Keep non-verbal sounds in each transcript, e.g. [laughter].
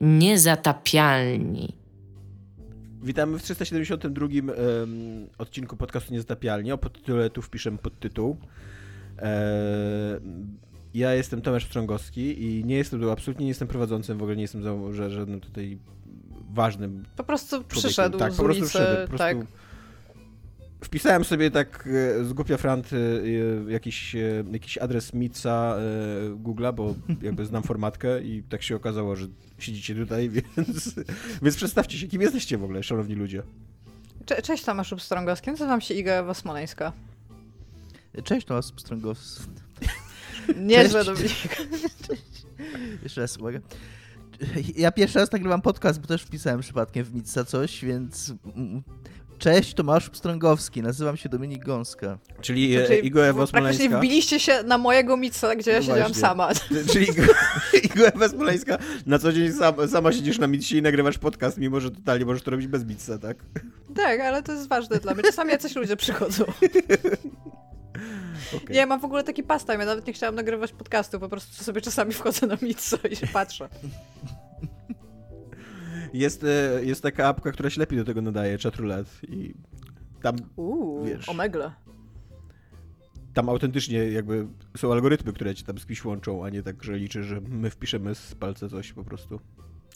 Niezatapialni. Witamy w 372 um, odcinku podcastu Niezatapialni. O podtytule tu wpiszę podtytuł. E, ja jestem Tomasz Strągowski i nie jestem tu, absolutnie nie jestem prowadzącym, w ogóle nie jestem żadnym tutaj ważnym. Po prostu przyszedł tak, z po prostu ulicy, przyszedł, po prostu tak. Wpisałem sobie tak e, z głupia frant e, jakiś, e, jakiś adres Mica Google'a, bo jakby znam formatkę i tak się okazało, że siedzicie tutaj, [laughs] więc, więc przedstawcie się, kim jesteście w ogóle, szanowni ludzie. Cze cześć Tomasz Strągowski, nazywam się Iga Ewa Smoleńska. Cześć Tomasz Strągowski. [laughs] Niezłe Dominik. [laughs] Jeszcze raz uwaga. Ja pierwszy raz nagrywam podcast, bo też wpisałem przypadkiem w Mica coś, więc Cześć, Tomasz Pstrągowski, nazywam się Dominik Gąska. Czyli znaczy, Igo Ewa Smoleńska. Praktycznie wbiliście się na mojego mica, gdzie ja no siedziałam sama. Czyli Igo, [laughs] Ewa Smoleńska, na co dzień sama, sama siedzisz na micie i nagrywasz podcast, mimo że totalnie możesz to robić bez mica, tak? Tak, ale to jest ważne dla mnie. Czasami jacyś ludzie przychodzą. [laughs] Okay. Nie, mam w ogóle taki pastime, ja nawet nie chciałam nagrywać podcastu, po prostu sobie czasami wchodzę na Mitso i się patrzę. Jest, e, jest taka apka, która się lepiej do tego nadaje, Chatroulette i tam, Uuu, wiesz... Omegle. Tam autentycznie jakby są algorytmy, które ci tam z kimś łączą, a nie tak, że liczy, że my wpiszemy z palca coś po prostu.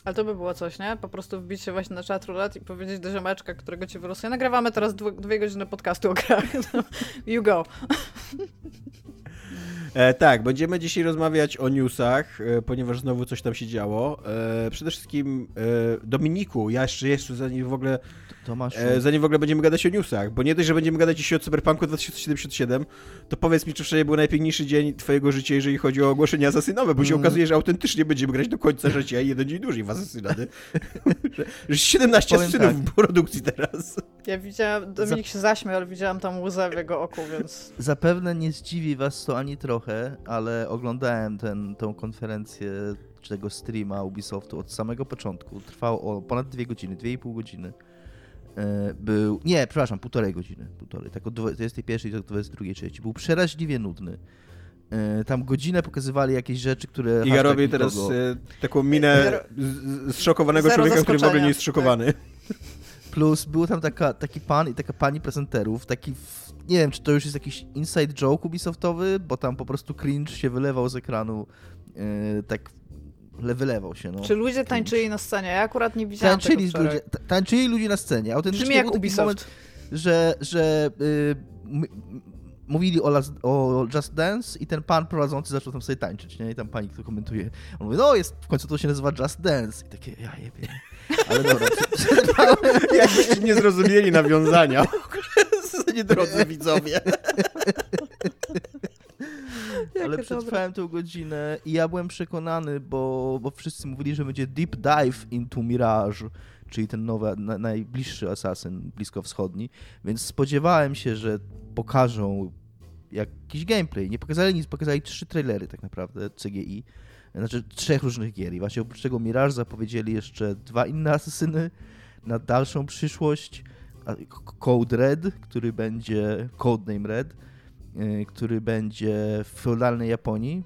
Ale to by było coś, nie? Po prostu wbić się właśnie na roulette i powiedzieć do ziomeczka, którego ci wyrosuje. Nagrywamy teraz dwie godziny podcastu o grach. [laughs] you go. [laughs] E, tak, będziemy dzisiaj rozmawiać o newsach, e, ponieważ znowu coś tam się działo. E, przede wszystkim Dominiku, ja jeszcze, jeszcze zanim w ogóle Tomaszu. E, zanim w ogóle będziemy gadać o newsach, bo nie dość, że będziemy gadać dzisiaj o Cyberpunku 2077, to powiedz mi, czy wczoraj był najpiękniejszy dzień twojego życia, jeżeli chodzi o ogłoszenia asasynowe, bo mm. się okazuje, że autentycznie będziemy grać do końca życia i jeden dzień dłużej w asasynady. [laughs] że, że 17 Powiem asasynów tak. w produkcji teraz. Ja widziałam, Dominik się zaśmiał, ale widziałam tam łzę w jego oku, więc... Zapewne nie zdziwi was to ani trochę, ale oglądałem ten, tą konferencję czy tego streama Ubisoftu od samego początku. Trwał o ponad dwie godziny, dwie i pół godziny. E, był, nie, przepraszam, półtorej godziny, półtorej, tak od 21 do 22.30. Był przeraźliwie nudny. E, tam godzinę pokazywali jakieś rzeczy, które... I ja robię teraz e, taką minę zszokowanego człowieka, który w ogóle nie jest szokowany. [laughs] Plus był tam taka, taki pan i taka pani prezenterów, taki, nie wiem, czy to już jest jakiś inside joke Ubisoftowy, bo tam po prostu cringe się wylewał z ekranu tak wylewał się. No. Czy ludzie tańczyli na scenie? Ja akurat nie widziałem tańczyli tego ludzie, Tańczyli ludzie na scenie. Autentycznie Brzmi jak Ubisoft. Moment, że, że y, mówili o, Last, o Just Dance i ten pan prowadzący zaczął tam sobie tańczyć, nie? I tam pani, kto komentuje, on mówi, no jest, w końcu to się nazywa Just Dance. I takie, ja jebie. Ale dobra, [laughs] Jakbyście nie zrozumieli nawiązania. [laughs] nie drodzy [laughs] [laughs] Ale przetrwałem tę godzinę i ja byłem przekonany, bo, bo wszyscy mówili, że będzie deep dive into Mirage, czyli ten nowy, na, najbliższy asasyn bliskowschodni, więc spodziewałem się, że pokażą jakiś gameplay. Nie pokazali nic, pokazali trzy trailery tak naprawdę CGI, znaczy trzech różnych gier i właśnie oprócz tego Mirage zapowiedzieli jeszcze dwa inne asesyny na dalszą przyszłość. Code Red, który będzie Codename Red, który będzie w feudalnej Japonii.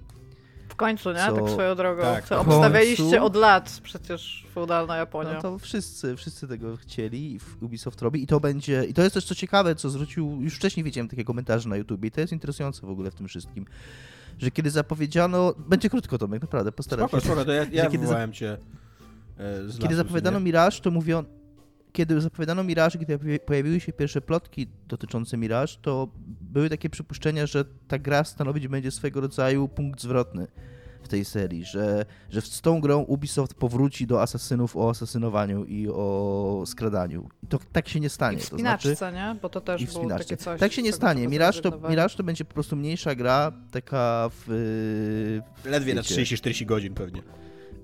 W końcu, nie? Co... Tak swoją drogą. Tak, co obstawialiście od lat przecież feudalna Japonia. No to wszyscy, wszyscy tego chcieli i Ubisoft robi i to będzie, i to jest też co ciekawe, co zwrócił, już wcześniej widziałem takie komentarze na YouTube i to jest interesujące w ogóle w tym wszystkim, że kiedy zapowiedziano, będzie krótko Tomek, naprawdę, postaram spoko, się. Spoko, to ja, [laughs] ja kiedy za... cię e, Kiedy zapowiadano Mirage, to mówiono, kiedy zapowiadano Mirage, kiedy pojawiły się pierwsze plotki dotyczące Mirage, to były takie przypuszczenia, że ta gra stanowić będzie swego rodzaju punkt zwrotny w tej serii, że, że z tą grą Ubisoft powróci do asasynów o asasynowaniu i o skradaniu. I to tak się nie stanie. I w to znaczy, nie? Bo to też było takie coś. Tak się nie stanie. Mirage to, Mirage to będzie po prostu mniejsza gra, taka w... Ledwie wiecie, na 30-40 godzin pewnie.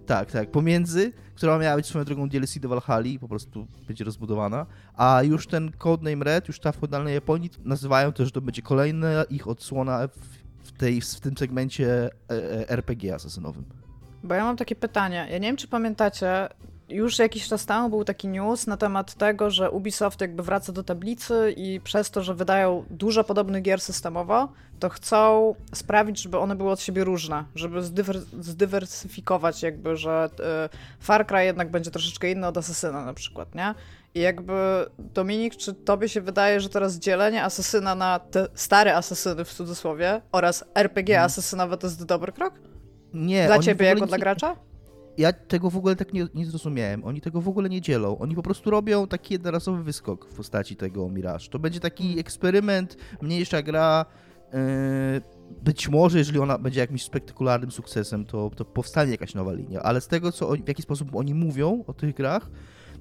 Tak, tak. Pomiędzy, która miała być swoją drogą DLC do Valhalla po prostu będzie rozbudowana, a już ten Codename Red, już ta w feudalnej Japonii nazywają to, że to będzie kolejna ich odsłona w, tej, w tym segmencie e, e, RPG asasynowym. Bo ja mam takie pytanie. Ja nie wiem, czy pamiętacie, już jakiś czas temu był taki news na temat tego, że Ubisoft jakby wraca do tablicy i przez to, że wydają dużo podobnych gier systemowo, to chcą sprawić, żeby one były od siebie różne, żeby zdywersyfikować jakby, że y, Far Cry jednak będzie troszeczkę inny od Asasyna na przykład, nie? I jakby, Dominik, czy tobie się wydaje, że teraz dzielenie Asasyna na te stare Asasyny w cudzysłowie oraz RPG hmm. asasynowe to jest dobry krok? Nie. Dla ciebie jako nie... dla gracza? Ja tego w ogóle tak nie, nie zrozumiałem. Oni tego w ogóle nie dzielą. Oni po prostu robią taki jednorazowy wyskok w postaci tego Mirage. To będzie taki hmm. eksperyment, mniejsza gra. Yy, być może, jeżeli ona będzie jakimś spektakularnym sukcesem, to, to powstanie jakaś nowa linia, ale z tego, co oni, w jaki sposób oni mówią o tych grach,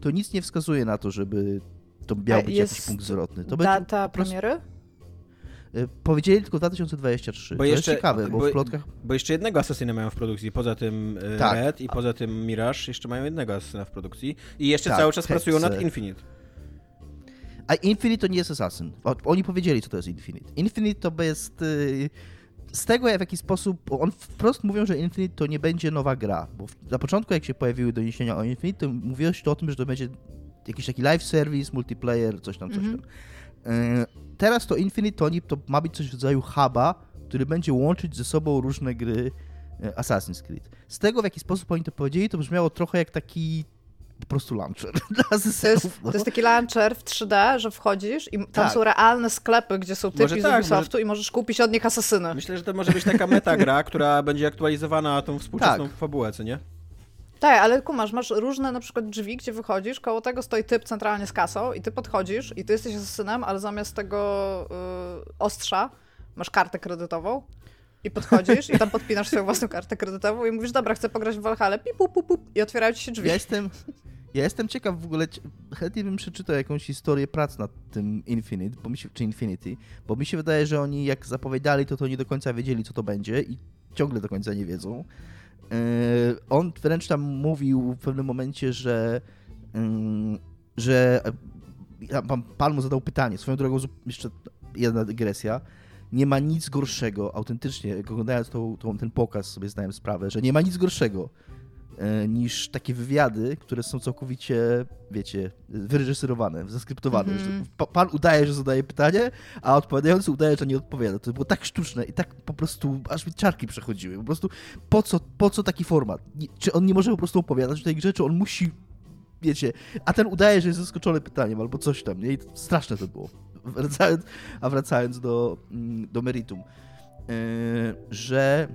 to nic nie wskazuje na to, żeby to miał być jakiś punkt zwrotny. To data będzie premiery? Y, powiedzieli tylko 2023. Bo to jeszcze, jest ciekawe, bo, bo, w plotkach... Bo jeszcze jednego Assassina mają w produkcji, poza tym y, tak. Red i poza tym Mirage jeszcze mają jednego Assassina w produkcji i jeszcze tak, cały czas pracują nad Infinite. A Infinite to nie jest Assassin. Oni powiedzieli, co to jest Infinite. Infinite to jest... Y, z tego, w jaki sposób... On wprost mówią, że Infinite to nie będzie nowa gra, bo na początku, jak się pojawiły doniesienia o Infinite, to mówiło się o tym, że to będzie jakiś taki live service, multiplayer, coś tam, coś mm -hmm. tam. E, teraz to Infinite to, to ma być coś w rodzaju huba, który będzie łączyć ze sobą różne gry e, Assassin's Creed. Z tego, w jaki sposób oni to powiedzieli, to brzmiało trochę jak taki po prostu launcher [laughs] dla. To jest, no. to jest taki launcher w 3D, że wchodzisz i tam tak. są realne sklepy, gdzie są typy z tak, Ubisoftu może... i możesz kupić od nich asesyny. Myślę, że to może być taka metagra, która będzie aktualizowana tą współczesną tak. fabułę, co nie? Tak, ale kumasz, masz różne na przykład drzwi, gdzie wychodzisz, koło tego stoi typ centralnie z kasą i ty podchodzisz i ty jesteś asesynem, ale zamiast tego yy, ostrza masz kartę kredytową i podchodzisz i tam [laughs] podpinasz swoją własną kartę kredytową i mówisz, dobra, chcę pograć w Valhalla, pip, pup, pup, pup, i otwierają ci się drzwi. Ja jestem, ja jestem ciekaw w ogóle, chętnie bym przeczytał jakąś historię prac nad tym Infinite, bo mi się, czy Infinity, bo mi się wydaje, że oni jak zapowiadali to, to nie do końca wiedzieli, co to będzie i ciągle do końca nie wiedzą. E, on wręcz tam mówił w pewnym momencie, że, mm, że pan, pan mu zadał pytanie. Swoją drogą, jeszcze jedna dygresja. Nie ma nic gorszego, autentycznie, oglądając tą, tą, ten pokaz, sobie zdałem sprawę, że nie ma nic gorszego E, niż takie wywiady, które są całkowicie, wiecie, wyreżyserowane, zaskryptowane. Mm. Pan udaje, że zadaje pytanie, a odpowiadający udaje, że nie odpowiada. To było tak sztuczne i tak po prostu aż mi czarki przechodziły. Po prostu po co, po co taki format? Czy on nie może po prostu opowiadać o tej grze, czy on musi, wiecie, a ten udaje, że jest zaskoczony pytaniem albo coś tam, nie? I straszne to było. Wracając, a wracając do, mm, do meritum, yy, że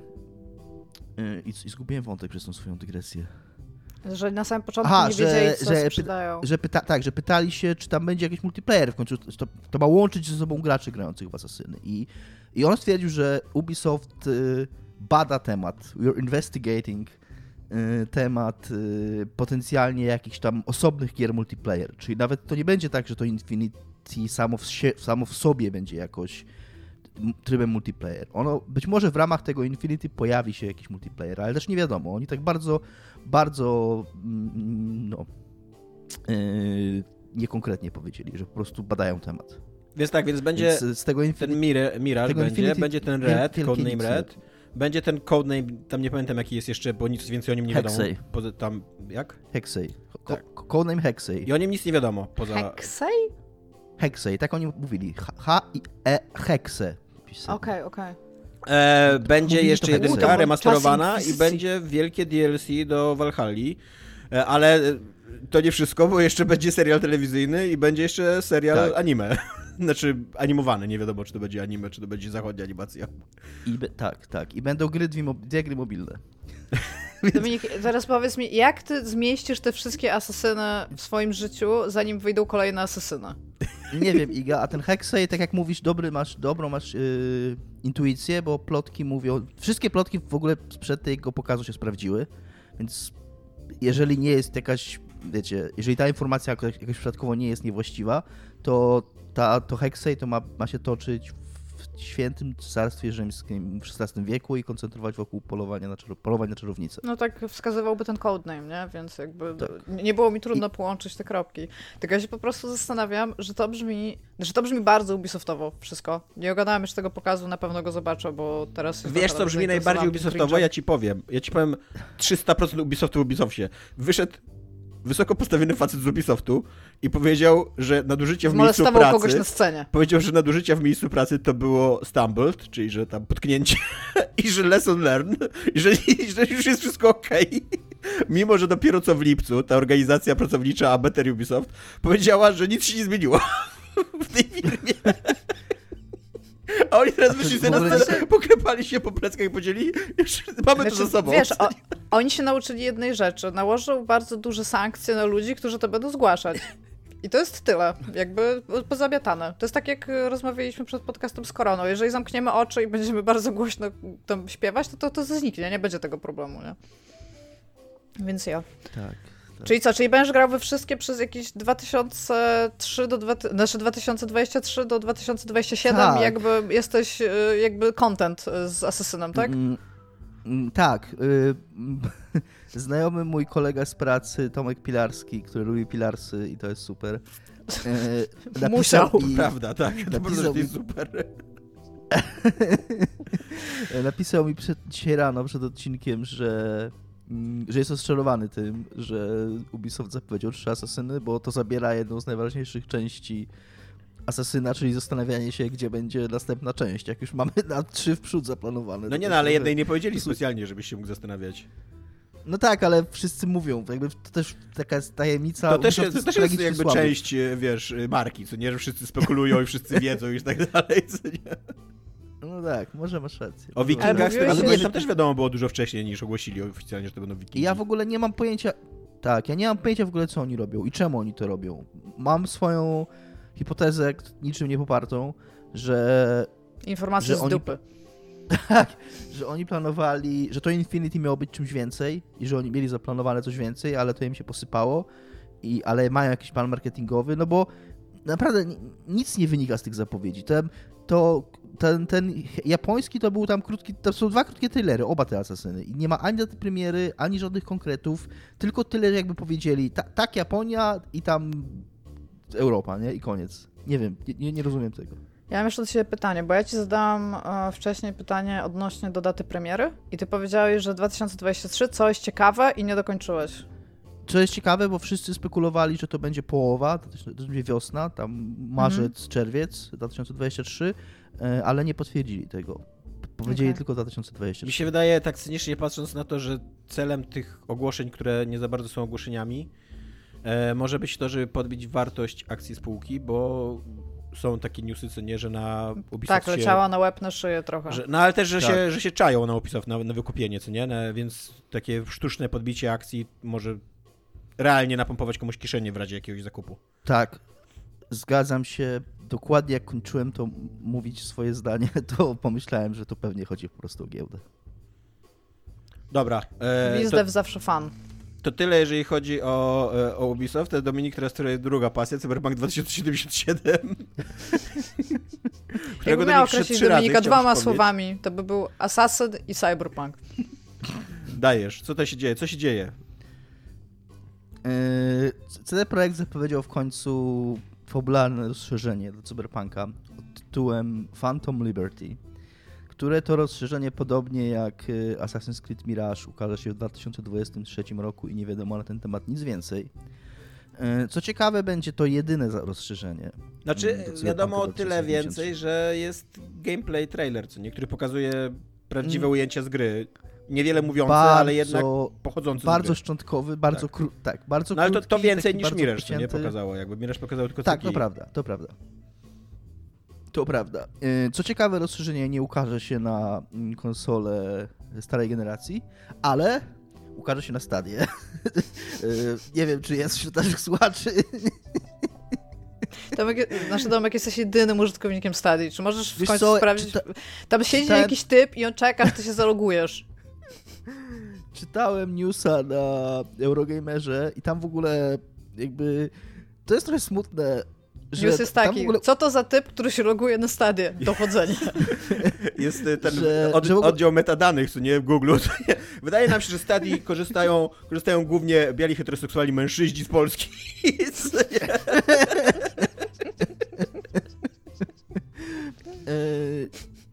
I, I zgubiłem wątek przez tą swoją dygresję. Że na samym początku Aha, nie że, wiedzieli, co że, sprzedają. Że pyta, tak, że pytali się, czy tam będzie jakiś multiplayer w końcu. To, to ma łączyć ze sobą graczy grających w Asasyny. I, i on stwierdził, że Ubisoft y, bada temat. We're investigating y, temat y, potencjalnie jakichś tam osobnych gier multiplayer. Czyli nawet to nie będzie tak, że to Infinity samo w, samo w sobie będzie jakoś trybem multiplayer. Ono, być może w ramach tego Infinity pojawi się jakiś multiplayer, ale też nie wiadomo. Oni tak bardzo, bardzo, mm, no, yy, niekonkretnie powiedzieli, że po prostu badają temat. Więc tak, więc będzie więc z tego Infinity, ten Mir Mirage będzie, Infinity, będzie ten Red, codename Red, będzie ten codename, tam nie pamiętam jaki jest jeszcze, bo nic więcej o nim nie Hexay. wiadomo. Poza, tam, jak? Hexay. Tak. Codename Hexay. I o nim nic nie wiadomo. Poza... Hexay? Hexay, tak oni mówili. H, E Hexe napisy. Okej, okay, okej. Okay. E, będzie jeszcze jedynka remasterowana i będzie wielkie DLC do Valhalla, e, ale to nie wszystko, bo jeszcze będzie serial telewizyjny i będzie jeszcze serial tak. anime. [laughs] Znaczy animowany, nie wiadomo czy to będzie anime, czy to będzie zachodnia animacja. I be, tak, tak. I będą gry, dwie, dwie gry mobilne. [laughs] Dominik, zaraz powiedz mi, jak ty zmieścisz te wszystkie asesyny w swoim życiu, zanim wyjdą kolejne asesyny? Nie wiem, Iga, a ten Hexay, tak jak mówisz, dobry masz, dobrą masz yy, intuicję, bo plotki mówią... Wszystkie plotki w ogóle sprzed tego pokazu się sprawdziły, więc jeżeli nie jest jakaś, wiecie, jeżeli ta informacja jakoś, jakoś przypadkowo nie jest niewłaściwa, to ta, to Hexay to ma, ma się toczyć świętym cesarstwie rzymskim w XVI wieku i koncentrować wokół polowania na, polowań na czarownicę. No tak wskazywałby ten codename, nie? Więc jakby tak. nie było mi trudno I... połączyć te kropki. Tylko ja się po prostu zastanawiam, że to brzmi, że to brzmi bardzo Ubisoftowo wszystko. Nie oglądałem jeszcze tego pokazu, na pewno go zobaczę, bo teraz... Wiesz, co brzmi najbardziej Ubisoftowo? Ja ci powiem. Ja ci powiem 300% Ubisoftu w Ubisoftie. Wyszedł wysoko postawiony facet z Ubisoftu i powiedział, że nadużycie w miejscu pracy... kogoś na scenie. Powiedział, że nadużycia w miejscu pracy to było stumbled, czyli że tam potknięcie [laughs] i że lesson learned i że, i że już jest wszystko okej. Okay. Mimo, że dopiero co w lipcu ta organizacja pracownicza a Better Ubisoft powiedziała, że nic się nie zmieniło [laughs] w tej firmie. A oni teraz wyszli sobie na scenę, poklepali się po pleckach i podzieli, już mamy znaczy, to za sobą. Wiesz, o, oni się nauczyli jednej rzeczy. Nałożył bardzo duże sankcje na ludzi, którzy to będą zgłaszać. I to jest tyle, jakby pozabiatane. To jest tak, jak rozmawialiśmy przed podcastem z Koroną. Jeżeli zamkniemy oczy i będziemy bardzo głośno tam śpiewać, to to, to zniknie, nie będzie tego problemu, nie? Więc ja. Tak. Tak. Czyli co, czyli będziesz grał we wszystkie przez jakieś 2003 do 20, znaczy 2023 do 2027 tak. jakby jesteś y, jakby content z Asasynem, tak? Mm, mm, tak. Y, [laughs] znajomy mój kolega z pracy, Tomek Pilarski, który lubi Pilarsy i to jest super. [laughs] E, Musiał. I, Prawda, tak. Napisał mi super. [laughs] napisał mi przed, dzisiaj rano przed odcinkiem, że że jest rozczarowany tym, że Ubisoft zapowiedział trzy asasyny, bo to zabiera jedną z najważniejszych części asasyna, czyli zastanawianie się, gdzie będzie następna część, jak już mamy na trzy w przód zaplanowane. No nie, no ale jednej nie powiedzieli specjalnie, żebyś się mógł zastanawiać. No tak, ale wszyscy mówią, jakby to też taka jest tajemnica. To też, jest, to też jest jakby słaby. część, wiesz, marki, co nie, że wszyscy spekulują i wszyscy wiedzą i tak [laughs] dalej, co nie. No tak, może masz rację. O Wikingach, ale, ale nie, tam też wiadomo było dużo wcześniej niż ogłosili oficjalnie, że to będą Wikingi. Ja w ogóle nie mam pojęcia, tak, ja nie mam pojęcia w ogóle co oni robią i czemu oni to robią. Mam swoją hipotezę, niczym nie popartą, że... Informacje że z oni... dupy. [laughs] Tak, że oni planowali, że to Infinity miało być czymś więcej i że oni mieli zaplanowane coś więcej, ale to im się posypało, i, ale mają jakiś plan marketingowy, no bo naprawdę nic nie wynika z tych zapowiedzi. To, to ten, ten japoński to był tam krótki, to są dwa krótkie trailery, oba te asasyny. I nie ma ani daty premiery, ani żadnych konkretów, tylko tyle jakby powiedzieli, ta, tak Japonia i tam Europa, nie? I koniec. Nie wiem, nie, nie rozumiem tego. Ja mam jeszcze do Ciebie pytanie, bo ja Ci zadałam e, wcześniej pytanie odnośnie do daty premiery i Ty powiedziałeś, że 2023 coś ciekawe i nie dokończyłeś. Co jest ciekawe, bo wszyscy spekulowali, że to będzie połowa, to będzie wiosna, tam marzec, mm. czerwiec 2023, e, ale nie potwierdzili tego. Powiedzieli okay. tylko 2023. Mi się wydaje, tak cynicznie patrząc na to, że celem tych ogłoszeń, które nie za bardzo są ogłoszeniami, e, może być to, żeby podbić wartość akcji spółki, bo są takie newsy, co nie, że na Ubisoft Tak, leciała się, na łeb na szyję trochę. Że, no ale też, że, tak. się, że się czają na Ubisoft, na, na wykupienie, co nie, na, więc takie sztuczne podbicie akcji może realnie napompować komuś kieszenie w razie jakiegoś zakupu. Tak, zgadzam się. Dokładnie jak kończyłem to mówić swoje zdanie, [laughs] to pomyślałem, że to pewnie chodzi po prostu o giełdę. Dobra. E, to, zawsze fan. To tyle, jeżeli chodzi o, e, o Ubisoft. Dominik, teraz jest druga pasja, Cyberpunk 2077. Jakby miał określić Dominika dwoma słowami, to by był Assassin i Cyberpunk. [laughs] Dajesz. Co to się dzieje? Co się dzieje? Yy, CD Projekt zapowiedział w końcu fabularne rozszerzenie do Cyberpunka pod tytułem Phantom Liberty, które to rozszerzenie podobnie jak yy, Assassin's Creed Mirage ukaże się w 2023 roku i nie wiadomo na ten temat nic więcej. Yy, co ciekawe, będzie to jedyne rozszerzenie. Znaczy, wiadomo o tyle więcej, że jest gameplay trailer, co niektóry pokazuje prawdziwe mm. ujęcia z gry niewiele mówiący, bardzo, ale jednak pochodzący Bardzo szczątkowy, bardzo tak. Kró- tak, bardzo No ale to, to więcej niż Mirage, nie pokazało, jakby Mirage pokazał tylko Tak, to prawda, to prawda. To prawda. Y, co ciekawe, rozszerzenie nie ukaże się na mm, konsole starej generacji, ale ukaże się na stadie. [laughs] Y, nie wiem, czy jest wśród naszych słuchaczy. Tomek, nasz domek jesteś jedynym użytkownikiem Stadii. Czy możesz w Wiesz końcu co, sprawdzić? Czyta... Tam siedzi czytałem... jakiś typ i on czeka, aż ty się zalogujesz czytałem newsa na Eurogamerze i tam w ogóle jakby to jest trochę smutne, że News jest taki, ogóle... co to za typ, który się loguje na stadię dochodzenia? [laughs] jest y, ten że, od, że ogóle... oddział metadanych, co nie, w Google. [laughs] Wydaje nam się, że stadii korzystają, korzystają głównie biali heteroseksualni mężczyźni z Polski. [laughs]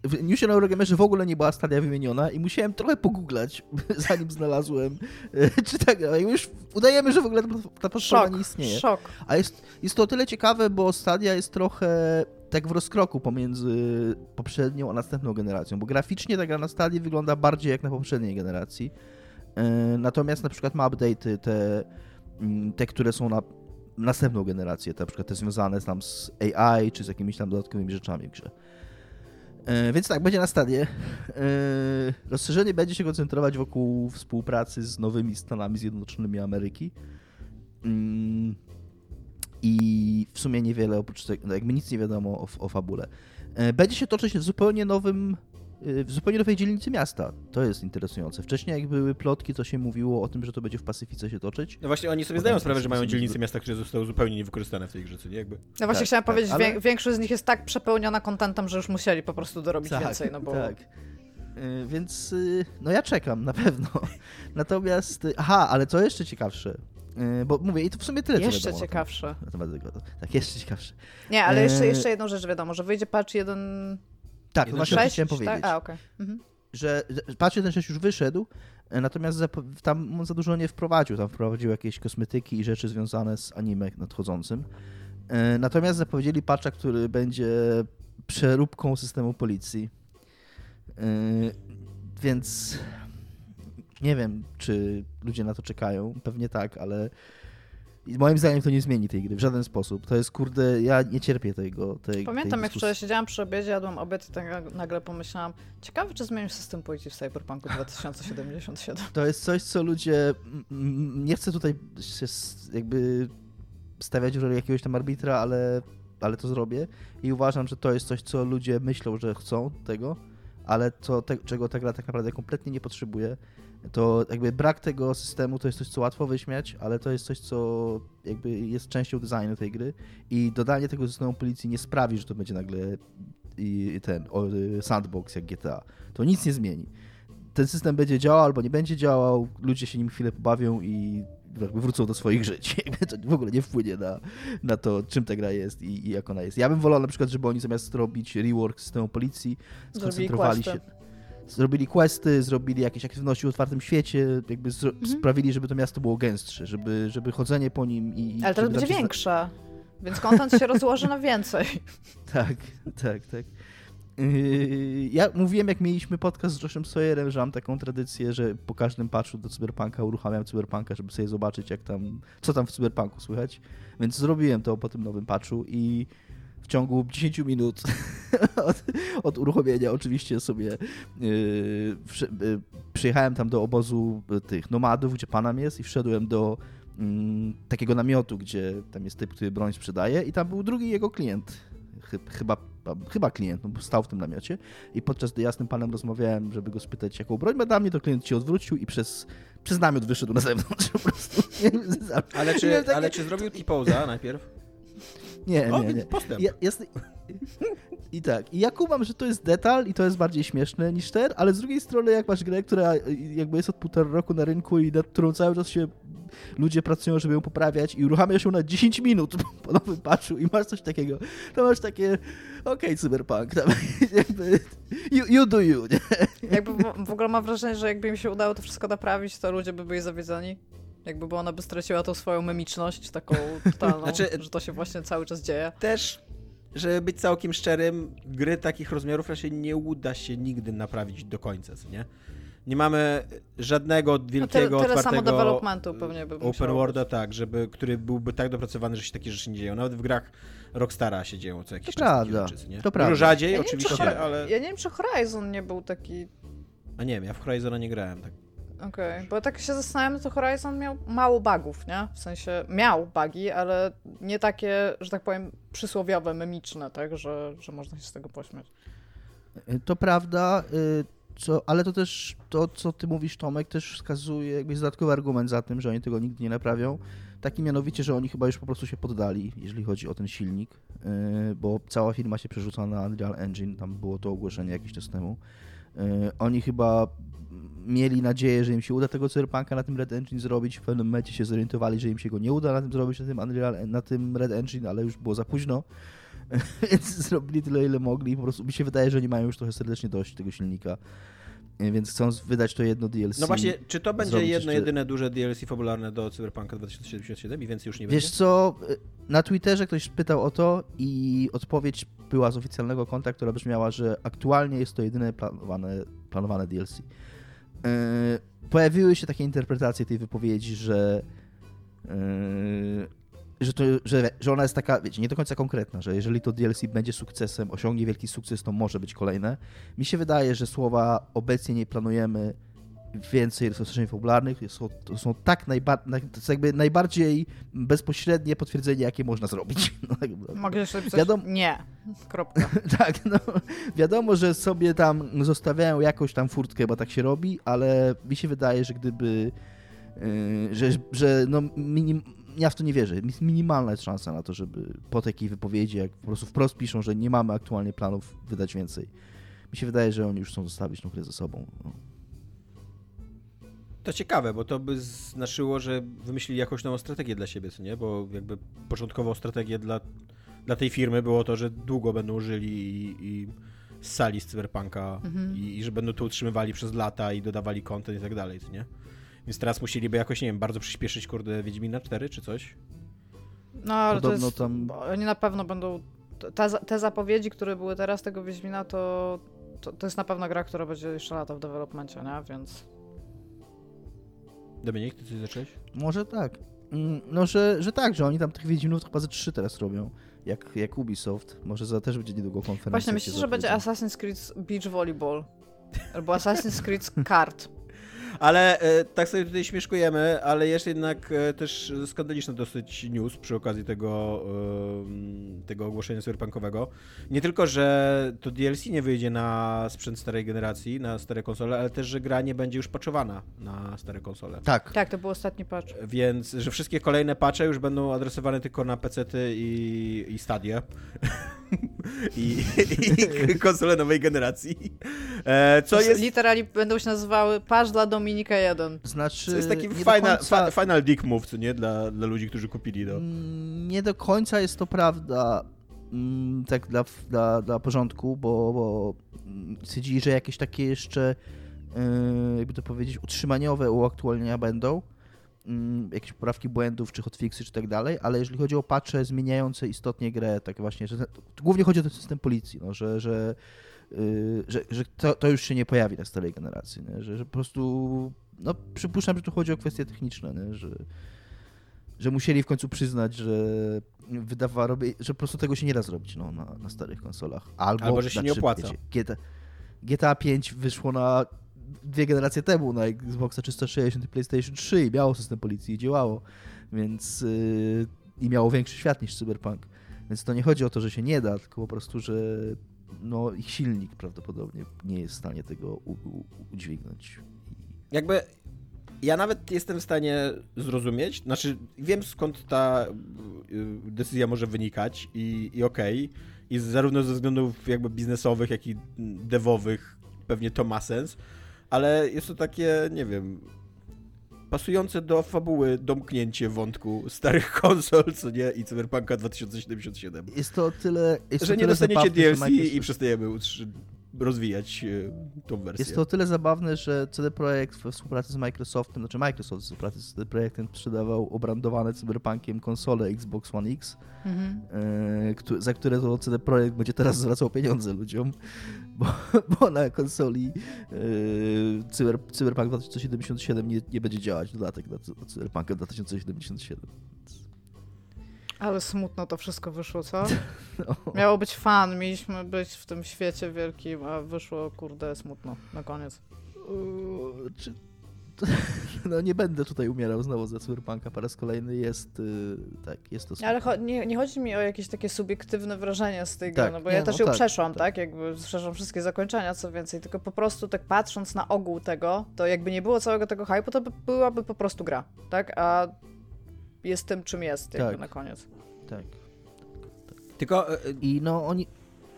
w newsie na Eurogamerze w ogóle nie była Stadia wymieniona i musiałem trochę pogooglać, [laughs] zanim znalazłem, czy tak, już udajemy, że w ogóle ta, platforma nie istnieje. Szok. A jest, jest to o tyle ciekawe, bo Stadia jest trochę tak w rozkroku pomiędzy poprzednią a następną generacją, bo graficznie ta gra na Stadii wygląda bardziej jak na poprzedniej generacji. Natomiast na przykład ma update'y te, mm, te, które są na następną generację, na przykład te związane tam z AI, czy z jakimiś tam dodatkowymi rzeczami w grze. E, więc tak, będzie na stadie. E, rozszerzenie będzie się koncentrować wokół współpracy z nowymi Stanami Zjednoczonymi Ameryki. Mm, I w sumie niewiele oprócz tego, no jakby nic nie wiadomo o, o fabule. E, będzie się toczyć w zupełnie nowym w zupełnie nowej dzielnicy miasta. To jest interesujące. Wcześniej jak były plotki, to się mówiło o tym, że to będzie w Pacyfice się toczyć. No właśnie oni sobie zdają sprawę, że mają dzielnice miasta, które zostały zupełnie niewykorzystane w tej grze, co nie? Jakby. No właśnie tak, chciałam tak, powiedzieć, ale... większość z nich jest tak przepełniona kontentem, że już musieli po prostu dorobić tak, więcej, no bo... Tak. Yy, więc yy, no ja czekam na pewno. [laughs] Natomiast, yy, aha, ale co jeszcze ciekawsze, y, bo mówię, i to w sumie tyle, Jeszcze ciekawsze. Na temat tego. Tak, jeszcze ciekawsze. Nie, ale jeszcze, y, jeszcze jedną rzecz wiadomo, że wyjdzie patch jeden tak, to właśnie chciałem powiedzieć. Tak? A, okay. mhm. Że patch 1.6 już wyszedł, e, natomiast tam za dużo nie wprowadził. Tam wprowadził jakieś kosmetyki i rzeczy związane z anime nadchodzącym. E, natomiast zapowiedzieli patcha, który będzie przeróbką systemu policji. E, więc nie wiem, czy ludzie na to czekają. Pewnie tak, ale i moim zdaniem to nie zmieni tej gry w żaden sposób. To jest kurde, ja nie cierpię tego. Tej, Pamiętam, tej jak wczoraj siedziałam przy obiedzie, jadłam obiad i tak nagle pomyślałam, ciekawe, czy zmienił system policji w Cyberpunku 2077. To jest coś, co ludzie. Nie chcę tutaj się jakby stawiać w roli jakiegoś tam arbitra, ale, ale to zrobię. I uważam, że to jest coś, co ludzie myślą, że chcą tego, ale to, te, czego ta gra tak naprawdę kompletnie nie potrzebuje to jakby brak tego systemu to jest coś, co łatwo wyśmiać, ale to jest coś, co jakby jest częścią designu tej gry i dodanie tego systemu policji nie sprawi, że to będzie nagle i ten sandbox jak GTA. To nic nie zmieni. Ten system będzie działał albo nie będzie działał, ludzie się nim chwilę pobawią i jakby wrócą do swoich żyć. [laughs] to w ogóle nie wpłynie na, na to, czym ta gra jest i, i jak ona jest. Ja bym wolał na przykład, żeby oni zamiast robić rework systemu policji, skoncentrowali się zrobili questy, zrobili jakieś aktywności w otwartym świecie, jakby mhm. sprawili, żeby to miasto było gęstsze, żeby, żeby chodzenie po nim i... Ale to będzie większe, więc kontent się rozłoży na więcej. [laughs] Tak, tak, tak. Yy, ja mówiłem, jak mieliśmy podcast z Joshem Sawyerem, że mam taką tradycję, że po każdym patchu do Cyberpunka uruchamiam Cyberpunka, żeby sobie zobaczyć, jak tam, co tam w Cyberpunku słychać. Więc zrobiłem to po tym nowym patchu i w ciągu 10 minut [laughs] od, od, uruchomienia oczywiście sobie yy, yy, przyjechałem tam do obozu tych nomadów, gdzie panam jest i wszedłem do yy, takiego namiotu, gdzie tam jest typ, który broń sprzedaje i tam był drugi jego klient. Chyba, chyba klient, no, stał w tym namiocie i podczas gdy jasnym panem rozmawiałem, żeby go spytać, jaką broń ma dla mnie, to klient się odwrócił i przez, przez namiot wyszedł na zewnątrz [laughs] po prostu. ale czy, ale czy zrobił T-poza najpierw? Nie, o, nie, nie. Postęp. Ja, jest... I tak, i ja kumam, że to jest detal i to jest bardziej śmieszne niż ter, ale z drugiej strony jak masz grę, która jakby jest od półtora roku na rynku i nad którą cały czas się ludzie pracują, żeby ją poprawiać i uruchamia się na 10 minut [laughs] po nowym patchu i masz coś takiego, to masz takie okej, okay, cyberpunk, tam, [laughs] jakby you, you do you, nie? Jakby w, w ogóle mam wrażenie, że jakby im się udało to wszystko naprawić, to ludzie by byli zawiedzeni. Jakby, bo ona by straciła tą swoją memiczność taką [laughs] totalną, znaczy, że to się właśnie cały czas dzieje. Też, żeby być całkiem szczerym, gry takich rozmiarów raczej nie uda się nigdy naprawić do końca, nie? Nie mamy żadnego wielkiego, tyle, tyle otwartego samo developmentu pewnie by open worlda, tak, żeby, który byłby tak dopracowany, że się takie rzeczy nie dzieją. Nawet w grach Rockstara się dzieją co jakiś to czas prawda. rzeczy, nie? To prawda. Dużo rzadziej ja oczywiście, wiem, ale... Ja nie wiem, czy Horizon nie był taki... A nie wiem, ja w Horizona nie grałem, tak Okej, okay. bo tak się zastanawiam, to Horizon miał mało bugów, nie? W sensie miał bugi, ale nie takie, że tak powiem, przysłowiowe, memiczne, tak? Że, że można się z tego pośmiać. To prawda, y, co, ale to też to, co ty mówisz, Tomek, też wskazuje jakby dodatkowy argument za tym, że oni tego nigdy nie naprawią. Taki mianowicie, że oni chyba już po prostu się poddali, jeżeli chodzi o ten silnik, y, bo cała firma się przerzuca na Unreal Engine, tam było to ogłoszenie jakiś czas temu. Y, oni chyba mieli nadzieję, że im się uda tego Cyberpunka na tym Red Engine zrobić. W pewnym momencie się zorientowali, że im się go nie uda na tym zrobić, na tym Unreal, na tym Red Engine, ale już było za późno. [laughs] Więc zrobili tyle, ile mogli po prostu mi się wydaje, że oni mają już trochę serdecznie dość tego silnika. E, więc chcą wydać to jedno DLC. No właśnie, czy to będzie jedno, jeszcze... jedyne duże DLC fabularne do Cyberpunka 2077 i więcej już nie Wiesz będzie? co, na Twitterze ktoś pytał o to i odpowiedź była z oficjalnego konta, która brzmiała, że aktualnie jest to jedyne planowane, planowane DLC. Yy, pojawiły się takie interpretacje tej wypowiedzi, że yy, że, to, że, że ona jest taka, wiecie, nie do końca konkretna, że jeżeli to DLC będzie sukcesem, osiągnie wielki sukces, to może być kolejne. Mi się wydaje, że słowa obecnie nie planujemy więcej rozszerzeń fabularnych są, to są tak najba, to jest jakby najbardziej bezpośrednie potwierdzenie, jakie można zrobić. [laughs] No, Mogę jeszcze napisać wiadomo, nie. Kropka. [laughs] tak, no. Wiadomo, że sobie tam zostawiają jakąś tam furtkę, bo tak się robi, ale mi się wydaje, że gdyby yy, że, że no minim, ja w to nie wierzę. Minimalna jest szansa na to, żeby po takiej wypowiedzi, jak po prostu wprost piszą, że nie mamy aktualnie planów wydać więcej. Mi się wydaje, że oni już chcą zostawić tą grę ze sobą. No. To ciekawe, bo to by znaczyło, że wymyślili jakąś nową strategię dla siebie, co nie? Bo jakby początkową strategię dla, dla tej firmy było to, że długo będą żyli i, i z sali z Cyberpunka mhm. i, i, że będą to utrzymywali przez lata i dodawali content i tak dalej, co nie? Więc teraz musieliby jakoś, nie wiem, bardzo przyspieszyć, kurde, Wiedźmina 4 czy coś? No, ale Podobno to jest, tam... oni na pewno będą, te, te zapowiedzi, które były teraz tego Wiedźmina, to, to, to jest na pewno gra, która będzie jeszcze lata w developmencie, nie? Więc... Dominik, ty coś zacząłeś? Może tak. Mm, no, że, że tak, że oni tam tych Wiedźminów chyba ze trzy teraz robią, jak, jak Ubisoft. Może za też będzie niedługo konferencja. Właśnie, myślisz, że będzie Assassin's Creed Beach Volleyball? Albo Assassin's Creed Kart. Ale e, tak sobie tutaj śmieszkujemy, ale jest jednak e, też skandaliczny dosyć news przy okazji tego, e, tego ogłoszenia cyberpunkowego. Nie tylko, że to DLC nie wyjdzie na sprzęt starej generacji, na stare konsole, ale też, że gra nie będzie już patchowana na stare konsole. Tak. Tak, to był ostatni patch. Więc, że wszystkie kolejne patche już będą adresowane tylko na PC-ty i, i Stadie. [laughs] [laughs] I, I, konsole nowej generacji. Co jest... Literalnie będą się nazywały patch dla Dominika 1. Znaczy, to jest taki final, końca... final dick move, co nie? Dla, dla ludzi, którzy kupili to. Mm, nie do końca jest to prawda mm, tak dla, dla, dla porządku, bo, bo stwierdzili, że jakieś takie jeszcze yy, jakby to powiedzieć, utrzymaniowe uaktualnienia będą mm, jakieś poprawki błędów, czy hotfixy, czy tak dalej, ale jeżeli chodzi o patche zmieniające istotnie grę, tak właśnie, że głównie chodzi o ten system policji, no, że, że Y, że, że to, to, już się nie pojawi na starej generacji? Że, że po prostu, no przypuszczam, że tu chodzi o kwestie techniczne, nie? Że, że musieli w końcu przyznać, że wydawa robi, że po prostu tego się nie da zrobić no, na, na starych konsolach. Albo, Albo że się nie opłaca. Wiecie, GTA, GTA 5 wyszło na dwie generacje temu na Xboxa 360 i PlayStation 3 i miało system policji i działało, więc yy, i miało większy świat niż Cyberpunk. Więc to nie chodzi o to, że się nie da, tylko po prostu, że no ich silnik prawdopodobnie nie jest w stanie tego u, u, udźwignąć. Jakby ja nawet jestem w stanie zrozumieć, znaczy wiem skąd ta y, decyzja może wynikać i, i okej, okay. i zarówno ze względów jakby biznesowych, jak i devowych pewnie to ma sens, ale jest to takie, nie wiem, pasujące do fabuły domknięcie wątku starych [laughs] konsol, co nie, i Cyberpunka 2077. Jest to tyle jest Że to nie dostaniecie DLC i przestajemy rozwijać e, tą wersję. Jest to o tyle zabawne, że CD Projekt we współpracy z Microsoftem, znaczy Microsoft w współpracy z CD Projektem sprzedawał obrandowane Cyberpunkiem konsole Xbox One X, mhm. e, za które to CD Projekt będzie teraz zwracał pieniądze ludziom, [laughs] bo, bo na konsoli e, Cyber, Cyberpunk 2077 nie, nie będzie działać dodatek na Cyberpunka 2077. Ale smutno to wszystko wyszło, co? [laughs] No. Miało być fan, mieliśmy być w tym świecie wielkim, a wyszło, kurde, smutno na koniec. czy... [laughs] No nie będę tutaj umierał znowu za Cyberpunka po raz kolejny, jest yy, tak, jest to smutne. Ale nie, nie, chodzi mi o jakieś takie subiektywne wrażenie z tej tak, gry, no bo nie, ja też no ją tak, przeszłam, tak. tak, jakby przeszłam wszystkie zakończenia, co więcej, tylko po prostu tak patrząc na ogół tego, to jakby nie było całego tego hype'u, to by byłaby po prostu gra, tak, a jest tym, czym jest jakby tak. na koniec. Tak. tak. Tylko e, i no oni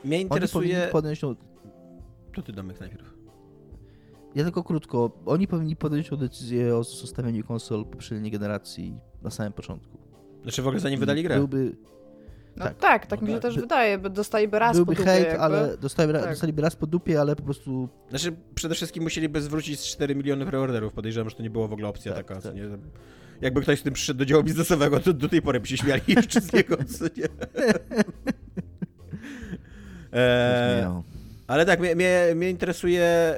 mnie interesuje oni podjąć tą... To ty Domek najpierw. Ja tylko krótko. Oni powinni podjąć decyzję o zostawieniu konsol poprzedniej generacji na samym początku. Znaczy w ogóle zanim wydali grę. Byłby... No tak, tak, tak mi się też wydaje, by dostaliby raz Byłby po dupie. Hejt, ale dostaliby, tak. dostaliby raz po dupie, ale po prostu... Znaczy, przede wszystkim musieliby zwrócić 4 miliony preorderów. Podejrzewam, że to nie była w ogóle opcja tak, taka. Tak. Nie? Jakby ktoś z tym przyszedł do działu biznesowego, to do tej pory by się śmiali [laughs] jeszcze z niego. Nie? [laughs] e, ale tak, mnie, mnie, mnie, interesuje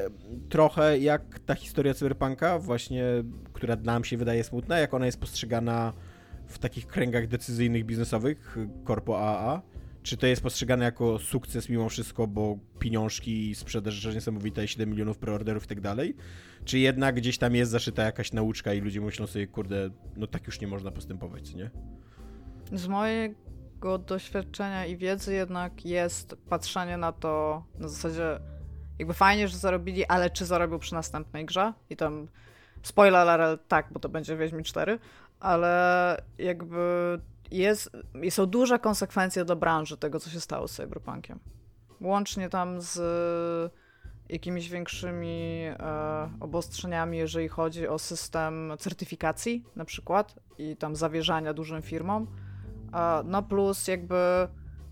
trochę, jak ta historia cyberpunka, właśnie, która nam się wydaje smutna, jak ona jest postrzegana w takich kręgach decyzyjnych, biznesowych, korpo AA. Czy to jest postrzegane jako sukces mimo wszystko, bo pieniążki, sprzedaż rzeczy niesamowite, 7 milionów preorderów i tak dalej? Czy jednak gdzieś tam jest zaszyta jakaś nauczka i ludzie myślą sobie, kurde, no tak już nie można postępować, nie? Z mojego doświadczenia i wiedzy jednak jest patrzenie na to na zasadzie jakby fajnie, że zarobili, ale czy zarobił przy następnej grze? I tam spoiler alert, tak, bo to będzie Wiedźmin 4, ale jakby jest, są duże konsekwencje dla branży tego, co się stało z Cyberpunkiem. Łącznie tam z jakimiś większymi e, obostrzeniami, jeżeli chodzi o system certyfikacji na przykład i tam zawierzania dużym firmom. E, no plus jakby,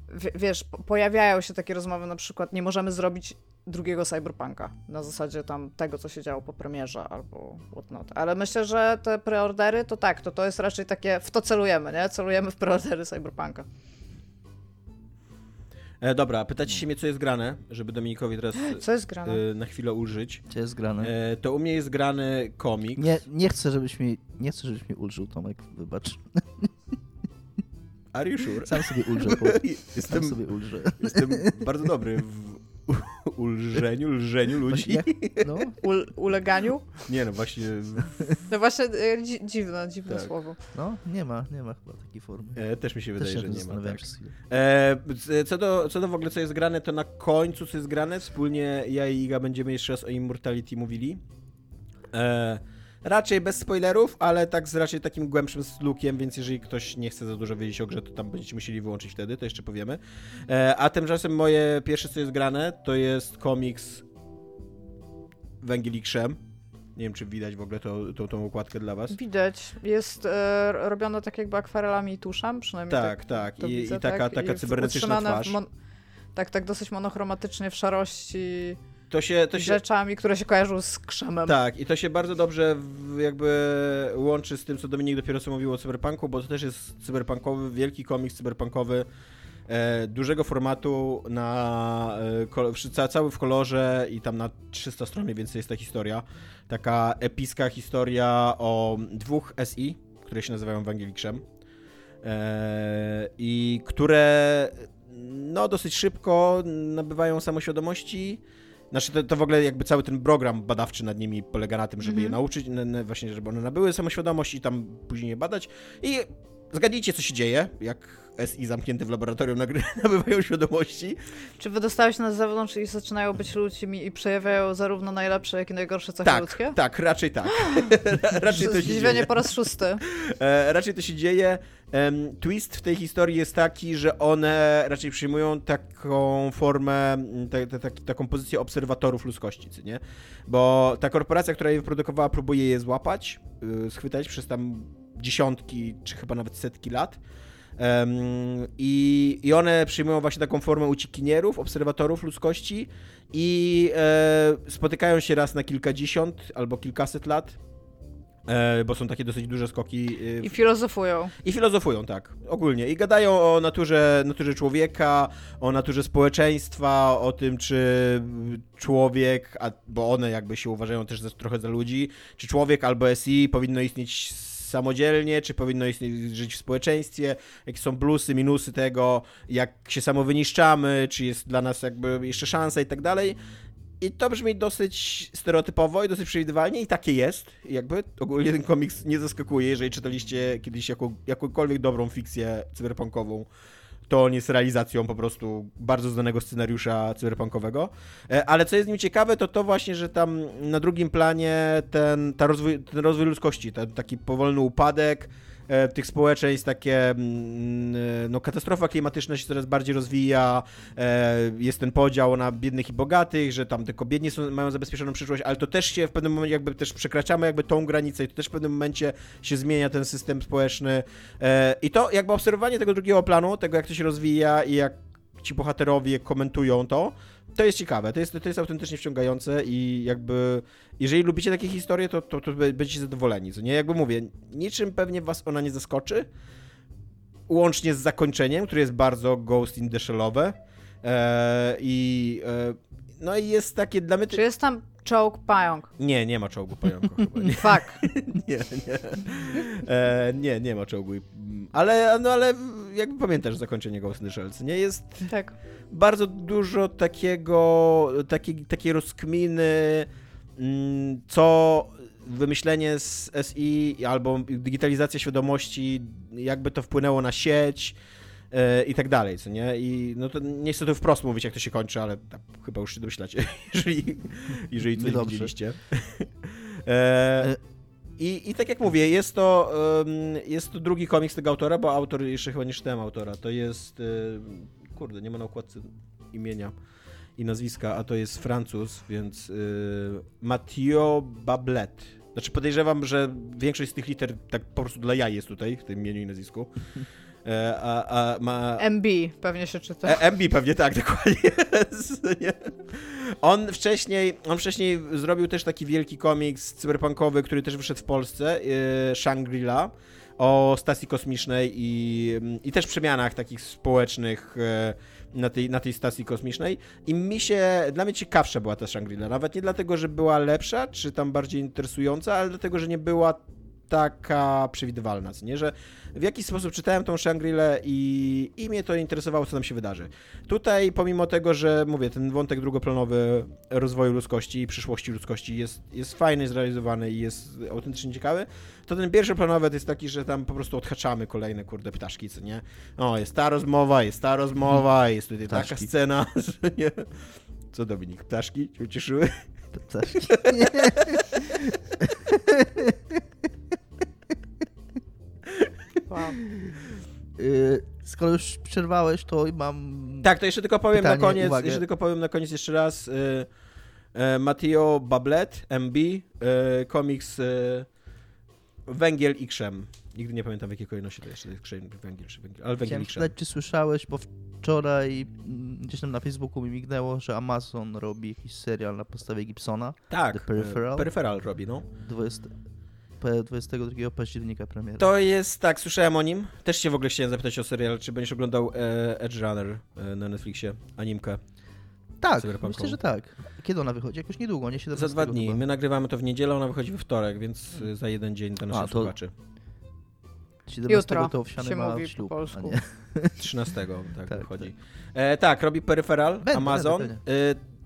w, wiesz, pojawiają się takie rozmowy na przykład, nie możemy zrobić drugiego Cyberpunka, na zasadzie tam tego, co się działo po premierze albo whatnot. Ale myślę, że te preordery to tak, to to jest raczej takie, w to celujemy, nie? Celujemy w preordery Cyberpunka. E, dobra, pytacie się mnie, co jest grane, żeby Dominikowi teraz co jest grane? E, na chwilę ulżyć. Co jest grane? E, to u mnie jest grany komik. Nie, nie chcę, żebyś mi, nie chcę, żebyś mi ulżył, Tomek, wybacz. Are you sure? Sam sobie ulżę. [laughs] jestem, Sam sobie ulżę. Jestem bardzo dobry w [laughs] ulżeniu, lżeniu ludzi. Jak, no? [laughs] Ul, uleganiu? Nie, no właśnie. No właśnie e, dziwne, dziwne tak. słowo. No, nie ma, nie ma chyba takiej formy. E, też mi się wydaje, że nie ma. Tak. E, co, do, co do w ogóle, co jest grane, to na końcu, co jest grane, wspólnie ja i Iga będziemy jeszcze raz o Immortality mówili. E, Raczej bez spoilerów, ale tak z raczej takim głębszym lukiem, więc jeżeli ktoś nie chce za dużo wiedzieć o grze, to tam będziecie musieli wyłączyć wtedy, to jeszcze powiemy. E, a tymczasem moje pierwsze, co jest grane, to jest komiks Węgiel i Krzem. Nie wiem, czy widać w ogóle tą, tą, tą układkę dla was. Widać. Jest e, robione tak jakby akwarelami i tuszem, przynajmniej tak. Tak, tak. I, widzę, i taka, tak? taka I cybernetyczna twarz. tak, tak dosyć monochromatycznie w szarości to się, to się, rzeczami, które się kojarzą z krzemem. Tak, i to się bardzo dobrze jakby łączy z tym, co Dominik dopiero co mówił o cyberpunku, bo to też jest cyberpunkowy, wielki komiks cyberpunkowy, e, dużego formatu, na e, cały w kolorze i tam na 300 stron mniej więcej jest ta historia. Taka epicka historia o dwóch SI, które się nazywają Wangelikszem e, i które no dosyć szybko nabywają samoświadomości, znaczy to, to w ogóle jakby cały ten program badawczy nad nimi polega na tym, żeby mm -hmm. je mhm. nauczyć, właśnie żeby one nabyły samoświadomość i tam później je badać. I zgadnijcie, co się dzieje, jak SI zamknięte w laboratorium [laughs] nabywają świadomości. Czy wydostałeś się na zewnątrz i zaczynają być ludźmi i przejawiają zarówno najlepsze, jak i najgorsze cechy tak, ludzkie? Tak, raczej tak. [laughs] raczej to się dzieje. po raz szósty. E, raczej to się dzieje. Twist w tej historii jest taki, że one raczej przyjmują taką formę, te, te, te, taką pozycję obserwatorów ludzkości, nie? Bo ta korporacja, która je wyprodukowała, próbuje je złapać, yy, schwytać przez tam dziesiątki, czy chyba nawet setki lat. I, I one przyjmują właśnie taką formę uciekinierów, obserwatorów ludzkości i e, spotykają się raz na kilkadziesiąt albo kilkaset lat bo są takie dosyć duże skoki. E, I filozofują. I filozofują, tak, ogólnie. I gadają o naturze, naturze człowieka, o naturze społeczeństwa, o tym, czy człowiek, a, bo one jakby się uważają też za, trochę za ludzi, czy człowiek albo SI powinno istnieć samodzielnie, czy powinno istnieć, żyć w społeczeństwie, jakie są plusy, minusy tego, jak się samo wyniszczamy, czy jest dla nas jakby jeszcze szansa i tak dalej. I to brzmi dosyć stereotypowo i dosyć przewidywalnie i takie jest. Jakby ogólnie ten komiks nie zaskakuje, jeżeli czytaliście kiedyś jaką, jakąkolwiek dobrą fikcję cyberpunkową, to on jest realizacją po prostu bardzo znanego scenariusza cyberpunkowego. E, ale co jest nim ciekawe, to to właśnie, że tam na drugim planie ten, ta rozwój, ten rozwój ludzkości, ten taki powolny upadek, tych społeczeństw, takie mm, e, no, katastrofa klimatyczna się coraz bardziej rozwija, e, jest ten podział na biednych i bogatych, że tam tylko biedni są, mają zabezpieczoną przyszłość, ale to też się w pewnym momencie jakby też przekraczamy jakby tą granicę i to też w pewnym momencie się zmienia ten system społeczny. E, i to jakby obserwowanie tego drugiego planu, tego jak to się rozwija i jak ci bohaterowie komentują to, to jest ciekawe, to jest, to jest autentycznie wciągające i jakby, jeżeli lubicie takie historie, to, to, to będziecie zadowoleni, co nie? Jakby mówię, niczym pewnie was ona nie zaskoczy, łącznie z zakończeniem, które jest bardzo Ghost in the Shellowe eee, i e, no i jest takie dla mnie... Czy jest tam czołg pająk? Nie, nie ma czołgu pająku [laughs] chyba. Nie. Fuck. [laughs] nie, nie. E, nie, nie ma czołgu. Ale, no ale jakby pamiętasz zakończenie Ghost in the Shells, nie? Jest tak. bardzo dużo takiego, takiej, takiej rozkminy, mm, co wymyślenie z SI albo digitalizacja świadomości, jakby to wpłynęło na sieć, i tak dalej, co nie? I no to nie chcę tu wprost mówić, jak to się kończy, ale chyba już się domyślacie, [laughs] jeżeli, jeżeli coś Dobrze. widzieliście. [laughs] E, e, i, I tak jak mówię, jest to, jest to drugi komiks tego autora, bo autor, jeszcze chyba nie czytałem autora, to jest, kurde, nie ma na okładce imienia i nazwiska, a to jest Francuz, więc Mathieu Bablet. Znaczy podejrzewam, że większość z tych liter tak po prostu dla jaj jest tutaj, w tym imieniu i nazwisku. E, a, a ma... MB pewnie się czyta. E, MB pewnie tak, [laughs] dokładnie. on wcześniej, on wcześniej zrobił też taki wielki komiks cyberpunkowy, który też wyszedł w Polsce, e, Shangri-La, o stacji kosmicznej i, i też przemianach takich społecznych na tej, na tej stacji kosmicznej. I mi się, dla mnie ciekawsza była ta Shangri-La. Nawet nie dlatego, że była lepsza, czy tam bardziej interesująca, ale dlatego, że nie była taka przewidywalna, co nie? Że w jakiś sposób czytałem tą Shangri-La i, i mnie to interesowało, co tam się wydarzy. Tutaj, pomimo tego, że mówię, ten wątek drugoplanowy rozwoju ludzkości i przyszłości ludzkości jest, jest fajny, zrealizowany i jest autentycznie ciekawy, to ten pierwszy planowy to jest taki, że tam po prostu odhaczamy kolejne, kurde, ptaszki, co nie? O, jest ta rozmowa, jest ta rozmowa, jest tutaj ptaszki. taka scena, [laughs] że nie... Co Dominik, ptaszki cię ucieszyły? Ptaszki. [laughs] [laughs] Wow. Y, skoro już przerwałeś, to mam. Tak, to jeszcze tylko powiem pytanie, na koniec. Uwagę. Jeszcze tylko powiem na koniec jeszcze raz. Y, y, Matteo Bablet, MB, komiks Węgiel i Krzem. Nigdy nie pamiętam w jakiej kolejności to jeszcze jest krzem, węgiel czy węgiel, ale węgiel Chciałem i krzem. czy słyszałeś, bo wczoraj mm, gdzieś tam na Facebooku mi mignęło, że Amazon robi jakiś serial na podstawie Gibsona. Tak, The Peripheral. Peripheral robi, no. 20, 22 października premiera. To jest, tak, słyszałem o nim. Też się w ogóle chciałem zapytać o serial, czy będziesz oglądał e, Edge Runner e, na Netflixie, animkę. Tak, myślę, że tak. Kiedy ona wychodzi? Jakoś niedługo, nie 17 Za dwa dni. Chyba. My nagrywamy to w niedzielę, ona wychodzi we wtorek, więc hmm. za jeden dzień dla naszych A, to... słuchaczy. 17 Jutro to się mówi ślub, po polsku. 13 tak, tak wychodzi. Tak. E, tak, robi Peripheral, Amazon. Będę, będę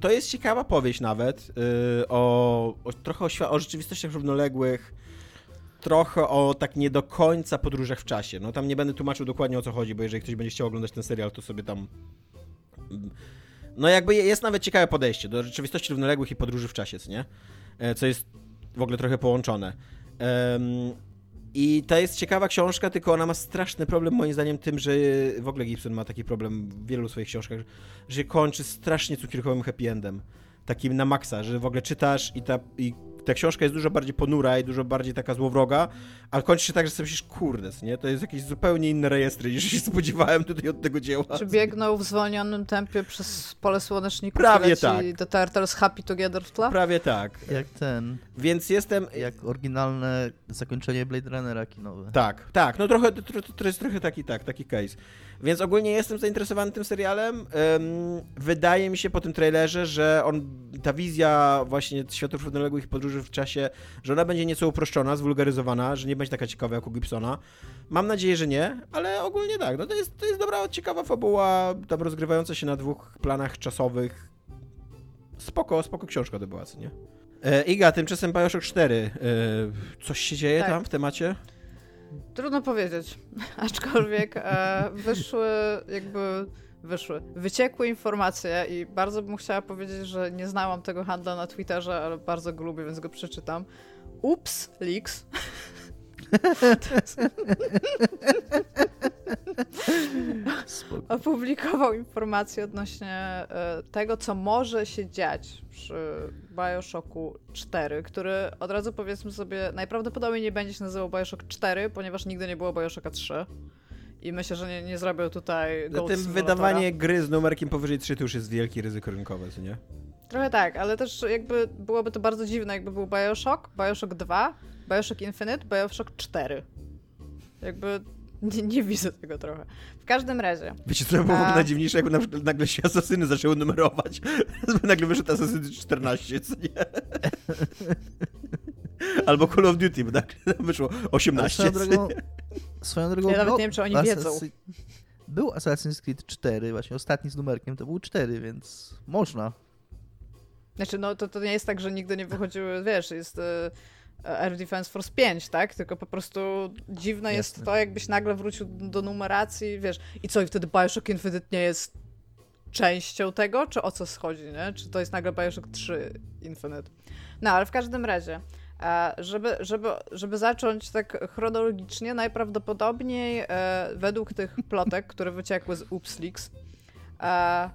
to jest ciekawa powieść nawet yy, o, o, trochę o, o rzeczywistościach równoległych, trochę o tak nie do końca podróżach w czasie. No tam nie będę tłumaczył dokładnie o co chodzi, bo jeżeli ktoś będzie chciał oglądać ten serial, to sobie tam... No jakby jest nawet ciekawe podejście do rzeczywistości równoległych i podróży w czasie, co nie? E, co jest w ogóle trochę połączone. Um, i to jest ciekawa książka, tylko ona ma straszny problem moim zdaniem tym, że w ogóle Gibson ma taki problem w wielu swoich książkach, że kończy strasznie cukierkowym happy endem. Takim na maksa, że w ogóle czytasz i, ta, i ta książka jest dużo bardziej ponura i dużo bardziej taka złowroga, ale kończy się tak, że sobie myślisz, kurde, nie? To jest jakieś zupełnie inne rejestry, niż się spodziewałem tutaj od tego dzieła. Czy biegnął w zwolnionym tempie przez pole słoneczników Prawie tak. The Turtles Happy Together w tle? Prawie tak. Jak ten. Więc jestem... Jak oryginalne zakończenie Blade Runnera kinowe. Tak, tak. No trochę, to, to jest trochę taki, tak, taki case. Więc ogólnie jestem zainteresowany tym serialem. wydaje mi się po tym trailerze, że on, ta wizja właśnie światów równoległych i podróży w czasie, że ona będzie nieco uproszczona, zwulgaryzowana, że nie będzie taka ciekawa jak u Gibsona. Mam nadzieję, że nie, ale ogólnie tak. No to jest, to jest dobra, ciekawa fabuła, tam rozgrywająca się na dwóch planach czasowych. Spoko, spoko książka to była, co nie? E, Iga, tymczasem Bioshock 4. E, coś się dzieje tak. tam w temacie? Trudno powiedzieć, [laughs] aczkolwiek e, wyszły jakby wyszły, wyciekły informacje i bardzo bym chciała powiedzieć, że nie znałam tego handla na Twitterze, ale bardzo go lubię, więc go przeczytam. Ups, leaks. [laughs] Opublikował informacje odnośnie e, tego, co może się dziać przy Bioshocku 4, który od razu powiedzmy sobie, najprawdopodobniej nie będzie się nazywał Bioshock 4, ponieważ nigdy nie było Bioshocka 3. I myślę, że nie, nie zrobił tutaj. Zatem wydawanie gry z numerkiem powyżej 3 to już jest wielkie ryzyko rynkowe, co nie? Trochę tak, ale też jakby byłoby to bardzo dziwne, jakby był Bioshock, Bioshock 2, Bioshock Infinite, Bioshock 4. Jakby nie, nie widzę tego trochę. W każdym razie. Wiecie, co było A... najdziwniejsze, jakby na nagle się asasyny zaczęły numerować. [laughs] nagle wyszedł Assassiny 14, co nie? [laughs] Albo Call of Duty, bo nagle wyszło 18. Swoją drogą, swoją drogą ja nawet nie wiem, czy oni wiedzą. Był Assassin's Creed 4, właśnie ostatni z numerkiem to był 4, więc można. Znaczy, no to, to nie jest tak, że nigdy nie wychodziły, wiesz, jest y, Air Defense Force 5, tak? Tylko po prostu dziwne Jasne. jest to, jakbyś nagle wrócił do numeracji, wiesz, i co, i wtedy Bioshock Infinite nie jest częścią tego, czy o co schodzi, nie? Czy to jest nagle Bioshock 3 Infinite? No, ale w każdym razie, e, żeby, żeby, żeby zacząć tak chronologicznie, najprawdopodobniej e, według tych plotek, [laughs] które wyciekły z UpsLeaks, e,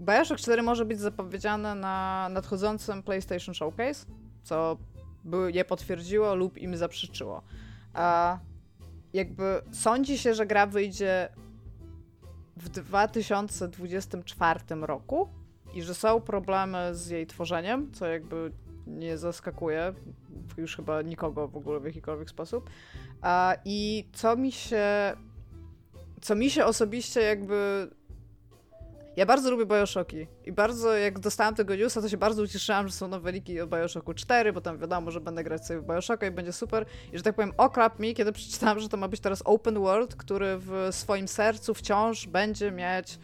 Bioshock 4 może być zapowiedziane na nadchodzącym PlayStation Showcase, co by je potwierdziło lub im zaprzeczyło. A jakby sądzi się, że gra wyjdzie w 2024 roku i że są problemy z jej tworzeniem, co jakby nie zaskakuje już chyba nikogo w ogóle w jakikolwiek sposób. I co mi się co mi się osobiście jakby ja bardzo lubię Bioshocki i bardzo, jak dostałam tego newsa, to się bardzo ucieszyłam, że są noweliki o Bioshocku 4, bo tam wiadomo, że będę grać sobie w Bioshocka i będzie super. I że tak powiem, oklap mi, kiedy przeczytałam, że to ma być teraz open world, który w swoim sercu wciąż będzie mieć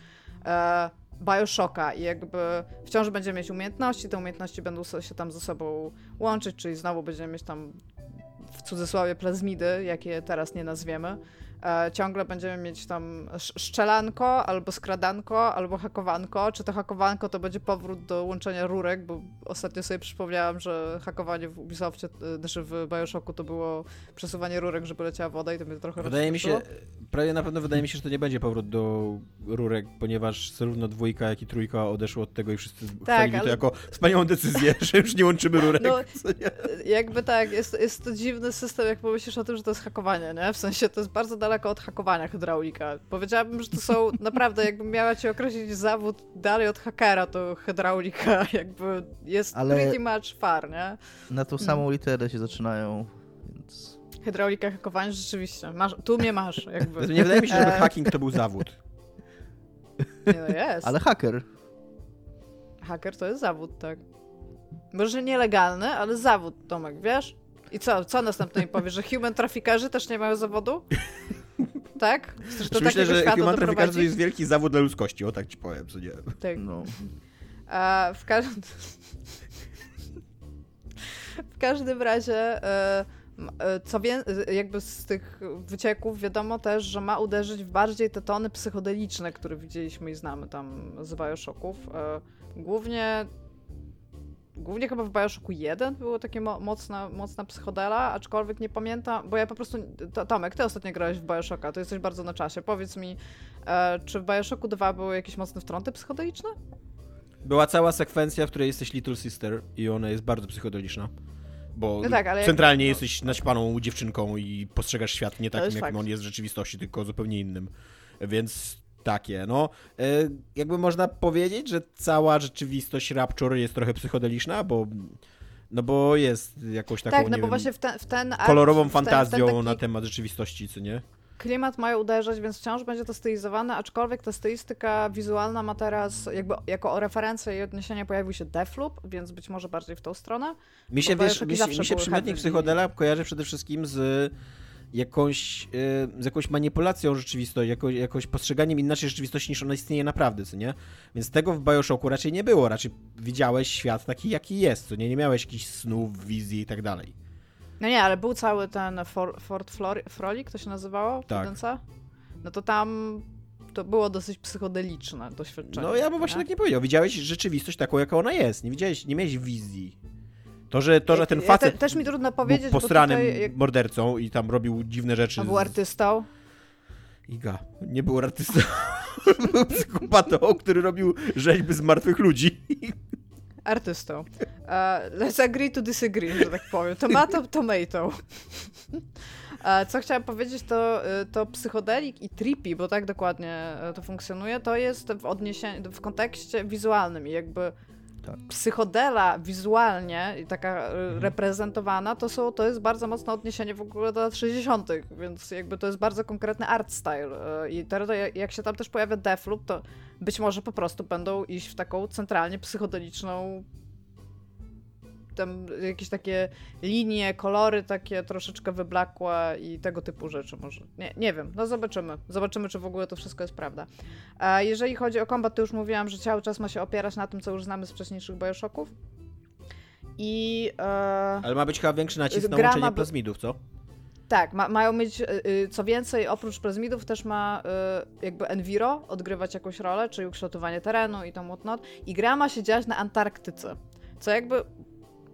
e, Bioshocka i jakby wciąż będzie mieć umiejętności, te umiejętności będą się tam ze sobą łączyć, czyli znowu będziemy mieć tam w cudzysłowie plazmidy, jakie teraz nie nazwiemy, ciągle będziemy mieć tam szczelanko, albo skradanko, albo hakowanko. Czy to hakowanko to będzie powrót do łączenia rurek, bo ostatnio sobie przypomniałam, że hakowanie w Ubisoftie, e, znaczy w Bioshocku to było przesuwanie rurek, żeby leciała woda i to mnie trochę Wydaje mi się, prawie na pewno wydaje mi się, że to nie będzie powrót do rurek, ponieważ zarówno dwójka, jak i trójka odeszło od tego i wszyscy tak, ale... to jako wspaniałą decyzję, [laughs] że już nie łączymy rurek. No, jakby tak, jest, jest to dziwny system, jak pomyślisz o tym, że to jest hakowanie, nie? W sensie to jest bardzo daleko od hakowania hydraulika. Powiedziałabym, że to są [laughs] naprawdę, jakbym miała ci określić zawód dalej od hakera, to hydraulika [laughs] jakby jest Ale pretty much far, nie? Na tą samą hmm. literę się zaczynają, więc... Hydraulika, hakowanie, rzeczywiście. Masz, tu mnie masz, jakby. [laughs] Nie wydaje mi się, żeby e. hacking to był zawód. Nie, no jest. Ale haker. Haker to jest zawód, tak. Może nielegalny, ale zawód, Tomek, wiesz? I co, co następnie mi powiesz, że human traffickerzy też nie mają zawodu? Tak? Chcesz do Myślę, że traffickerzy to jest wielki zawód dla ludzkości, o tak ci powiem, co nie. Tak. No. A w każdym... w każdym razie... E, co jakby z tych wycieków wiadomo też, że ma uderzyć w bardziej te tony psychodeliczne, które widzieliśmy i znamy tam z Bioshocków. E, głównie Głównie chyba w Bioshocku 1 było takie mo mocna, mocna psychodela, aczkolwiek nie pamiętam, bo ja po prostu... Tomek, ty ostatnio grałeś w Bioshocka, to jesteś bardzo na czasie. Powiedz mi, e, czy w Bioshocku 2 były jakieś mocne wtrąty psychodeliczne? Była cała sekwencja, w której jesteś Little Sister i ona jest bardzo psychodeliczna. Bo no tak, centralnie jak... jesteś naćpaną dziewczynką i postrzegasz świat nie takim, jakim on jest w rzeczywistości, tylko zupełnie innym. Więc takie, no. E, jakby można powiedzieć, że cała rzeczywistość Rapture jest trochę psychodeliczna, bo no bo jest jakąś taką, tak, no bo wiem, właśnie w ten, w ten kolorową w fantazją ten taki... na temat rzeczywistości, co nie? klimat mają uderzać, więc wciąż będzie to stylizowane, aczkolwiek ta stylistyka wizualna ma teraz jakby jako referencję i odniesienie pojawił się Deathloop, więc być może bardziej w tą stronę. Mi się, wiesz, mi, mi się przymiotnik psychodela kojarzy przede wszystkim z jakąś, z jakąś manipulacją rzeczywistości, jako, jakoś postrzeganiem inaczej rzeczywistości niż ona istnieje naprawdę, co nie? Więc tego w Bioshocku raczej nie było, raczej widziałeś świat taki, jaki jest, co nie? Nie miałeś jakichś snów, wizji i tak dalej. No nie, ale był cały ten For, Fort Flori, Frolic, to się nazywało? Tak. No to tam to było dosyć psychodeliczne doświadczenie. No ja bym właśnie nie? tak nie powiedział. Widziałeś rzeczywistość taką, jaka ona jest. Nie widziałeś, nie miałeś wizji To, że, to, że ten facet ja te, też mi trudno powiedzieć, był postranym tutaj... mordercą i tam robił dziwne rzeczy. A był artystą? Iga, nie był artystą. [laughs] był psychopatą, który robił rzeźby z martwych ludzi. Artystą. Uh, let's agree to disagree, że tak powiem. Tomato, tomato. Uh, co chciałam powiedzieć, to, y, to psychodelik i trippy, bo tak dokładnie to funkcjonuje, to jest w odniesieniu, w kontekście wizualnym i jakby tak. psychodela wizualnie i taka mhm. reprezentowana, to, są, to jest bardzo mocne odniesienie w ogóle do lat 60., więc jakby to jest bardzo konkretny art style. I teraz jak się tam też pojawia Deathloop, to być może po prostu będą iść w taką centralnie psychodeliczną tam jakieś takie linie, kolory takie troszeczkę wyblakłe i tego typu rzeczy może. Nie, nie wiem, no zobaczymy. Zobaczymy, czy w ogóle to wszystko jest prawda. A jeżeli chodzi o kombat, to już mówiłam, że cały czas ma się opierać na tym, co już znamy z wcześniejszych Bioshocków. I... E... Ale ma być chyba większy nacisk na łączenie ma... plazmidów, co? Tak, ma, mają mieć, y, y, co więcej, oprócz plazmidów też ma jakby Enviro odgrywać jakąś rolę, czyli ukształtowanie terenu i to whatnot. I gra ma się dziać na Antarktyce, co jakby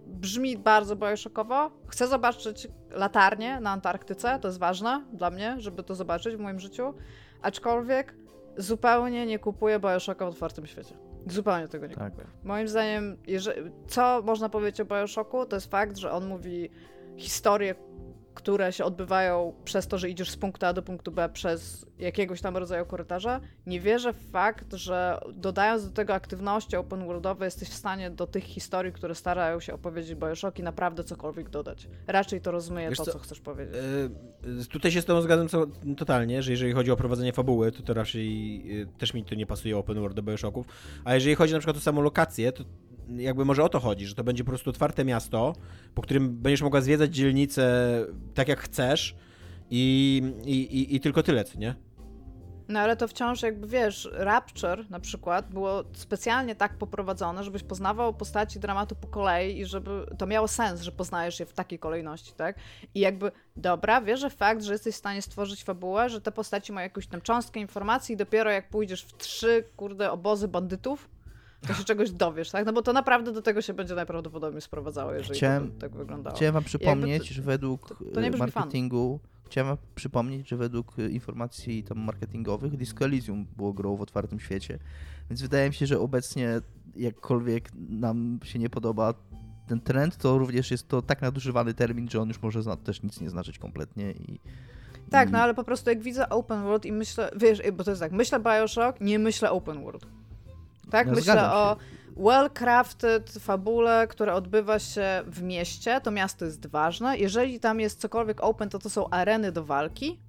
brzmi bardzo bojoszokowo. Chcę zobaczyć latarnię na Antarktyce, to jest ważne dla mnie, żeby to zobaczyć w moim życiu. Aczkolwiek zupełnie nie kupuję Bioshocka w otwartym świecie. Zupełnie tego nie tak. kupuję. Moim zdaniem, jeżeli, co można powiedzieć o Bioshocku, to jest fakt, że on mówi historię które się odbywają przez to, że idziesz z punktu A do punktu B przez jakiegoś tam rodzaju korytarza, nie wierzę w fakt, że dodając do tego aktywności open worldowe jesteś w stanie do tych historii, które starają się opowiedzieć Bioshock i naprawdę cokolwiek dodać. Raczej to rozumie to, co, co, chcesz powiedzieć. Yy, tutaj się z tobą zgadzam co, totalnie, że jeżeli chodzi o prowadzenie fabuły, to to raczej yy, też mi to nie pasuje open world do Bioshocków, a jeżeli chodzi na przykład o samą lokację, to jakby może o to chodzi, że to będzie po prostu otwarte miasto, po którym będziesz mogła zwiedzać dzielnicę tak jak chcesz i, i, i, i tylko tyle, co nie? No ale to wciąż jakby wiesz, Rapture na przykład było specjalnie tak poprowadzone, żebyś poznawał postaci dramatu po kolei i żeby to miało sens, że poznajesz je w takiej kolejności, tak? I jakby, dobra, wierzę fakt, że jesteś w stanie stworzyć fabułę, że te postaci mają jakąś tam cząstkę informacji i dopiero jak pójdziesz w trzy, kurde, obozy bandytów, to się czegoś dowiesz, tak? No bo to naprawdę do tego się będzie najprawdopodobniej sprowadzało, jeżeli chciałem, to tak wyglądało. Chciałem wam przypomnieć, to, że według to, e, marketingu chciałem wam przypomnieć, że według e, informacji tam marketingowych Disco Elysium było grą w otwartym świecie. Więc wydaje mi się, że obecnie jakkolwiek nam się nie podoba ten trend, to również jest to tak nadużywany termin, że on już może też nic nie znaczyć kompletnie i tak, no ale po prostu jak widzę open world i myślę, wiesz, bo to jest tak, myślę Bioshock, nie myślę open world. Tak, no, myślę o well-crafted fabule, która odbywa się w mieście. To miasto jest ważne. Jeżeli tam jest cokolwiek open, to to są areny do walki.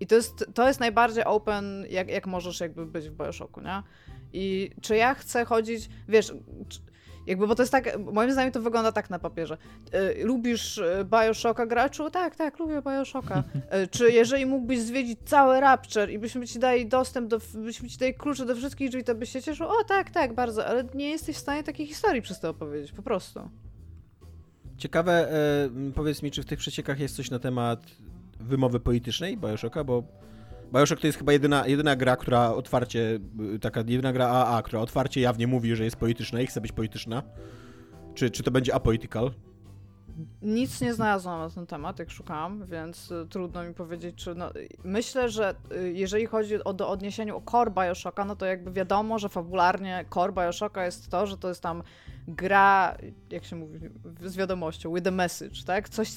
I to jest, to jest najbardziej open, jak, jak możesz jakby być w Bioshocku, nie? I czy ja chcę chodzić, wiesz, jakby, bo to jest tak, moim zdaniem to wygląda tak na papierze. Y, lubisz y, Bioshocka graczu? Tak, tak, lubię Bioshocka. Y, [laughs] czy jeżeli mógłbyś zwiedzić cały Rapture i byśmy ci dali dostęp do, byśmy ci dali klucze do wszystkich drzwi, to byś się cieszył? O, tak, tak, bardzo, ale nie jesteś w stanie takiej historii przez to opowiedzieć, po prostu. Ciekawe, powiedz mi, czy w tych przeciekach jest coś na temat wymowy politycznej Bioshocka, bo Bioshock to jest chyba jedyna, jedyna gra, która otwarcie, taka jedyna gra AA, która otwarcie jawnie mówi, że jest polityczna i chce być polityczna. Czy, czy to będzie apolitical? Nic nie znalazłam na ten temat, jak szukałam, więc y, trudno mi powiedzieć, czy. No, myślę, że y, jeżeli chodzi o do odniesieniu o core Bioshocka, no to jakby wiadomo, że fabularnie core Bioshocka jest to, że to jest tam gra, jak się mówi, z wiadomością, with a message, tak? Coś,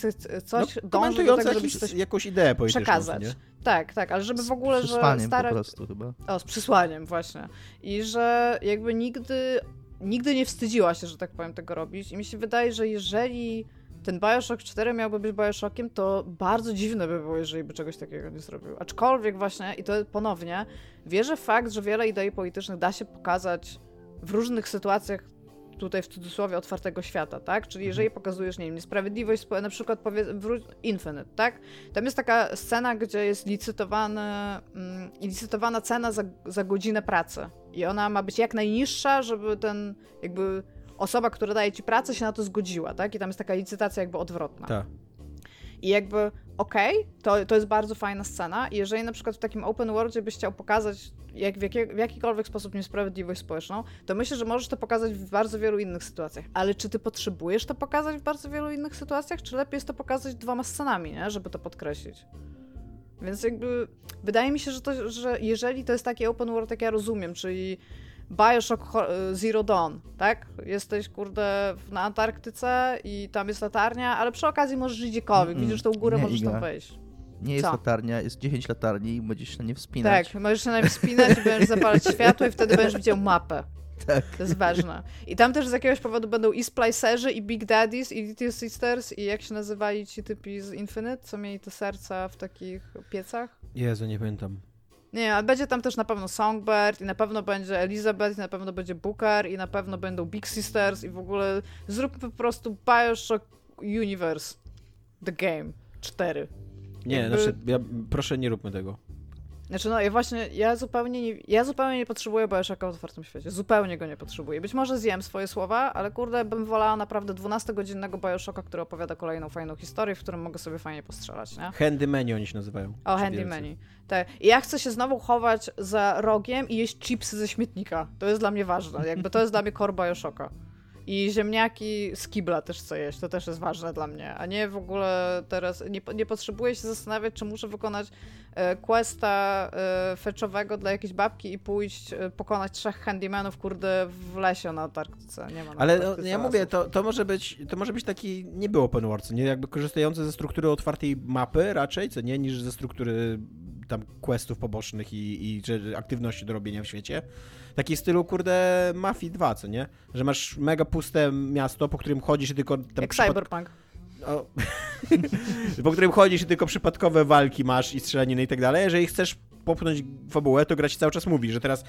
coś no, dąży do tego, żeby coś jakąś ideę przekazać. Nie? Tak, tak, ale żeby z w ogóle, że starać... po prostu chyba. O, z przysłaniem właśnie. I że jakby nigdy, nigdy nie wstydziła się, że tak powiem, tego robić. I mi się wydaje, że jeżeli ten Bioshock 4 miałby być Bioshockiem, to bardzo dziwne by było, jeżeli by czegoś takiego nie zrobił. Aczkolwiek właśnie, i to ponownie, wierzę w fakt, że wiele idei politycznych da się pokazać w różnych sytuacjach tutaj w cudzysłowie otwartego świata, tak? Czyli mhm. jeżeli pokazujesz, nie wiem, niesprawiedliwość, na przykład powie, Infinite, tak? Tam jest taka scena, gdzie jest licytowany, mm, licytowana cena za, za godzinę pracy i ona ma być jak najniższa, żeby ten jakby osoba, która daje ci pracę się na to zgodziła, tak? I tam jest taka licytacja jakby odwrotna. Tak. I jakby, okej, okay, to, to jest bardzo fajna scena. I jeżeli na przykład w takim open worldzie byś chciał pokazać jak w, jakie, w jakikolwiek sposób niesprawiedliwość społeczną, to myślę, że możesz to pokazać w bardzo wielu innych sytuacjach. Ale czy ty potrzebujesz to pokazać w bardzo wielu innych sytuacjach, czy lepiej jest to pokazać dwoma scenami, nie? żeby to podkreślić? Więc jakby wydaje mi się, że, to, że jeżeli to jest taki open world, jak ja rozumiem, czyli Bioshock Zero Dawn, tak? Jesteś, kurde, na Antarktyce i tam jest latarnia, ale przy okazji możesz żyć gdziekolwiek. Widzisz tą górę, nie, możesz Iga. tam wejść. Nie jest Co? latarnia, jest 10 latarni i będziesz się na nie wspinać. Tak, możesz się na nie wspinać, będziesz zapalać [laughs] światło i wtedy będziesz widział mapę. Tak. To jest ważne. I tam też z jakiegoś powodu będą i Splicerzy, i Big Daddies, i Little Sisters, i jak się nazywali ci typi z Infinite, co mieli te serca w takich piecach? Jezu, nie pamiętam. Nie, ale będzie tam też na pewno Songbird i na pewno będzie Elizabeth i na pewno będzie Booker i na pewno będą Big Sisters i w ogóle zróbmy po prostu Bioshock Universe The Game 4. Nie, Jakby... znaczy, ja, proszę nie róbmy tego. Znaczy, no ja właśnie, ja zupełnie nie, ja zupełnie nie potrzebuję Bioshocka w otwartym świecie. Zupełnie go nie potrzebuję. Być może zjem swoje słowa, ale kurde, bym wolała naprawdę 12-godzinnego Bioshocka, który opowiada kolejną fajną historię, w którym mogę sobie fajnie postrzelać, nie? Handy menu oni się nazywają. O, handy menu. Tak. I ja chcę się znowu chować za rogiem i jeść chipsy ze śmietnika. To jest dla mnie ważne. Jakby to jest dla mnie core Bioshocka. I ziemniaki z kibla też chcę jeść, to też jest ważne dla mnie. A nie w ogóle teraz, nie, nie potrzebuję się zastanawiać, czy muszę wykonać e, questa e, feczowego dla jakiejś babki i pójść e, pokonać trzech handymanów, kurde, w lesie na Antarktyce. Nie ma Ale no, ja mówię, to, to, może być, to może być taki niby open world, nie jakby korzystający ze struktury otwartej mapy raczej, co nie, niż ze struktury tam questów pobocznych i, i aktywności do robienia w świecie. Taki w stylu, kurde, Mafii 2, co nie? Że masz mega puste miasto, po którym chodzisz i tylko... Tam Jak przypad... Cyberpunk. O... [laughs] po którym chodzisz i tylko przypadkowe walki masz i strzelaniny i tak dalej. Jeżeli chcesz popchnąć fabułę, to gra ci cały czas mówi, że teraz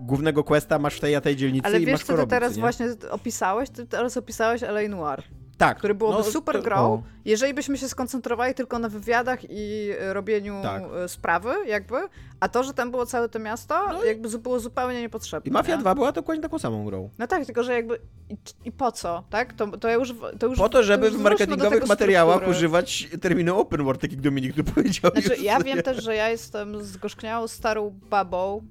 głównego questa masz w tej a tej dzielnicy Ale i wiesz, masz co ty teraz właśnie opisałeś? Ty teraz opisałeś L.A. Noir. Tak. Który byłoby no, super to, grą, o. jeżeli byśmy się skoncentrowali tylko na wywiadach i robieniu tak. E, sprawy, jakby, a to, że tam było całe to miasto, no jakby było zupełnie niepotrzebne. I Mafia nie? 2 była dokładnie taką samą grą. No tak, tylko że jakby i, i po co, tak? To, to, już, to już Po to, żeby w marketingowych materiałach struktury. używać terminu open world, tak jak Dominik tu powiedział. Znaczy, ja wiem też, że ja jestem zgorzkniałą starą babą,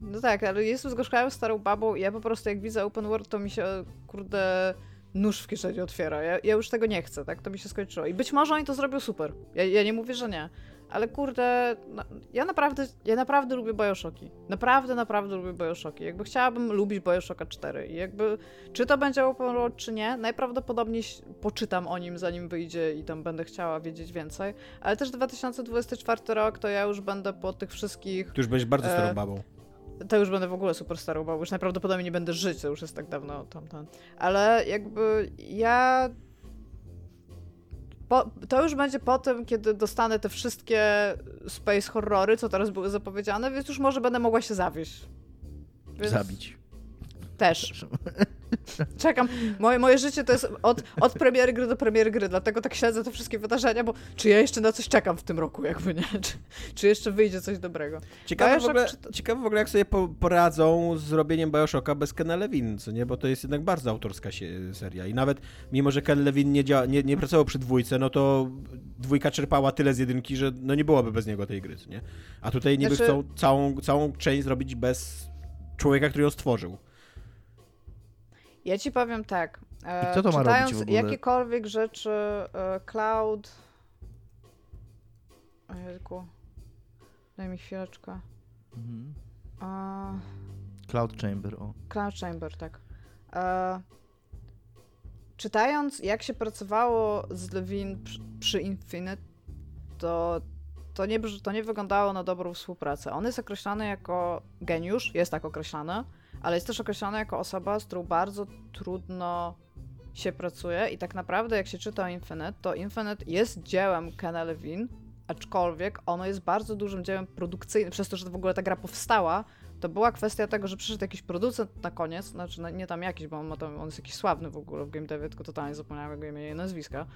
no tak, ale jestem zgorzkniałą starą babą i ja po prostu jak widzę open world, to mi się, kurde nóż w kieszeni otwiera. Ja, ja, już tego nie chcę, tak? To mi się skończyło. I być może oni to zrobią super. Ja, ja nie mówię, że nie. Ale kurde, no, ja naprawdę, ja naprawdę lubię Bioshocki. Naprawdę, naprawdę lubię Bioshocki. Jakby chciałabym lubić Bioshocka 4 i jakby, czy to będzie open world, czy nie, najprawdopodobniej poczytam o nim zanim wyjdzie i tam będę chciała wiedzieć więcej. Ale też 2024 rok, to ja już będę po tych wszystkich... Tu już będziesz bardzo starą e, babą to już będę w ogóle super starą, bo już najprawdopodobniej nie będę żyć, to już jest tak dawno tamten. Ale jakby ja... Po, to już będzie po tym, kiedy dostanę te wszystkie space horrory, co teraz były zapowiedziane, więc już może będę mogła się zawieść. Więc... Zabić. Też. Czekam. Moje, moje życie to jest od, od premiery gry do premiery gry, dlatego tak śledzę te wszystkie wydarzenia, bo czy ja jeszcze na coś czekam w tym roku, jakby nie? [laughs] Czy, czy jeszcze wyjdzie coś dobrego? Ciekawe, w ogóle, czy... ciekawe w ogóle, jak sobie poradzą z robieniem Bioshocka bez Kena Levin, co nie? Bo to jest jednak bardzo autorska się, seria. I nawet mimo, że Ken Levin nie, działa, nie, nie pracował przy dwójce, no to dwójka czerpała tyle z jedynki, że no nie byłoby bez niego tej gry, co nie? A tutaj niby znaczy... chcą całą, całą część zrobić bez człowieka, który ją stworzył. Ja ci powiem tak. E, I kto to ma robić w ogóle? jakiekolwiek rzeczy e, cloud... Ojejku. Daj mi chwileczkę. Mhm. A... Cloud Chamber, o. Cloud Chamber, tak. E... Czytając, jak się pracowało z Levin przy, przy Infinite, to, to, nie, to nie wyglądało na dobrą współpracę. On jest określany jako geniusz, jest tak określany, ale jest też określony jako osoba, z którą bardzo trudno się pracuje i tak naprawdę jak się czyta Infinite, to Infinite jest dziełem Kena Levine, aczkolwiek ono jest bardzo dużym dziełem produkcyjnym, przez to, że w ogóle ta gra powstała, to była kwestia tego, że przyszedł jakiś producent na koniec, znaczy nie tam jakiś, bo on, tam, on jest jakiś sławny w ogóle w game devie, tylko totalnie zapomniałem jego imienia i nazwiska.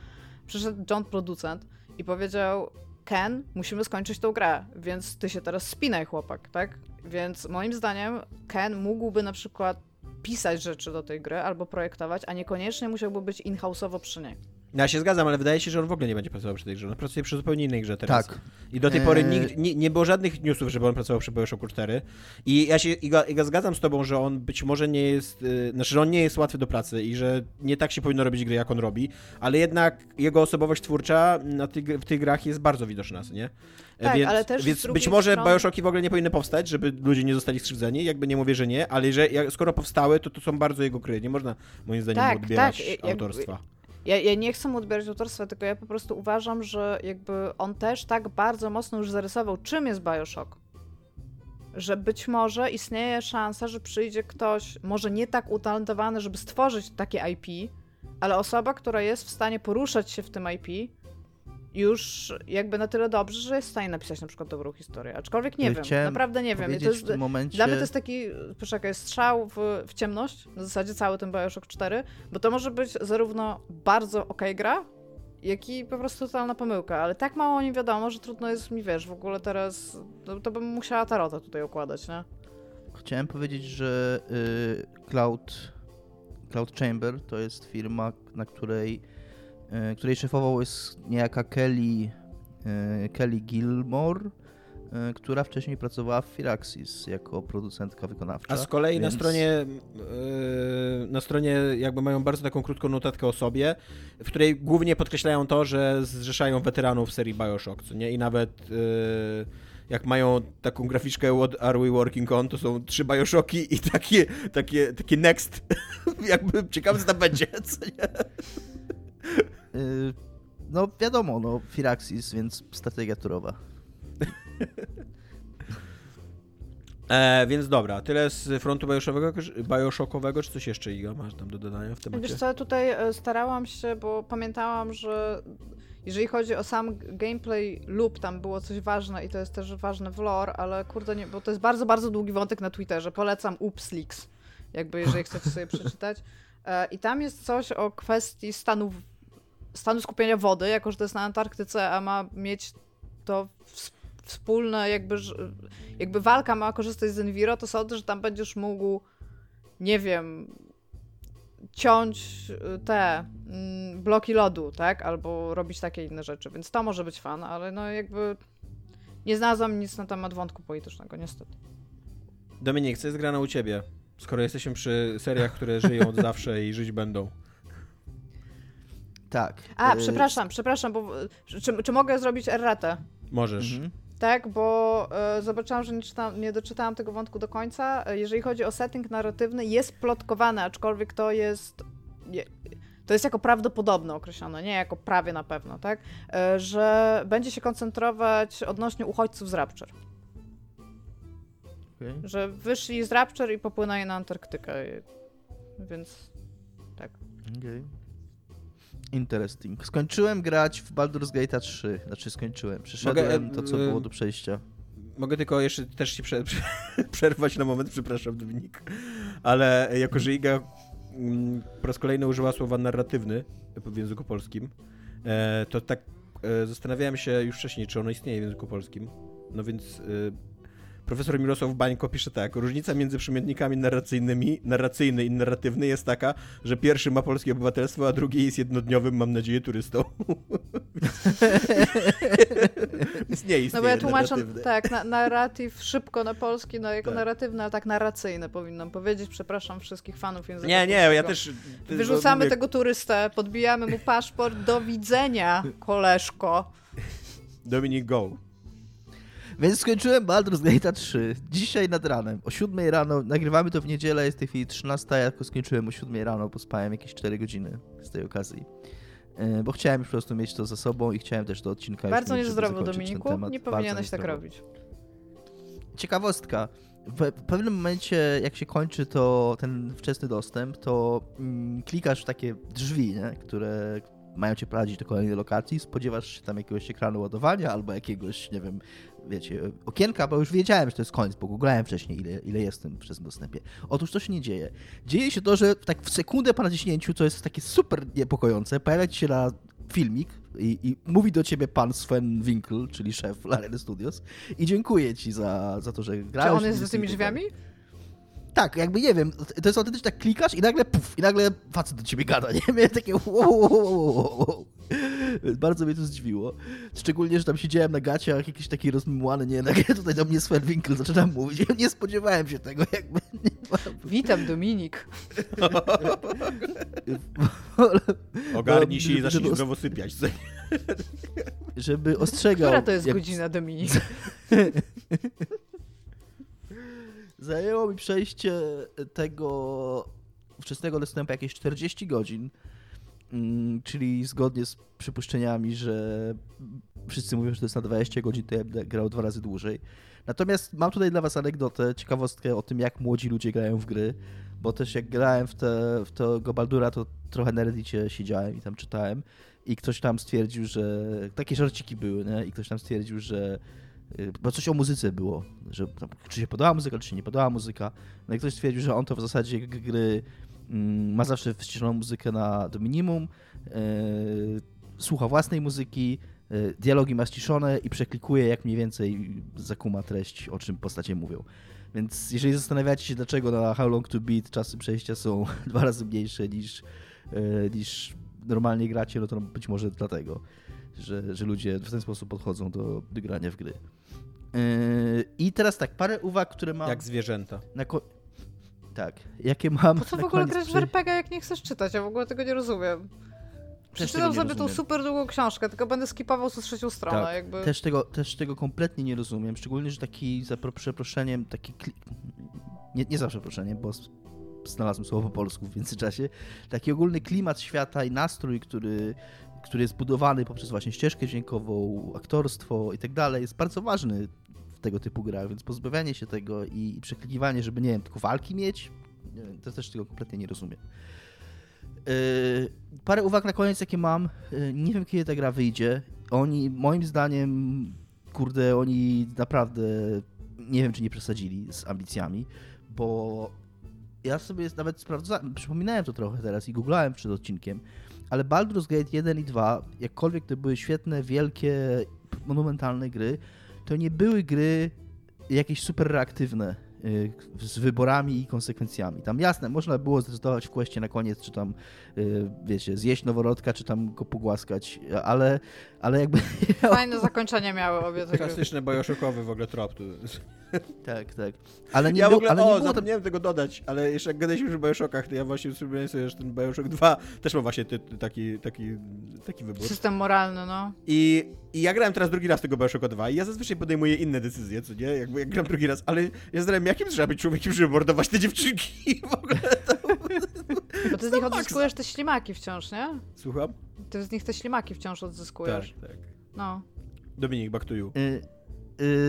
Przyszedł John producent i powiedział, Ken, musimy skończyć tą grę, więc ty się teraz spinaj, chłopak, tak? Więc moim zdaniem Ken mógłby na przykład pisać rzeczy do tej gry albo projektować, a niekoniecznie musiałby być in-house'owo przy niej. Ja się zgadzam, ale wydaje się, że on w ogóle nie będzie pracował przy tej grze. On pracuje przy zupełnie innej grze teraz. Tak. I do tej pory eee... nie, nie, było żadnych newsów, żeby on pracował przy Bioshocku 4. I ja się i go, i go zgadzam z tobą, że on być może nie jest, yy, znaczy, że on nie jest łatwy do pracy i że nie tak się powinno robić gry, jak on robi, ale jednak jego osobowość twórcza na ty, w tych grach jest bardzo widoczna, nie? Tak, więc, ale też więc być może strony... Bioshocki w ogóle nie powinny powstać, żeby ludzie nie zostali skrzywdzeni, jakby nie mówię, że nie, ale że, jak, skoro powstały, to to są bardzo jego gry. Nie można moim zdaniem tak, odbierać tak. autorstwa. Ja, ja nie chcę mu odbierać autorstwa, tylko ja po prostu uważam, że jakby on też tak bardzo mocno już zarysował, czym jest Bioshock. Że być może istnieje szansa, że przyjdzie ktoś, może nie tak utalentowany, żeby stworzyć takie IP, ale osoba, która jest w stanie poruszać się w tym IP, już jakby na tyle dobrze, że jest w stanie napisać na przykład dobrą historię. Aczkolwiek nie ja wiem, naprawdę nie wiem. I to jest, momencie... Dla mnie to jest taki, poczekaj, strzał w, w ciemność, na zasadzie cały ten Bioshock 4, bo to może być zarówno bardzo ok gra, jak i po prostu totalna pomyłka, ale tak mało o nim wiadomo, że trudno jest mi, wiesz, w ogóle teraz, to, to bym musiała tarota tutaj układać, nie? Chciałem powiedzieć, że y, Cloud, Cloud Chamber to jest firma, na której której szefował jest niejaka Kelly, e, Kelly Gilmore, e, która wcześniej pracowała w Firaxis jako producentka wykonawcza. A z kolei więc... na stronie na stronie jakby mają bardzo taką krótką notatkę o sobie, w której głównie podkreślają to, że zrzeszają weteranów serii BioShock, co nie? I nawet jak mają taką graficzkę What are we working on, to są trzy Bioshocki i takie, takie, takie next. [laughs] jakby ciekawe co tam będzie, co nie? Y, no wiadomo, no Firaxis, więc strategia turowa. [laughs] E, więc dobra, tyle z frontu Bioshockowego, Bioshockowego, czy coś jeszcze Iga masz tam do dodania w temacie? Wiesz co, tutaj e, starałam się, bo pamiętałam, że jeżeli chodzi o sam gameplay loop, tam było coś ważne i to jest też ważne w lore, ale kurde, nie, bo to jest bardzo, bardzo długi wątek na Twitterze. Polecam Upsleaks, jakby jeżeli chcecie sobie [laughs] przeczytać. E, I tam jest coś o kwestii stanów stanu skupienia wody, jako że to jest na Antarktyce, a ma mieć to wspólne, jakby, jakby walka ma korzystać z Enviro, to sądzę, że tam będziesz mógł, nie wiem, ciąć y, te mm, bloki lodu, tak? Albo robić takie inne rzeczy, więc to może być fan, ale no jakby nie znalazłam nic na temat wątku politycznego, niestety. Dominik, co jest grane u ciebie? Skoro jesteśmy przy seriach, które żyją od zawsze i żyć będą. Tak. A, y przepraszam, przepraszam, bo czy, czy mogę zrobić erratę? Możesz. Mhm. Tak, bo y, zobaczyłam, że nie, czytam, nie doczytałam tego wątku do końca. E, jeżeli chodzi o setting narratywny, jest plotkowany, aczkolwiek to jest. Nie, to jest jako prawdopodobne określone, nie jako prawie na pewno, tak? Y, że będzie się koncentrować odnośnie uchodźców z Rapture. Okay. Że wyszli z Rapture i popłynęli na Antarktykę. Więc tak. Okay. Interesting. Skończyłem grać w Baldur's Gate 3. Znaczy skończyłem. Przeszedłem Mogę, to, co było do przejścia. Mogę tylko jeszcze też prze, prze, [laughs] przerwać na moment, przepraszam Dominik, ale jako, że Iga mm, po raz kolejny użyła słowa narratywny w języku polskim, e, to tak e, zastanawiałem się już wcześniej, czy ono istnieje w języku polskim. No więc e, Profesor Mirosław Bańko pisze tak. Różnica między przymiotnikami narracyjnymi, narracyjny i narratywny jest taka, że pierwszy ma polskie obywatelstwo, a drugi jest jednodniowym, mam nadzieję, turystą. [laughs] Więc nie istnieje No bo ja tłumaczę, tak, na, narratyw szybko na polski, no jako tak. narratywny, ale tak narracyjny powinnam powiedzieć. Przepraszam wszystkich fanów języka Nie, nie, ja też... Wyrzucamy tego turystę, podbijamy mu paszport, do widzenia, koleżko. Dominik, go. Więc skończyłem Baldur's Gate 3 dzisiaj nad ranem, o 7 rano. Nagrywamy to w niedzielę, jest w tej chwili 13, ja tylko skończyłem o 7 rano, pospałem jakieś 4 godziny z tej okazji. E, bo chciałem już po prostu mieć to za sobą i chciałem też do odcinka Bardzo niezdrowo, Dominiku. Nie powinieneś tak robić. Ciekawostka. W pewnym momencie, jak się kończy to ten wczesny dostęp, to mm, klikasz w takie drzwi, nie? które mają cię prowadzić do kolejnej lokacji, spodziewasz się tam jakiegoś ekranu ładowania albo jakiegoś, nie wiem, wiecie, okienka, bo już wiedziałem, że to jest koniec, bo googlałem wcześniej, ile, ile jestem przez dostępie. Otóż to się nie dzieje. Dzieje się to, że tak w sekundę po naciśnięciu, co jest takie super niepokojące, pojawia ci się na filmik i, i, mówi do ciebie pan Sven Winkl, czyli szef Larry Studios i dziękuję ci za, za to, że grałeś. Czy on jest za tymi drzwiami? Tak, jakby nie wiem, to jest autentycznie tak klikasz i nagle puf, i nagle facet do ciebie gada, nie? [laughs] Miałem takie wow, wow, wow, wow. Bardzo mnie to zdziwiło. Szczególnie, że tam siedziałem na gaciach, jakiś taki rozmymłany, nie? Nagle [laughs] tutaj do mnie Sven Winkle zaczynam mówić. Nie spodziewałem się tego, jakby. [laughs] Witam, Dominik. Ogarnij się i zacznij znowu sypiać. Żeby ostrzegał... Która to jest jak... godzina, Dominik? Zajęło mi przejście tego wczesnego dostępu jakieś 40 godzin, mm, czyli zgodnie z przypuszczeniami, że wszyscy mówią, że to jest na 20 godzin, to ja będę grał dwa razy dłużej. Natomiast mam tutaj dla was anegdotę, ciekawostkę o tym, jak młodzi ludzie grają w gry, bo też jak grałem w, te, w Baldura, to trochę na Reddicie siedziałem i tam czytałem i ktoś tam stwierdził, że takie żarciki były, nie? i ktoś tam stwierdził, że bo coś o muzyce było, że czy się podobała muzyka, czy się nie podobała muzyka. No i ktoś stwierdził, że on to w zasadzie gry mm, ma zawsze wciszoną muzykę na do minimum, yy, słucha własnej muzyki, yy, dialogi ma ściszone i przeklikuje jak mniej więcej zakuma treść, o czym postacie mówią. Więc jeżeli zastanawiacie się, dlaczego na How Long to Beat czasy przejścia są [laughs] dwa razy mniejsze niż, niż normalnie gracie, no to być może dlatego że, że ludzie w ten sposób podchodzą do, grania w gry. Yy, I teraz tak, parę uwag, które mam. Jak zwierzęta. tak, jakie mam. Po co w ogóle grać w RPG, jak nie chcesz czytać? Ja w ogóle tego nie rozumiem. Przeczytam sobie rozumiem. tą super długą książkę, tylko będę skipował co trzecią stronę. Tak, jakby. Też, tego, też tego kompletnie nie rozumiem. Szczególnie, że taki, za przeproszeniem, taki. Nie, nie za przeproszeniem, bo znalazłem słowo po polsku w międzyczasie. Taki ogólny klimat świata i nastrój, który który jest budowany poprzez właśnie ścieżkę dźwiękową, aktorstwo i tak dalej, jest bardzo ważny w tego typu grach, więc pozbawianie się tego i, i przeklikiwanie, żeby, nie wiem, tylko walki mieć, to też tego kompletnie nie rozumiem. Yy, parę uwag na koniec, jakie mam. Yy, nie wiem, kiedy ta gra wyjdzie. Oni, moim zdaniem, kurde, oni naprawdę nie wiem, czy nie przesadzili z ambicjami, bo ja sobie nawet sprawdzałem, przypominałem to trochę teraz i googlałem przed odcinkiem ale Baldur's Gate 1 i 2, jakkolwiek to były świetne, wielkie, monumentalne gry, to nie były gry jakieś super reaktywne y, z wyborami i konsekwencjami. Tam jasne, można było zdecydować w kwestii na koniec, czy tam, y, wiecie, zjeść noworodka, czy tam go pogłaskać, ale, ale jakby... Fajne zakończenie miały obie te Klasyczny bojoszokowy w ogóle trop. [laughs] Tak, tak. Ale nie ja w ogóle, ale nie o, było zapomniałem tego dodać, ale jeszcze jak gadaliśmy już o Bioshokach, to ja właśnie przypomniałem sobie, że ten Bioshock 2 też ma właśnie ty, taki, taki, taki wybór. System moralny, no. I, I ja grałem teraz drugi raz tego Bioshocka 2 i ja zazwyczaj podejmuję inne decyzje, co nie? Jakby jak gram drugi raz, ale ja zastanawiam, jakim trzeba być człowiekiem, żeby mordować te dziewczynki [laughs] w ogóle. To... Bo ty z [laughs] nich odzyskujesz te ślimaki wciąż, nie? Słucham? Ty z nich te ślimaki wciąż odzyskujesz. Tak, tak. No. Dominik, back to you. Y,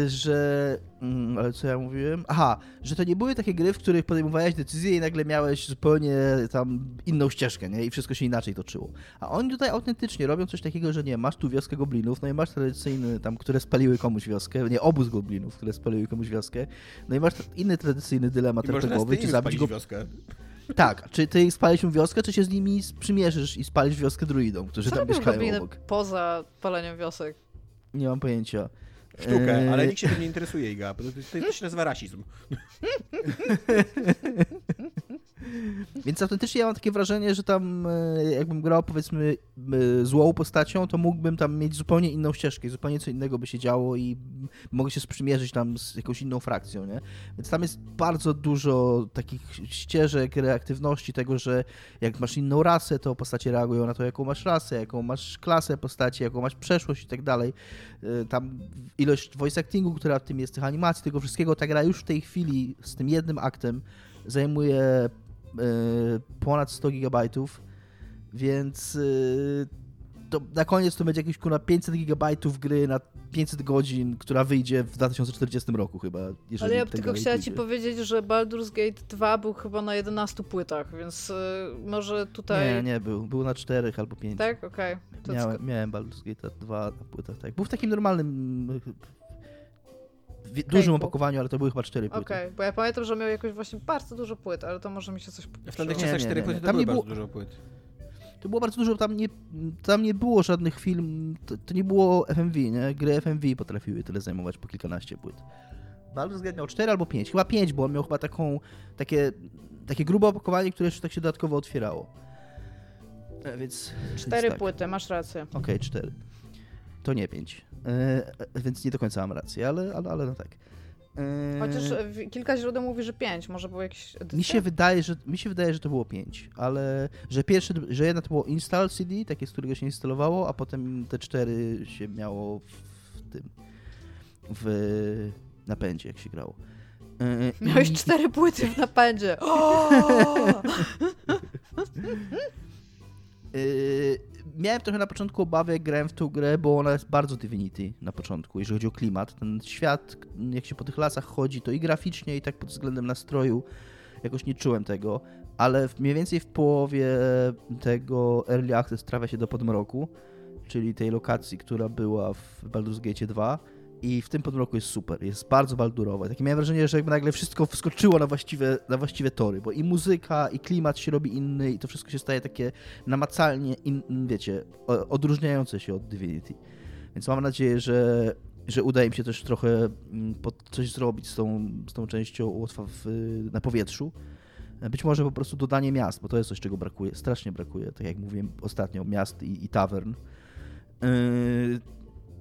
że. Mm, ale co ja mówiłem? Aha, że to nie były takie gry, w których podejmowałeś decyzję i nagle miałeś zupełnie tam inną ścieżkę, nie? I wszystko się inaczej toczyło. A oni tutaj autentycznie robią coś takiego, że nie, masz tu wioskę goblinów, no i masz tradycyjny tam, które spaliły komuś wioskę, nie, obóz goblinów, które spaliły komuś wioskę, no i masz inny tradycyjny dylemat RPGowy, czy zabić go... wioskę. Tak, czy ty spalisz mu wioskę, czy się z nimi sprzymierzysz i spalisz wioskę druidom, którzy Co tam mieszkają obok? poza paleniem wiosek? Nie mam pojęcia sztukę, yy. ale nikt się tym nie interesuje, Iga, to, to, to się nazywa rasizm. [laughs] Więc autentycznie ja mam takie wrażenie, że tam e, jakbym grał powiedzmy e, złą postacią, to mógłbym tam mieć zupełnie inną ścieżkę, zupełnie co innego by się działo i mogę się sprzymierzyć tam z jakąś inną frakcją, nie? Więc tam jest bardzo dużo takich ścieżek, reaktywności tego, że jak masz inną rasę, to postacie reagują na to, jaką masz rasę, jaką masz klasę postaci, jaką masz przeszłość i tak dalej. E, tam ilość voice actingu, która w tym jest, tych animacji, tego wszystkiego, ta gra już w tej chwili z tym jednym aktem zajmuje ponad 100 gigabajtów, więc y, to na koniec to będzie jakieś kurwa 500 gigabajtów gry na 500 godzin, która wyjdzie w 2040 roku chyba. Ale ja tylko chciała ci powiedzieć, że Baldur's Gate 2 był chyba na 11 płytach, więc y, może tutaj... Nie, nie był. Był na 4 albo 5. Tak? Okej. Okay. Miałem, miałem Baldur's Gate 2 na płytach, tak. Był w takim normalnym w dużym opakowaniu, ale to były chyba cztery płyty. Okej, okay, bo ja pamiętam, że miał jakoś właśnie bardzo dużo płyt, ale to może mi się coś W tamtych czasach cztery płyty to tam nie było bardzo dużo płyt. To było bardzo dużo, tam nie, tam nie było żadnych film, to, to nie było FMV, nie? Gry FMV potrafiły tyle zajmować po kilkanaście płyt. Baldur's Gate miał 4 albo 5, chyba 5, bo on miał chyba taką, takie, takie grube opakowanie, które jeszcze tak się dodatkowo otwierało. E, więc... Cztery tak. płyty, masz rację. Okej, okay, cztery. To nie pięć. E, więc nie do końca mam rację, ale, ale, ale no tak. E, Chociaż kilka źródeł mówi, że pięć, może było jakieś Mi się wydaje, że mi się wydaje, że to było pięć, ale że pierwsze, że jedna to było install CD, takie z którego się instalowało, a potem te cztery się miało w tym w napędzie, jak się grało. E, Miałeś cztery płyty w napędzie. [laughs] Miałem trochę na początku obawy, jak grałem w tą grę, bo ona jest bardzo Divinity na początku, jeżeli chodzi o klimat. Ten świat, jak się po tych lasach chodzi, to i graficznie, i tak pod względem nastroju jakoś nie czułem tego, ale mniej więcej w połowie tego Early Access trafia się do Podmroku, czyli tej lokacji, która była w Baldur's Gate 2 i w tym podmroku jest super, jest bardzo baldurowe. Takie miałem wrażenie, że jakby nagle wszystko wskoczyło na właściwe, na właściwe tory, bo i muzyka, i klimat się robi inny, i to wszystko się staje takie namacalnie, in, wiecie, odróżniające się od Divinity. Więc mam nadzieję, że, że uda im się też trochę mm, coś zrobić z tą, z tą częścią łotwa w, na powietrzu. Być może po prostu dodanie miast, bo to jest coś, czego brakuje, strasznie brakuje, tak jak mówiłem ostatnio, miast i, i. Yy,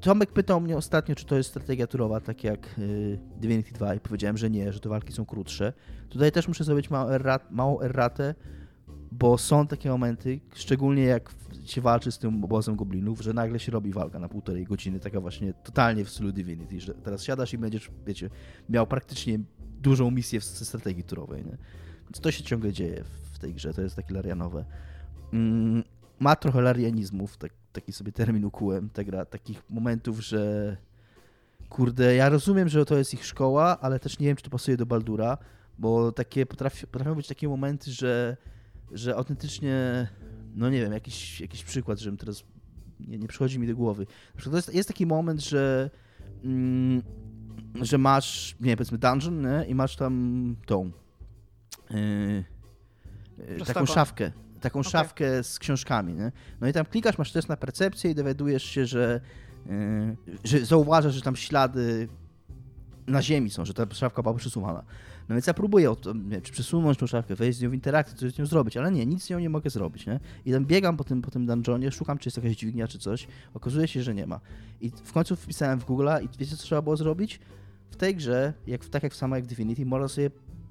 Tomek pytał mnie ostatnio, czy to jest strategia turowa, tak jak yy, Divinity 2 i powiedziałem, że nie, że te walki są krótsze. Tutaj też muszę zrobić małą, errat, małą erratę, bo są takie momenty, szczególnie jak się walczy z tym obozem goblinów, że nagle się robi walka na półtorej godziny, taka właśnie totalnie w stylu Divinity, że teraz siadasz i będziesz, wiecie, miał praktycznie dużą misję w strategii turowej, nie? Więc to się ciągle dzieje w tej grze, to jest takie larianowe. Mm, ma trochę larianizmów, tak, taki sobie termin ukułem, ta gra, takich momentów, że kurde, ja rozumiem, że to jest ich szkoła, ale też nie wiem, czy to pasuje do Baldura, bo takie potrafi, potrafią być takie momenty, że, że autentycznie, no nie wiem, jakiś, jakiś przykład, żebym teraz, nie, nie przychodzi mi do głowy. Na przykład jest, jest taki moment, że mm, że masz, nie wiem, powiedzmy dungeon, nie? i masz tam tą yy, taką szafkę, taką okay. szafkę z książkami. Nie? No i tam klikasz, masz test na percepcję i dowiadujesz się, że, yy, że zauważasz, że tam ślady na ziemi są, że ta szafka była przesuwana. No więc ja próbuję nie, czy przesunąć tą szafkę, wejść z nią w interakcję, coś z nią zrobić, ale nie, nic z nią nie mogę zrobić, nie? I tam biegam po tym, po tym dungeonie, szukam, czy jest jakaś dźwignia, czy coś, okazuje się, że nie ma. I w końcu wpisałem w Google i wiecie, co trzeba było zrobić? W tej grze, jak, tak jak w samej Divinity, można sobie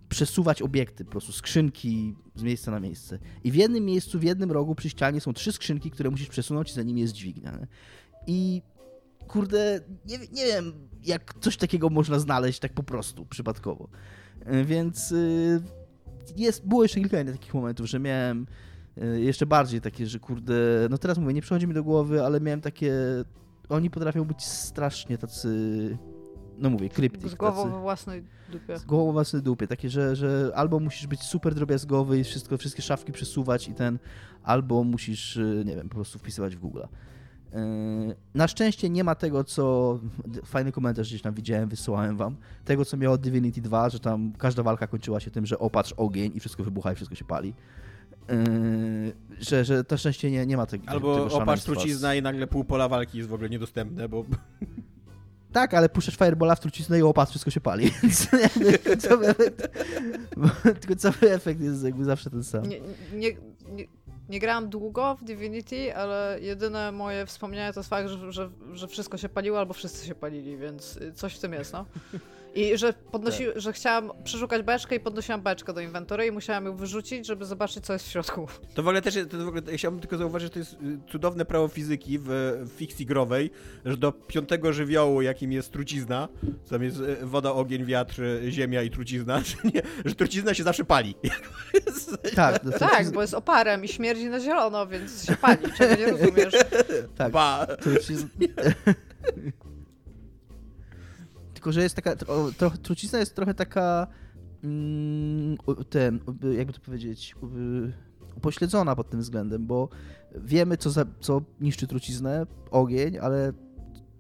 przesuwać obiekty, po prostu skrzynki z miejsca na miejsce. I w jednym miejscu, w jednym rogu przy ścianie są trzy skrzynki, które musisz przesunąć za nimi jest dźwignia. Nie? I kurde, nie, nie wiem, jak coś takiego można znaleźć tak po prostu, przypadkowo. E, więc y, jest, było jeszcze kilka innych takich momentów, że miałem y, jeszcze bardziej takie, że kurde, no teraz mówię, nie przychodzi mi do głowy, ale miałem takie, oni potrafią być strasznie tacy no mówię, kryptyk. Z głową we własnej dupie. Z głową we własnej dupie, takie, że, że albo musisz być super drobiazgowy i wszystko, wszystkie szafki przesuwać i ten, albo musisz, y, nie wiem, po prostu wpisywać w Google. Y, na szczęście nie ma tego, co. Fajny komentarz gdzieś tam widziałem, wysyłałem wam. Tego, co miało Divinity 2, że tam każda walka kończyła się tym, że opatrz ogień i wszystko wybucha i wszystko się pali. Yy, że, że to szczęście nie, nie ma tego. Albo tego opatrz trucizna i nagle pół pola walki jest w ogóle niedostępne, bo tak, ale puszczasz firebola w truciznę i opas, wszystko się pali, końcowy efekt, końcowy efekt jest jakby zawsze ten sam. Nie, nie, nie, nie grałam długo w Divinity, ale jedyne moje wspomnienia to jest fakt, że, że, że wszystko się paliło albo wszyscy się palili, więc coś w tym jest, no. [laughs] I że, podnosi, tak. że chciałam przeszukać beczkę i podnosiłam beczkę do inwentory i musiałam ją wyrzucić, żeby zobaczyć, co jest w środku. To w ogóle też, to w ogóle, ja chciałbym tylko zauważyć, że to jest y, cudowne prawo fizyki w, w fikcji growej, że do piątego żywiołu, jakim jest trucizna, tam jest y, woda, ogień, wiatr, y, ziemia i trucizna, [laughs] że, nie, że trucizna się zawsze pali. [laughs] Tak, tak, bo jest oparem i śmierdzi na zielono, więc się pali, czego nie rozumiesz. Tak, trucizna... [laughs] Tylko, że jest taka, trochę, trucizna jest trochę taka, mm, ten, jakby to powiedzieć, upośledzona pod tym względem, bo wiemy, co, za, co niszczy truciznę, ogień, ale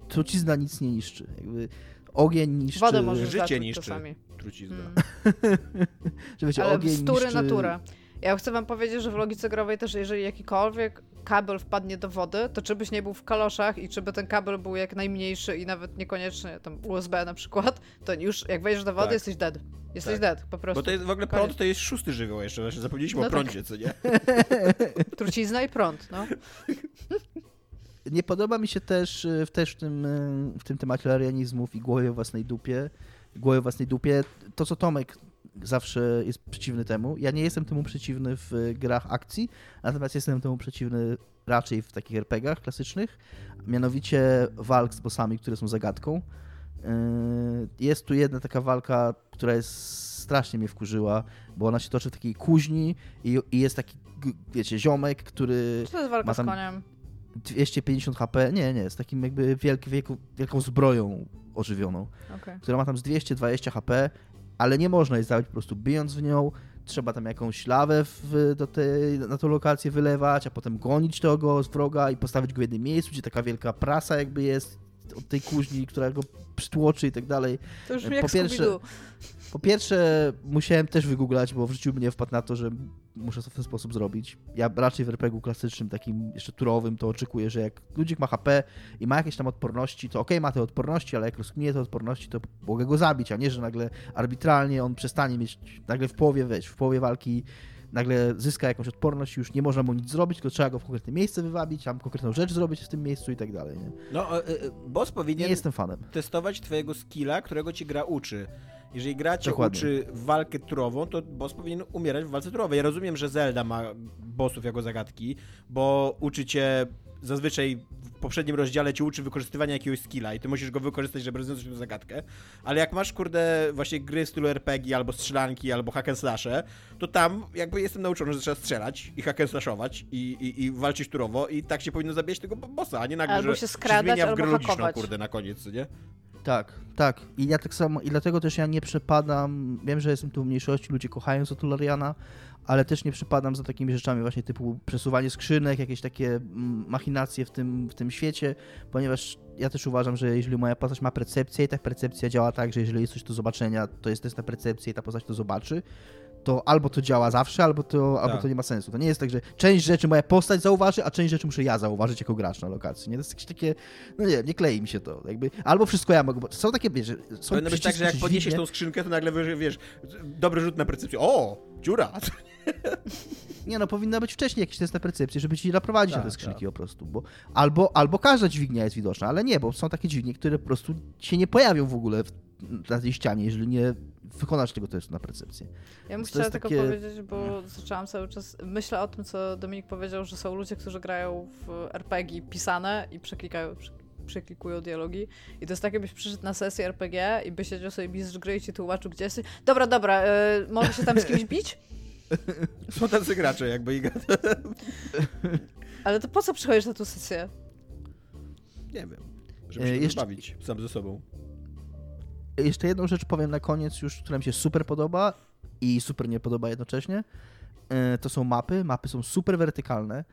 trucizna nic nie niszczy. Jakby ogień niszczy... Wodę może życie niszczy czasami. trucizna. Hmm. [laughs] że wiecie, ale ogień niszczy... naturę. Ja chcę wam powiedzieć, że w logice growej też, jeżeli jakikolwiek kabel wpadnie do wody, to czy byś nie był w kaloszach i czy by ten kabel był jak najmniejszy i nawet niekoniecznie tam USB na przykład, to już jak wejdziesz do wody, tak. jesteś dead. Jesteś tak. dead, po prostu. Bo to jest w ogóle prąd to jest szósty żywioł jeszcze, właśnie zapomnieliśmy no o tak. prądzie, tak. co nie? [laughs] Trucizna i prąd, no. Nie podoba mi się też, e, też w, tym, e, w tym temacie arianizmów i głowie własnej dupie, głowie własnej dupie, to co Tomek zawsze jest przeciwny temu. Ja nie jestem temu przeciwny w grach akcji, natomiast jestem temu przeciwny raczej w takich RPGach klasycznych, mianowicie walk z bossami, które są zagadką. Yy, jest tu jedna taka walka, która jest strasznie mnie wkurzyła, bo ona się toczy w takiej kuźni i, i jest taki, wiecie, ziomek, który. Czy to jest walka z koniem? 250 HP, nie, nie, z takim jakby wielką, wielką zbroją ożywioną, okay. która ma tam z 220 HP ale nie można jej zabić po prostu bijąc w nią, trzeba tam jakąś lawę w, do tej, na tą lokację wylewać, a potem gonić tego z wroga i postawić go w jednym miejscu, gdzie taka wielka prasa jakby jest od tej kuźni, która go przytłoczy i tak dalej. To już po pierwsze, po pierwsze, musiałem też wygooglać, bo w życiu mnie wpadł na to, że muszę to w ten sposób zrobić. Ja raczej w RPG-u klasycznym, takim jeszcze turowym, to oczekuję, że jak ludzik ma HP i ma jakieś tam odporności, to ok, ma te odporności, ale jak rozkminie te odporności, to mogę go zabić, a nie, że nagle arbitralnie on przestanie mieć, nagle w połowie, weź, w połowie walki nagle zyska jakąś odporność już nie można mu nic zrobić, tylko trzeba go w konkretne miejsce wywabić, tam konkretną rzecz zrobić w tym miejscu i tak dalej. Nie? No, e, e, boss powinien nie jestem fanem. testować twojego skilla, którego ci gra uczy. Jeżeli gra cię Dokładnie. uczy walkę turową, to boss powinien umierać w walce turowej. Ja rozumiem, że Zelda ma bossów jako zagadki, bo uczy cię zazwyczaj w poprzednim rozdziale ci uczy wykorzystywania jakiegoś skilla i ty musisz go wykorzystać, żeby rozwiązać tę zagadkę. Ale jak masz, kurde, właśnie gry w stylu RPG, albo strzelanki, albo hack and slashe, to tam jakby jestem nauczony, że trzeba strzelać i hack and slashować i, i, i walczyć turowo i tak się powinno zabijać tego bossa, a nie nagle, albo że się skradać, się zmienia w grę logiczną, kurde, na koniec, nie? Tak, tak. I ja tak samo, i dlatego też ja nie przepadam, wiem, że jestem tu w mniejszości, ludzie kochają Zatulariana, ale też nie przepadam za takimi rzeczami właśnie typu przesuwanie skrzynek, jakieś takie mm, machinacje w tym, w tym świecie, ponieważ ja też uważam, że jeżeli moja postać ma percepcję i ta percepcja działa tak, że jeżeli jest coś do zobaczenia, to jest test na percepcję i ta postać to zobaczy, to albo to działa zawsze, albo to, albo tak. to nie ma sensu. To nie jest tak, że część rzeczy moja postać zauważy, a część rzeczy muszę ja zauważyć jako gracz na lokacji. Nie? To jest jakieś takie, no nie nie klei mi się to. Jakby, albo wszystko ja mogę, bo są takie, wiesz, są Powinno być tak, że jak podniesiesz tą skrzynkę, to nagle wiesz, dobry rzut na percepcję. O, dziura! [laughs] Nie no, powinna być wcześniej jakiś test na percepcję, żeby ci naprowadzić tak, na te skrzynki tak. po prostu, bo albo, albo każda dźwignia jest widoczna, ale nie, bo są takie dźwignie, które po prostu się nie pojawią w ogóle w, na tej ścianie, jeżeli nie wykonasz tego testu na percepcję. Ja bym chciała tylko takie... powiedzieć, bo zaczęłam cały czas, myślę o tym, co Dominik powiedział, że są ludzie, którzy grają w RPG pisane i przeklikają, przeklikują dialogi. I to jest tak, jakbyś przyszedł na sesję RPG i by siedział sobie mistrz gry i ci tłumaczył, gdzie jesteś. Dobra, dobra, yy, może się tam z kimś bić? [laughs] Są tacy gracze, jakby i [laughs] Ale to po co przychodzisz na tę sesję? Nie wiem. Żeby się Jeszcze... bawić sam ze sobą. Jeszcze jedną rzecz powiem na koniec już, która mi się super podoba i super nie podoba jednocześnie. E, to są mapy. Mapy są super wertykalne.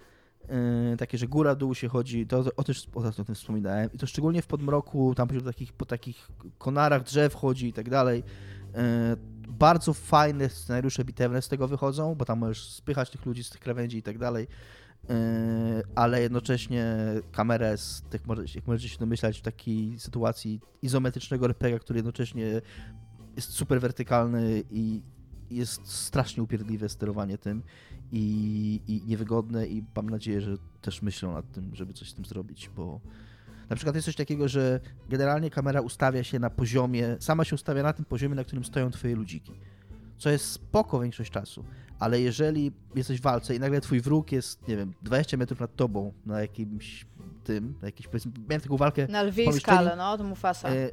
E, takie, że góra, dół się chodzi, to o, też o tym wspominałem. I to szczególnie w podmroku, tam po takich, po takich konarach drzew chodzi i tak dalej. E, bardzo fajne scenariusze bitewne z tego wychodzą, bo tam możesz spychać tych ludzi z tych krawędzi i tak dalej. Yy, ale jednocześnie kamerę z tych, jak możecie się domyślać, w takiej sytuacji izometrycznego RPG, który jednocześnie jest super wertykalny i jest strasznie upierdliwe sterowanie tym i, i niewygodne i mam nadzieję, że też myślą nad tym, żeby coś z tym zrobić, bo na przykład jest coś takiego, że generalnie kamera ustawia się na poziomie, sama się ustawia na tym poziomie, na którym stoją twoje ludziki co jest spoko większość czasu, ale jeżeli jesteś w walce i nagle twój wróg jest, nie wiem, 20 metrów nad tobą na jakimś tym, na jakiejś, powiedzmy, miałem taką walkę... Na lwiej skale, no, to Mufasa. E,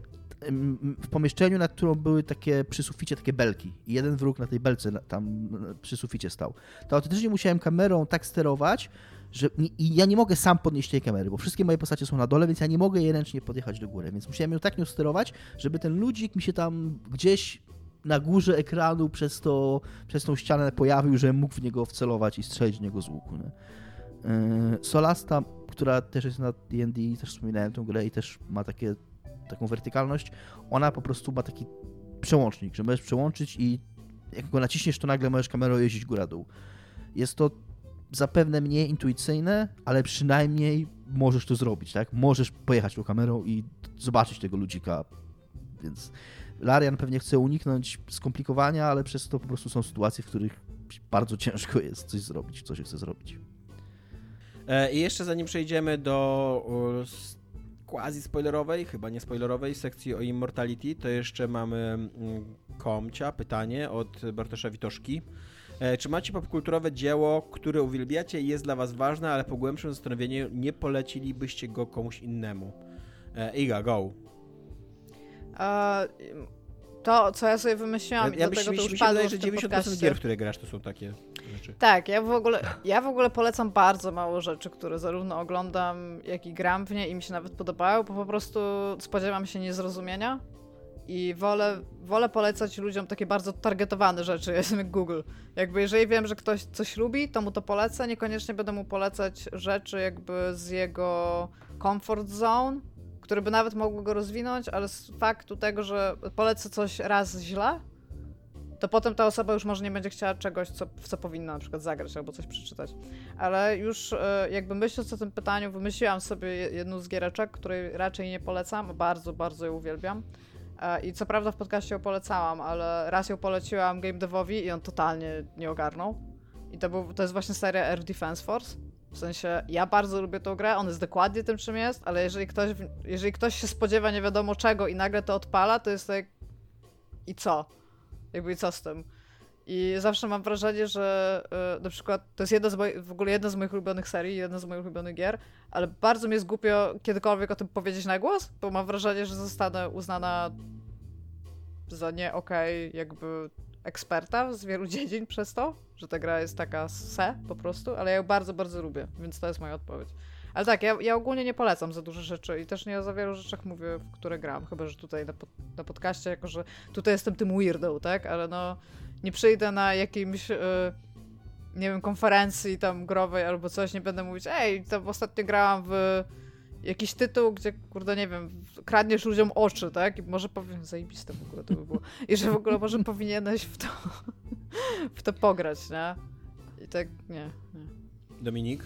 w pomieszczeniu, nad którą były takie przy suficie takie belki i jeden wróg na tej belce tam przy suficie stał. To autentycznie musiałem kamerą tak sterować, że i ja nie mogę sam podnieść tej kamery, bo wszystkie moje postacie są na dole, więc ja nie mogę je ręcznie podjechać do góry, więc musiałem ją tak nią sterować, żeby ten ludzik mi się tam gdzieś na górze ekranu przez, to, przez tą ścianę pojawił, że mógł w niego wcelować i strzelić w niego z łuku. Nie? Yy, Solasta, która też jest na D&D, też wspominałem tę grę i też ma takie, taką wertykalność, ona po prostu ma taki przełącznik, że możesz przełączyć i jak go naciśniesz, to nagle możesz kamerą jeździć góra-dół. Jest to zapewne mniej intuicyjne, ale przynajmniej możesz to zrobić, tak? Możesz pojechać tą kamerą i zobaczyć tego ludzika. Więc Larian pewnie chce uniknąć skomplikowania, ale przez to po prostu są sytuacje, w których bardzo ciężko jest coś zrobić, co się chce zrobić. E, I jeszcze zanim przejdziemy do quasi spoilerowej, chyba nie spoilerowej sekcji o Immortality, to jeszcze mamy mm, komcia, pytanie od Bartosza Witoszki. E, czy macie popkulturowe dzieło, które uwielbiacie i jest dla was ważne, ale po głębszym zastanowieniu nie polecilibyście go komuś innemu? E, Iga, go. To, co ja sobie wymyśliłam ja, ja i do tego to już się wydaje, że 90% gier, które grasz, to są takie rzeczy. Tak, ja w, ogóle, ja w ogóle polecam bardzo mało rzeczy, które zarówno oglądam, jak i gram w nie i mi się nawet podobają, bo po prostu spodziewam się niezrozumienia i wolę, wolę polecać ludziom takie bardzo targetowane rzeczy, jestem [laughs] jak Google. Jakby jeżeli wiem, że ktoś coś lubi, to mu to polecę, niekoniecznie będę mu polecać rzeczy jakby z jego comfort zone, które by nawet mogły go rozwinąć, ale z faktu tego, że polecę coś raz źle, to potem ta osoba już może nie będzie chciała czegoś, co, w co powinna na przykład zagrać albo coś przeczytać. Ale już e, jakby myśląc o tym pytaniu, wymyśliłam sobie jedną z giereczek, której raczej nie polecam, bardzo, bardzo ją uwielbiam. E, I co prawda w podcaście ją polecałam, ale raz ją poleciłam game devowi i on totalnie nie ogarnął. I to, był, to jest właśnie seria Air Defense Force. W sensie, ja bardzo lubię tą grę, on jest dokładnie tym, czym jest, ale jeżeli ktoś, jeżeli ktoś się spodziewa nie wiadomo czego i nagle to odpala, to jest tak... I co? Jakby i co z tym? I zawsze mam wrażenie, że y, na przykład to jest jedna z moich, w ogóle jedna z moich ulubionych serii, jedna z moich ulubionych gier, ale bardzo mi jest głupio kiedykolwiek o tym powiedzieć na głos, bo mam wrażenie, że zostanę uznana za nie okej okay, jakby eksperta z wielu [laughs] dziedzin przez to, że ta gra jest taka se po prostu, ale ja ją bardzo, bardzo lubię, więc to jest moja odpowiedź. Ale tak, ja, ja ogólnie nie polecam za dużo rzeczy i też nie o za wielu rzeczach mówię, w które gram, chyba że tutaj na, pod, na podcaście, jako że tutaj jestem tym weirdo, tak? Ale no, nie przyjdę na jakimś, yy, nie wiem, konferencji tam growej albo coś, nie będę mówić, ej, to ostatnio grałam w jakiś tytuł, gdzie, kurde, nie wiem, kradniesz ludziom oczy, tak? I może powiem, zajebiste w ogóle to by było. I że w ogóle może [laughs] powinieneś w to, [laughs] w to pograć, nie? I tak, nie, nie. Dominik?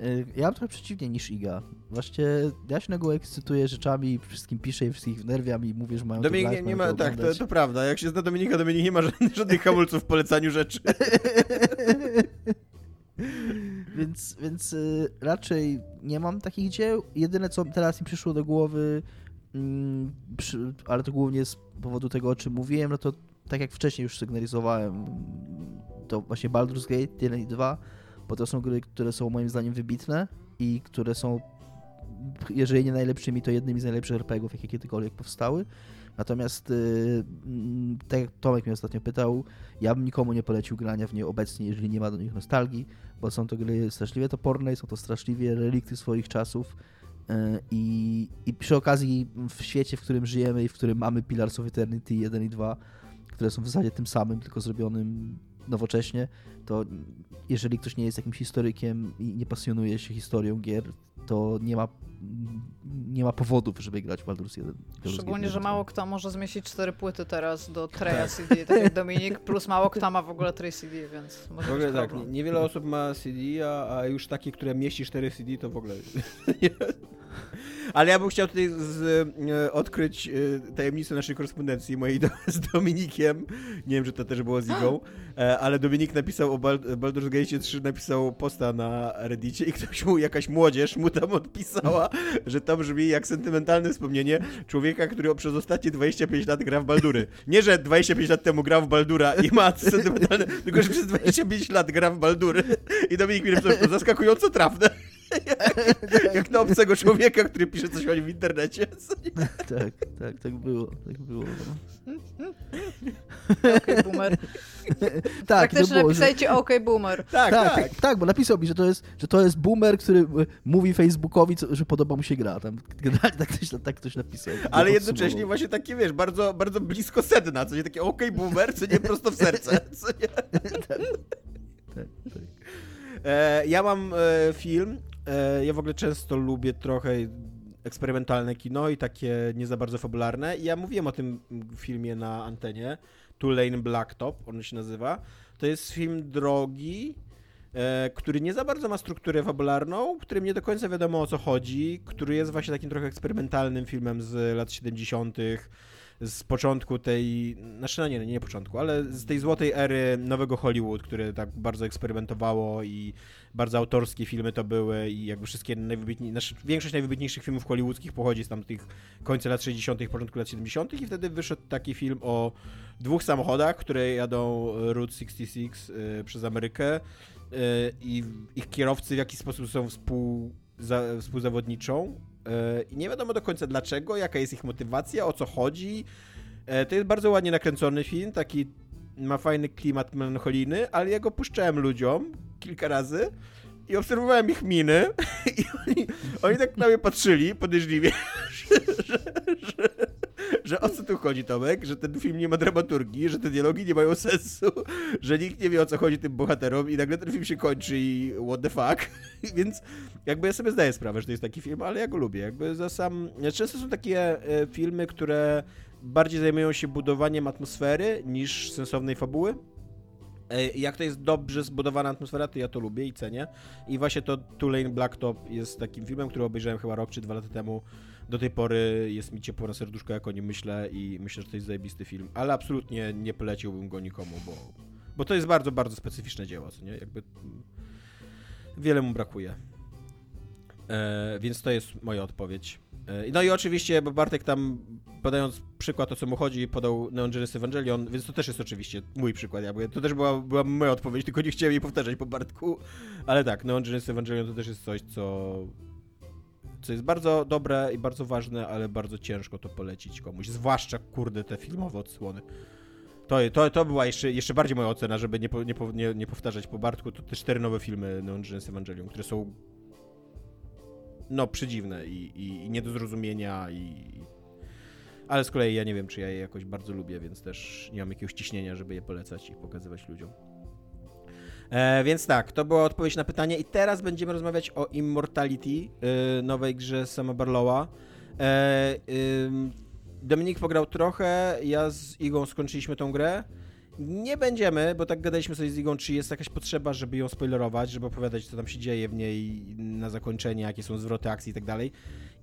Y, ja mam trochę przeciwnie niż Iga. Właśnie ja się nagło ekscytuję rzeczami, wszystkim piszę i wszystkich wnerwiam i mówię, że mają Dominik nie, nie ma, tak, to, to, prawda. Jak się zna Dominika, Dominik nie ma żadnych, żadnych hamulców w polecaniu rzeczy. [laughs] więc więc y, raczej nie mam takich dzieł. Jedyne, co teraz mi przyszło do głowy, mm, ale to głównie z powodu tego, o czym mówiłem, no to tak jak wcześniej już sygnalizowałem, to właśnie Baldur's Gate 1 i 2 bo to są gry, które są moim zdaniem wybitne i które są, jeżeli nie najlepszymi, to jednymi z najlepszych RPGów, jakie kiedykolwiek powstały. Natomiast, yy, tak jak Tomek mnie ostatnio pytał, ja bym nikomu nie polecił grania w nie obecnie, jeżeli nie ma do nich nostalgii, bo są to gry straszliwie toporne, są to straszliwie relikty swoich czasów. Yy, I, I przy okazji w świecie, w którym żyjemy i w którym mamy Pillars of Eternity 1 i 2, które są w zasadzie tym samym, tylko zrobionym nowocześnie, to jeżeli ktoś nie jest jakimś historykiem i nie pasjonuje się historią gier, to nie ma, nie ma powodów, żeby grać w Baldur's 1. Szczególnie, że mało kto może zmieścić cztery płyty teraz do Treya CD, tak jak Dominik, plus mało kto ma w ogóle Trey CD, więc może w ogóle tak, niewiele osób ma CD, a, a już takie, które mieści cztery CD, to w ogóle [laughs] Ale ja bym chciał tutaj z, e, odkryć e, tajemnicę naszej korespondencji mojej do, z Dominikiem. Nie wiem, czy to też było z Igą, e, ale Dominik napisał o Baldur's Gate 3, napisał posta na Reddicie i ktoś mu, jakaś młodzież mu tam odpisała, że tam brzmi jak sentymentalne wspomnienie człowieka, który przez ostatnie 25 lat gra w Baldury. Nie, że 25 lat temu grał w Baldura i ma sentymentalne, tylko że przez 25 lat gra w Baldury. I Dominik mi napisał, to zaskakująco trafne jak, [laughs] jak na obcego człowieka, który pisze coś o nim w internecie. [laughs] tak, tak, tak było, tak było. No. [laughs] OK Boomer. tak, też było, napisajcie że... OK Boomer. Tak, tak, tak, tak, bo napisał mi, że to jest, że to jest boomer, który e, mówi Facebookowi, że podoba mu się gra. Tam tak ktoś, tak ktoś napisał. Ale jednocześnie właśnie takie, wiesz, bardzo, bardzo blisko sedna, co nie takie OK Boomer, co nie prosto w serce. Co nie? tak, tak. tak. Ja mam e, film, ja w ogóle często lubię trochę eksperymentalne kino i takie nie za bardzo fabularne. Ja mówiłem o tym filmie na antenie. Two Lane Blacktop, on się nazywa. To jest film drogi, e, który nie za bardzo ma strukturę fabularną, w którym nie do końca wiadomo o co chodzi, który jest właśnie takim trochę eksperymentalnym filmem z lat 70., z początku tej, znaczy no nie, nie początku, ale z tej złotej ery nowego Hollywood, które tak bardzo eksperymentowało i bardzo autorskie filmy to były i jakby wszystkie najwybitniejsze, znaczy większość najwybitniejszych filmów hollywoodzkich pochodzi z tamtych końca lat 60., początku lat 70. i wtedy wyszedł taki film o dwóch samochodach, które jadą Route 66 y, przez Amerykę y, i ich kierowcy w jakiś sposób są współ, za, współzawodniczą i nie wiadomo do końca dlaczego, jaka jest ich motywacja, o co chodzi. Y, to jest bardzo ładnie nakręcony film, taki ma fajny klimat melancholijny, ale ja go puszczałem ludziom kilka razy i obserwowałem ich miny [laughs] i oni, oni tak na mnie patrzyli podejrzliwie, [laughs] że, że, że, że o co tu chodzi, Tomek, że ten film nie ma dramaturgii, że te dialogi nie mają sensu, że nikt nie wie o co chodzi tym bohaterom i nagle ten film się kończy i what the fuck, [laughs] więc jakby ja sobie zdaję sprawę, że to jest taki film, ale ja go lubię, jakby za sam, często są takie e, filmy, które bardziej zajmują się budowaniem atmosfery niż sensownej fabuły. E, jak to jest dobrze zbudowana atmosfera, to ja to lubię i cenię. I właśnie to Tulane Blacktop jest takim filmem, który obejrzałem chyba rok czy dwa lata temu. Do tej pory jest mi ciepło na serduszko, jak o nim myślę i myślę, że to jest zajebisty film. Ale absolutnie nie poleciłbym go nikomu, bo, bo to jest bardzo, bardzo specyficzne dzieło, co nie? Jakby wiele mu brakuje. E, więc to jest moja odpowiedź. E, no i oczywiście, bo Bartek tam podając przykład o co mu chodzi, podał Neon Genesis Evangelion, więc to też jest oczywiście mój przykład. Ja to też była, była moja odpowiedź, tylko nie chciałem jej powtarzać po Bartku. Ale tak, Neon Genesis Evangelion to też jest coś, co, co jest bardzo dobre i bardzo ważne, ale bardzo ciężko to polecić komuś. Zwłaszcza, kurde, te filmowe odsłony. To, to, to była jeszcze, jeszcze bardziej moja ocena, żeby nie, nie, nie, nie powtarzać po Bartku. To te cztery nowe filmy Neon Genesis Evangelion, które są no, przedziwne i, i, i nie do zrozumienia i... Ale z kolei ja nie wiem, czy ja je jakoś bardzo lubię, więc też nie mam jakiegoś ciśnienia, żeby je polecać i pokazywać ludziom. E, więc tak, to była odpowiedź na pytanie i teraz będziemy rozmawiać o Immortality, yy, nowej grze Sama Barlowa. E, Dominik pograł trochę, ja z Igą skończyliśmy tą grę. Nie będziemy, bo tak gadaliśmy sobie z Igą, czy jest jakaś potrzeba, żeby ją spoilerować, żeby opowiadać, co tam się dzieje w niej na zakończenie, jakie są zwroty akcji i tak dalej.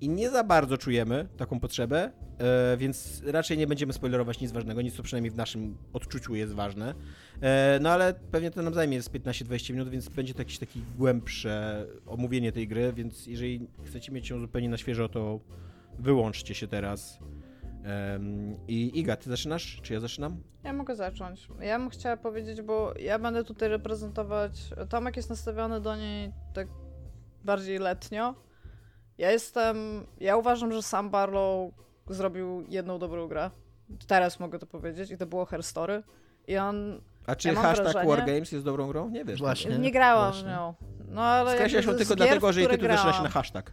I nie za bardzo czujemy taką potrzebę, e, więc raczej nie będziemy spoilerować nic ważnego, nic co przynajmniej w naszym odczuciu jest ważne. E, no ale pewnie to nam zajmie z 15-20 minut, więc będzie to jakieś takie głębsze omówienie tej gry, więc jeżeli chcecie mieć ją zupełnie na świeżo, to wyłączcie się teraz i Iga, ty zaczynasz? Czy ja zaczynam? Ja mogę zacząć. Ja bym chciała powiedzieć, bo ja będę tutaj reprezentować. Tomek jest nastawiony do niej tak bardziej letnio. Ja jestem. Ja uważam, że sam Barlow zrobił jedną dobrą grę. Teraz mogę to powiedzieć, i to było Her Story. I on. A czy ja hashtag wrażenie... Wargames jest dobrą grą? Nie wiesz. Właśnie. Nie grałam właśnie. w nią. No ale. Skreślasz ją tylko dlatego, że jej tytuł zaczyna się na hashtag.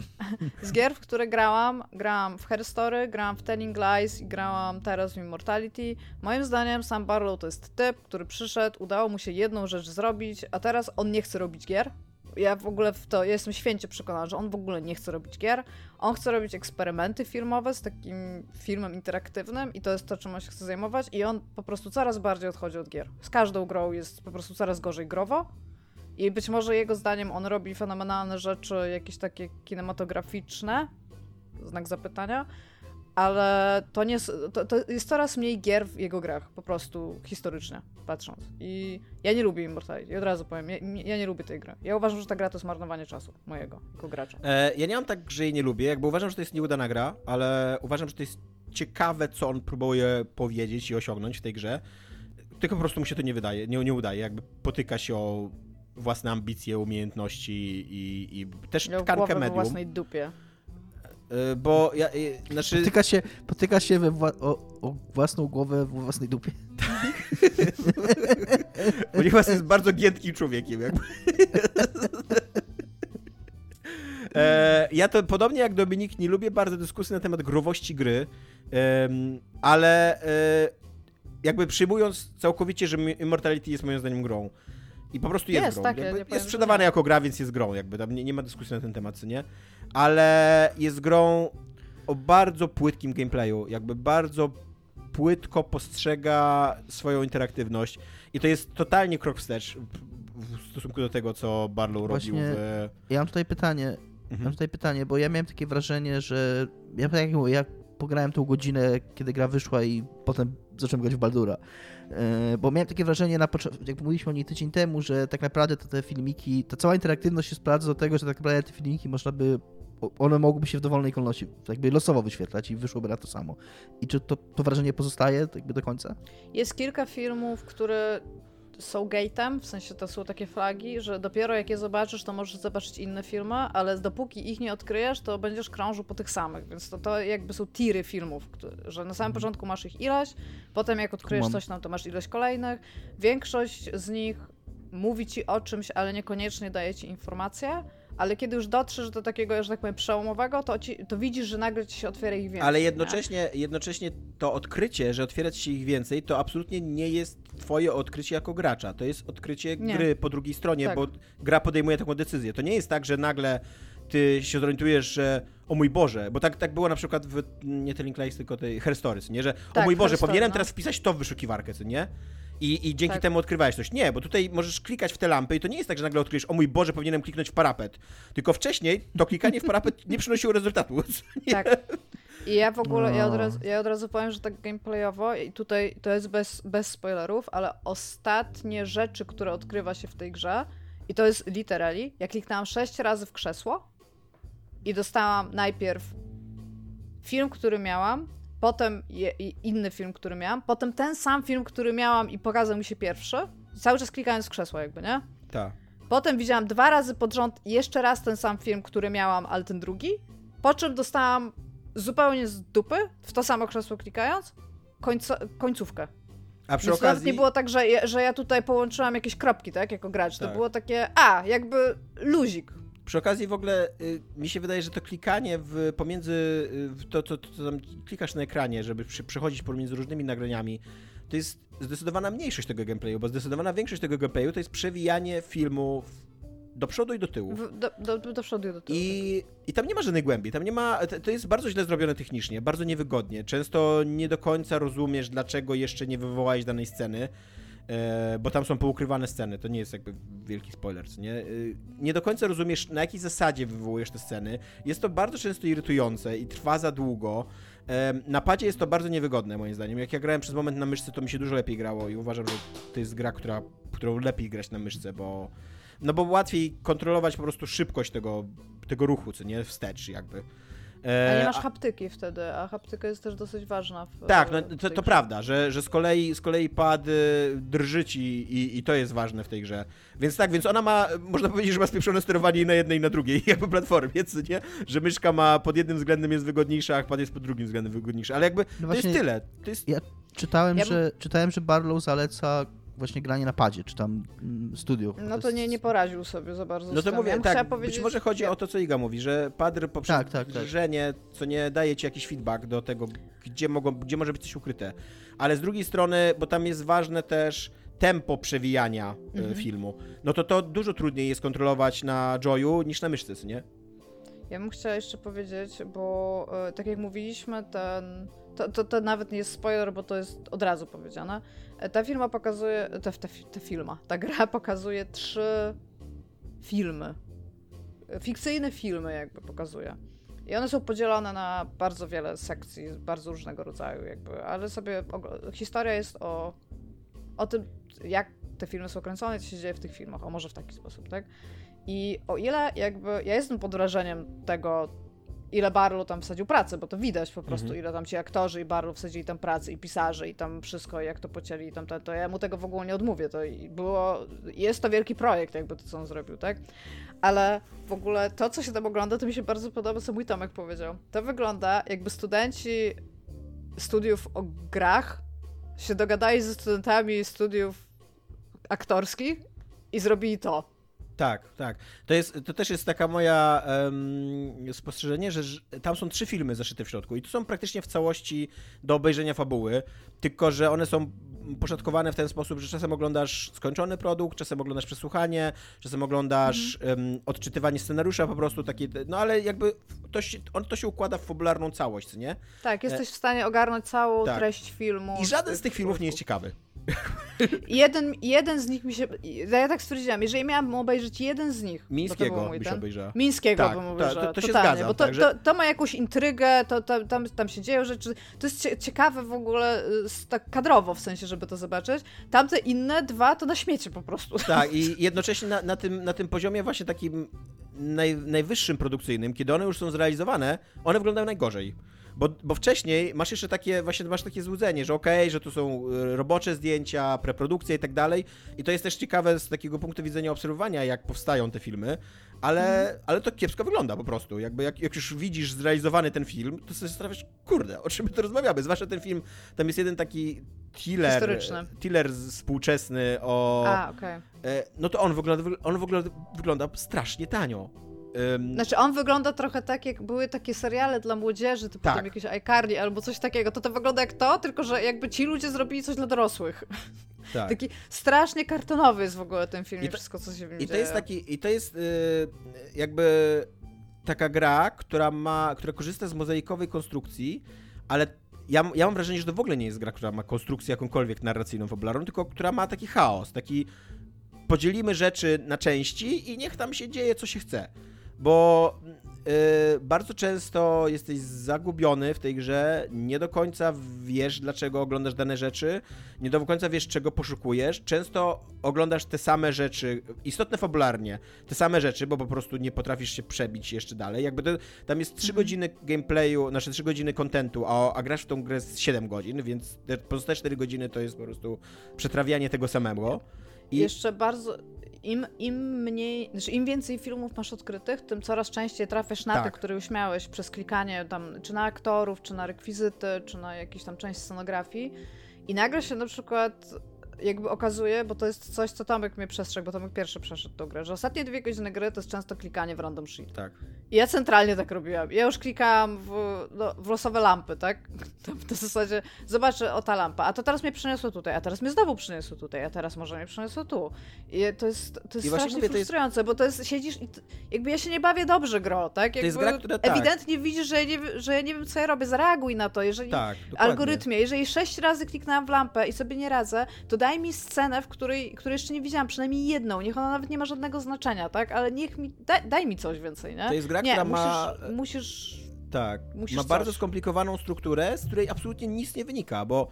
[laughs] Z gier, w które grałam, grałam w Herstory, grałam w Telling Lies i grałam teraz w Immortality. Moim zdaniem sam Barlow to jest typ, który przyszedł, udało mu się jedną rzecz zrobić, a teraz on nie chce robić gier. Ja w ogóle w to, jestem święcie przekonana, że on w ogóle nie chce robić gier. On chce robić eksperymenty filmowe z takim filmem interaktywnym i to jest to, czym on się chce zajmować i on po prostu coraz bardziej odchodzi od gier. Z każdą grą jest po prostu coraz gorzej growo i być może jego zdaniem on robi fenomenalne rzeczy, jakieś takie kinematograficzne, znak zapytania, ale to, nie, to, to jest coraz mniej gier w jego grach, po prostu historycznie patrząc. I ja nie lubię Immortality, od razu powiem, ja, ja, nie lubię tej gry. Ja uważam, że ta gra to jest marnowanie czasu mojego, jako gracza. E, ja nie mam tak, że jej nie lubię, jakby uważam, że to jest nieudana gra, ale uważam, że to jest ciekawe, co on próbuje powiedzieć i osiągnąć w tej grze, tylko po prostu mu się to nie wydaje, nie, nie udaje, jakby potyka się o własne ambicje, umiejętności i, i też Miał tkankę medium. własnej dupie. E, bo ja, e, znaczy... Potyka się, potyka się we wła o, o, własną głowę w własnej dupie. [laughs] Tak. Ponieważ jest bardzo giętkim człowiekiem. Jakby. [laughs] E, ja to podobnie jak Dominik nie lubię bardzo dyskusji na temat growości gry, e, ale e, jakby przyjmując całkowicie, że Immortality jest moim zdaniem grą. I po prostu jest, jest grą. Tak, ja jest sprzedawana jako gra, więc jest grą, jakby tam nie, nie ma dyskusji na ten temat, co nie? Ale jest grą o bardzo płytkim gameplayu, jakby bardzo płytko postrzega swoją interaktywność i to jest totalnie krok wstecz w stosunku do tego, co Barlow Właśnie robił w... Ja mam tutaj pytanie, mhm. mam tutaj pytanie, bo ja miałem takie wrażenie, że ja, tak jak, ja pograłem tą godzinę, kiedy gra wyszła i potem zacząłem grać w Baldura. E, bo miałem takie wrażenie, na jak mówiliśmy o niej tydzień temu, że tak naprawdę to te filmiki, ta cała interaktywność się sprawdza do tego, że tak naprawdę te filmiki można by one mogłyby się w dowolnej kolejności jakby losowo wyświetlać i wyszłoby na to samo. I czy to, to wrażenie pozostaje jakby do końca? Jest kilka filmów, które są gate'em, w sensie to są takie flagi, że dopiero jak je zobaczysz, to możesz zobaczyć inne filmy, ale dopóki ich nie odkryjesz, to będziesz krążył po tych samych, więc to, to jakby są tiry filmów, że na samym mhm. początku masz ich ilość, potem jak odkryjesz coś tam, to masz ilość kolejnych. Większość z nich mówi ci o czymś, ale niekoniecznie daje ci informacje, ale kiedy już dotrzesz do takiego, że tak powiem, przełomowego, to, ci, to widzisz, że nagle ci się otwiera ich więcej. Ale jednocześnie, jednocześnie to odkrycie, że otwiera ci się ich więcej, to absolutnie nie jest twoje odkrycie jako gracza. To jest odkrycie nie. gry po drugiej stronie, tak. bo gra podejmuje taką decyzję. To nie jest tak, że nagle ty się zorientujesz, że o mój Boże, bo tak, tak było na przykład w nie Telling Lies, tylko tej Herstories, nie? Że tak, o mój Boże, powinienem no. teraz wpisać to w wyszukiwarkę, co nie? I, i dzięki tak. temu odkrywałeś coś. Nie, bo tutaj możesz klikać w te lampy i to nie jest tak, że nagle odkryjesz, o mój Boże, powinienem kliknąć w parapet. Tylko wcześniej to klikanie w parapet nie przynosiło rezultatu. [laughs] Tak. I ja w ogóle, no. ja, od no. razu, ja od razu powiem, że tak gameplayowo i tutaj to jest bez, bez spoilerów, ale ostatnie rzeczy, które odkrywa się w tej grze i to jest literally, ja kliknęłam sześć razy w krzesło i dostałam najpierw film, który miałam, potem je, inny film, który miałam, potem ten sam film, który miałam i pokazał mi się pierwszy, cały czas klikając w krzesło jakby, nie? Tak. Potem widziałam dwa razy pod rząd jeszcze raz ten sam film, który miałam, ale ten drugi, po czym dostałam zupełnie z dupy, w to samo krzesło klikając, końco, końcówkę. A przy Więc okazji... Nawet nie było tak, że, że ja tutaj połączyłam jakieś kropki, tak, jako gracz. Tak. To było takie, a, jakby luzik. Przy okazji w ogóle y, mi się wydaje, że to klikanie w, pomiędzy y, to, to, to tam klikasz na ekranie, żeby przy, przechodzić pomiędzy różnymi nagraniami, to jest zdecydowana mniejszość tego gameplayu, bo zdecydowana większość tego gameplayu to jest przewijanie filmu do przodu i do tyłu. W, do, do, do, przodu i do tyłu. I, tak. I tam nie ma żadnej głębi. Tam nie ma. To jest bardzo źle zrobione technicznie, bardzo niewygodnie. Często nie do końca rozumiesz, dlaczego jeszcze nie wywołałeś danej sceny. E, bo tam są poukrywane sceny, to nie jest jakby wielki spoiler, nie? E, nie do końca rozumiesz, na jakiej zasadzie wywołujesz te sceny. Jest to bardzo często irytujące i trwa za długo. E, na padzie jest to bardzo niewygodne, moim zdaniem. Jak ja grałem przez moment na myszce, to mi się dużo lepiej grało i uważam, że to jest gra, która, którą lepiej grać na myszce, bo no bo łatwiej kontrolować po prostu szybkość tego, tego ruchu, co nie, wstecz jakby. E, a nie masz haptyki wtedy, a haptyka jest też dosyć ważna. W, tak, no, to, to prawda, że, że z, kolei, z kolei pad drży ci i, i to jest ważne w tej grze. Więc tak, więc ona ma, można powiedzieć, że ma spieprzone sterowanie i na jednej i na drugiej [laughs] jakby platformie, co nie? Że myszka ma pod jednym względem jest wygodniejsza, a pad jest pod drugim względem wygodniejszy. Ale jakby no to jest tyle. To jest... Ja czytałem, ja że, czytałem, że Barlow zaleca właśnie granie na padzie, czy tam mm, studio. No to, nie, nie poradził sobie za bardzo. No to mówię, ja tak, powiedzieć... być może chodzi o to, co Iga mówi, że pad poprzez tak, tak, tak. co nie daje ci jakiś feedback do tego, gdzie, mogą, gdzie może być coś ukryte. Ale z drugiej strony, bo tam jest ważne też tempo przewijania e, mhm. filmu, no to to dużo trudniej jest kontrolować na Joyu niż na myszce, nie? Ja bym chciała jeszcze powiedzieć, bo e, tak jak mówiliśmy, ten to, to, to nawet nie jest spoiler, bo to jest od razu powiedziane. Ta firma pokazuje, ta, ta, ta filma, ta gra [laughs] pokazuje trzy filmy. Fikcyjne filmy jakby pokazuje. I one są podzielone na bardzo wiele sekcji, bardzo różnego rodzaju jakby, ale sobie historia jest o, o tym, jak te filmy są kręcone, co się dzieje w tych filmach, o może w taki sposób, tak? I o ile jakby ja jestem pod wrażeniem tego, ile Barlow tam wsadził pracy, bo to widać po prostu, mhm. ile tam ci aktorzy i Barlow wsadzili tam pracy i pisarze i tam wszystko, jak to pocięli i tam to, to ja mu tego w ogóle nie odmówię, to było, jest to wielki projekt jakby to, co on zrobił, tak? Ale w ogóle to, co się tam ogląda, to mi się bardzo podoba, co mój Tomek powiedział. To wygląda, jakby studenci studiów o grach się dogadali ze studentami studiów aktorskich i zrobili to. Tak, tak. To, jest, to też jest taka moja um, spostrzeżenie, że, tam są trzy filmy zaszyte w środku i to są praktycznie w całości do obejrzenia fabuły, tylko że one są poszatkowane w ten sposób, że czasem oglądasz skończony produkt, czasem oglądasz przesłuchanie, czasem oglądasz um, odczytywanie scenariusza po prostu takie, no ale jakby to się, on, to się układa w fabularną całość, nie? Tak, jesteś e... w stanie ogarnąć całą tak. treść filmu. I żaden z tych filmów nie jest ciekawy. Jeden, jeden z nich mi się. Ja tak stwierdziłam, jeżeli miałabym obejrzeć jeden z nich. Mińskiego byś ten, obejrzała. Mińskiego tak, bym obejrzała. To, to, się zgadza. Bo to, tak, to, to, ma jakąś intrygę, to, to, tam, tam się dzieją rzeczy. To jest ciekawe w ogóle y, tak kadrowo w sensie, żeby to zobaczyć. Tamte inne dwa to na śmiecie po prostu. Tak, i [laughs] jednocześnie na, na, tym, na tym poziomie właśnie takim naj, najwyższym produkcyjnym, kiedy one już są zrealizowane, one wyglądają najgorzej. Bo, bo wcześniej masz jeszcze takie, właśnie masz takie złudzenie, że okej, okay, że tu są e, robocze zdjęcia, preprodukcja i tak dalej. I to jest też ciekawe z takiego punktu widzenia obserwowania, jak powstają te filmy, ale, mm. ale to kiepsko wygląda po prostu. Jakby jak, jak już widzisz zrealizowany ten film, to sobie zastanawiasz, kurde, o czym my to rozmawiamy? Zwłaszcza ten film, tam jest jeden taki thriller, thriller współczesny o... A. Okay. No to on wygląda, on w ogóle wygląda strasznie tanio. Um, znaczy on wygląda trochę tak, jak były takie seriale dla młodzieży, typu tak. tam jakieś iCarly albo coś takiego. To to wygląda jak to, tylko że jakby ci ludzie zrobili coś dla dorosłych. [laughs] Tak. Taki strasznie kartonowy jest w ogóle ten film i, to, wszystko, co się w nim I to jest taki, i to jest yy, jakby taka gra, która ma, która korzysta z mozaikowej konstrukcji, ale ja, ja mam wrażenie, że to w ogóle nie jest gra, która ma konstrukcję jakąkolwiek narracyjną, fabularną, tylko która ma taki chaos, taki podzielimy rzeczy na części i niech tam się dzieje, co się chce bo yy, bardzo często jesteś zagubiony w tej grze, nie do końca wiesz, dlaczego oglądasz dane rzeczy, nie do końca wiesz, czego poszukujesz. Często oglądasz te same rzeczy, istotne fabularnie, te same rzeczy, bo po prostu nie potrafisz się przebić jeszcze dalej. Jakby to, tam jest 3 mhm. godziny gameplayu, znaczy 3 godziny kontentu, a, a grasz w tą grę z 7 godzin, więc te pozostałe 4 godziny to jest po prostu przetrawianie tego samego. I... Jeszcze bardzo, im, im mniej, znaczy im więcej filmów masz odkrytych, tym coraz częściej trafiasz na tak. te, które już miałeś przez klikanie tam, czy na aktorów, czy na rekwizyty, czy na jakąś tam część scenografii. I nagle się na przykład jakby okazuje, bo to jest coś, co Tomek mnie przestrzegł, bo Tomek pierwszy przeszedł tą grę, że ostatnie dwie godziny gry to jest często klikanie w random sheet. Tak. I ja centralnie tak robiłam. Ja już klikałam w, no, w losowe lampy, tak? [laughs] To w zasadzie zobaczę, o ta lampa, a to teraz mnie przyniosło tutaj, a teraz mnie znowu przyniosło tutaj, a teraz może mnie przyniosło tu. I to jest, to jest strasznie mówię, frustrujące, to jest... bo to jest, siedzisz i jakby ja się nie bawię dobrze gro, tak? Jakby to jest gra, która tak. Ewidentnie widzisz, że ja, nie, że ja nie wiem, co ja robię, zareaguj na to, jeżeli tak, algorytmie, jeżeli sześć razy kliknęłam w lampę i sobie nie radzę, to daj mi scenę, w której, której jeszcze nie widziałam, przynajmniej jedną, niech ona nawet nie ma żadnego znaczenia, tak? Ale niech mi, daj, daj mi coś więcej, nie? To jest gra, nie, która musisz, ma... musisz... Tak, musisz ma coś. bardzo skomplikowaną strukturę, z której absolutnie nic nie wynika, bo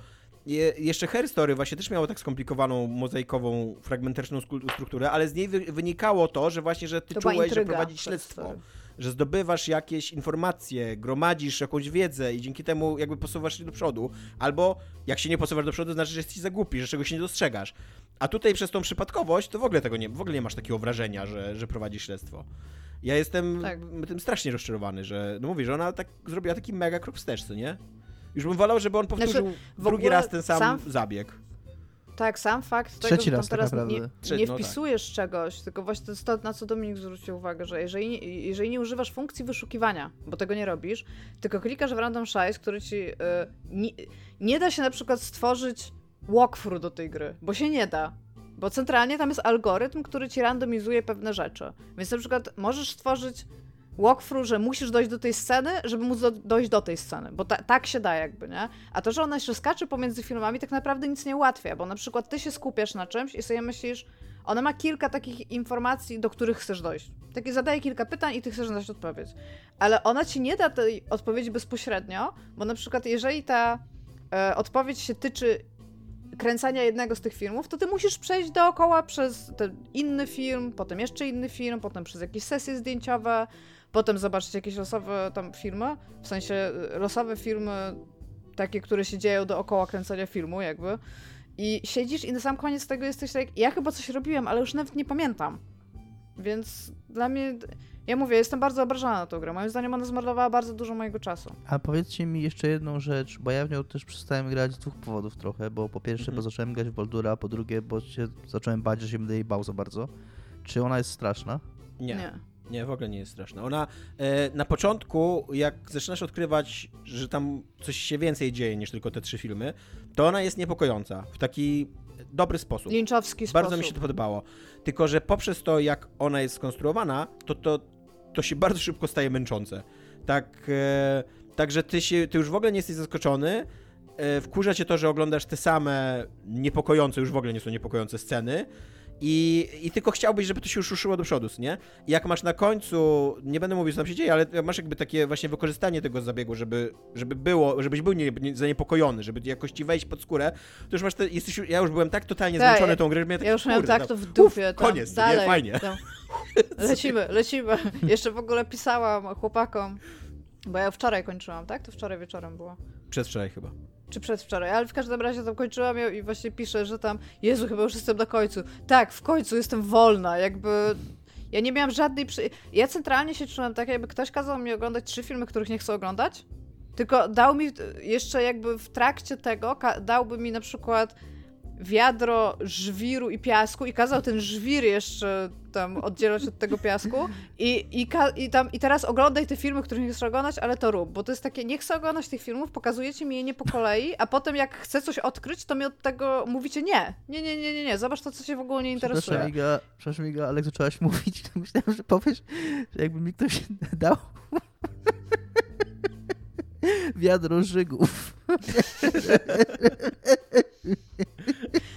je, jeszcze Her Story właśnie też miało tak skomplikowaną, mozaikową, fragmentaryczną strukturę, ale z niej wy, wynikało to, że właśnie, że ty to czułeś, że prowadzić śledztwo że zdobywasz jakieś informacje, gromadzisz jakąś wiedzę i dzięki temu jakby posuwasz się do przodu, albo jak się nie posuwasz do przodu, to znaczy, że jesteś za głupi, że czegoś nie dostrzegasz. A tutaj przez tą przypadkowość to w ogóle tego nie, w ogóle nie masz takiego wrażenia, że, że prowadzisz śledztwo. Ja jestem tak. tym strasznie rozczarowany, że, no mówię, że ona tak zrobiła taki mega krok wstecz, co nie? Już bym wolał, żeby on powtórzył znaczy, drugi raz ten sam, sam zabieg. Tak, sam fakt Trzeci tego, raz że teraz nie, nie no wpisujesz tak. czegoś, tylko właśnie to jest to, na co Dominik zwrócił uwagę, że jeżeli, jeżeli nie używasz funkcji wyszukiwania, bo tego nie robisz, tylko klikasz w random size, który ci yy, nie, nie da się na przykład stworzyć walkthrough do tej gry, bo się nie da. Bo centralnie tam jest algorytm, który ci randomizuje pewne rzeczy. Więc na przykład możesz stworzyć walkthrough, że musisz dojść do tej sceny, żeby móc do, dojść do tej sceny, bo ta, tak się da jakby, nie? A to, że ona się skacze pomiędzy filmami, tak naprawdę nic nie ułatwia, bo na przykład ty się skupiasz na czymś i sobie myślisz, ona ma kilka takich informacji, do których chcesz dojść. Takie zadaje kilka pytań i ty chcesz znaleźć odpowiedź. Ale ona ci nie da tej odpowiedzi bezpośrednio, bo na przykład jeżeli ta e, odpowiedź się tyczy kręcenia jednego z tych filmów, to ty musisz przejść dookoła przez ten inny film, potem jeszcze inny film, potem przez jakieś sesje zdjęciowe, potem zobaczyć jakieś losowe tam filmy, w sensie y, losowe filmy, takie, które się dzieją dookoła kręcenia filmu jakby. I siedzisz i na sam koniec tego jesteś tak, ja chyba coś robiłem, ale już nawet nie pamiętam. Więc dla mnie, ja mówię, jestem bardzo obrażona na tę grę. Moim zdaniem ona zmarnowała bardzo dużo mojego czasu. A powiedzcie mi jeszcze jedną rzecz, bo ja w nią też przestałem grać z dwóch powodów trochę, bo po pierwsze, mhm. bo zacząłem grać w Baldura, a po drugie, bo się zacząłem bać, że się będę jej bał za bardzo. Czy ona jest straszna? Nie. nie. Nie, w ogóle nie jest straszna. Ona e, na początku, jak zaczynasz odkrywać, że tam coś się więcej dzieje niż tylko te trzy filmy, to ona jest niepokojąca w taki dobry sposób. Linczowski sposób. Bardzo mi się to podobało. Tylko, że poprzez to, jak ona jest skonstruowana, to, to, to się bardzo szybko staje męczące. Tak, e, także ty, się, ty już w ogóle nie jesteś zaskoczony, e, wkurza cię to, że oglądasz te same niepokojące, już w ogóle nie są niepokojące sceny, i, I tylko chciałbyś, żeby to się już ruszyło do przodu, nie? I jak masz na końcu, nie będę mówił, co tam się dzieje, ale masz jakby takie właśnie wykorzystanie tego zabiegu, żeby, żeby było, żebyś był nie, nie, zaniepokojony, żeby jakoś ci wejść pod skórę, to już masz te, jesteś, ja już byłem tak totalnie tak, zmęczony tą grę, że miałem Ja już miałem tak to w dupie. Uf, koniec, dalej, nie? Fajnie. Tam. [laughs] Lecimy, lecimy. Jeszcze w ogóle pisałam chłopakom, bo ja wczoraj kończyłam, tak? To wczoraj wieczorem było. Przedwczoraj chyba czy przedwczoraj, ale w każdym razie tam kończyłam ją i właśnie piszę, że tam, Jezu, chyba już jestem na końcu. Tak, w końcu jestem wolna, jakby... Ja nie miałam żadnej... Przy... Ja centralnie się czułam tak, jakby ktoś kazał mi oglądać trzy filmy, których nie chcę oglądać, tylko dał mi jeszcze jakby w trakcie tego, dałby mi na przykład wiadro żwiru i piasku i kazał ten żwir jeszcze tam oddzielać od tego piasku i, i, i, tam, i teraz oglądaj te filmy, których nie chcesz oglądać, ale to rób, bo to jest takie, nie chcę oglądać tych filmów, pokazujecie mi je nie po kolei, a potem jak chcę coś odkryć, to mi od tego mówicie nie, nie, nie, nie, nie, nie, zobacz to, co się w ogóle nie interesuje. Przepraszam Iga, przepraszam Iga, ale jak zaczęłaś [laughs] mówić, to myślałem, że powiesz, że jakby mi ktoś [laughs] dał wiadro żygów. [laughs]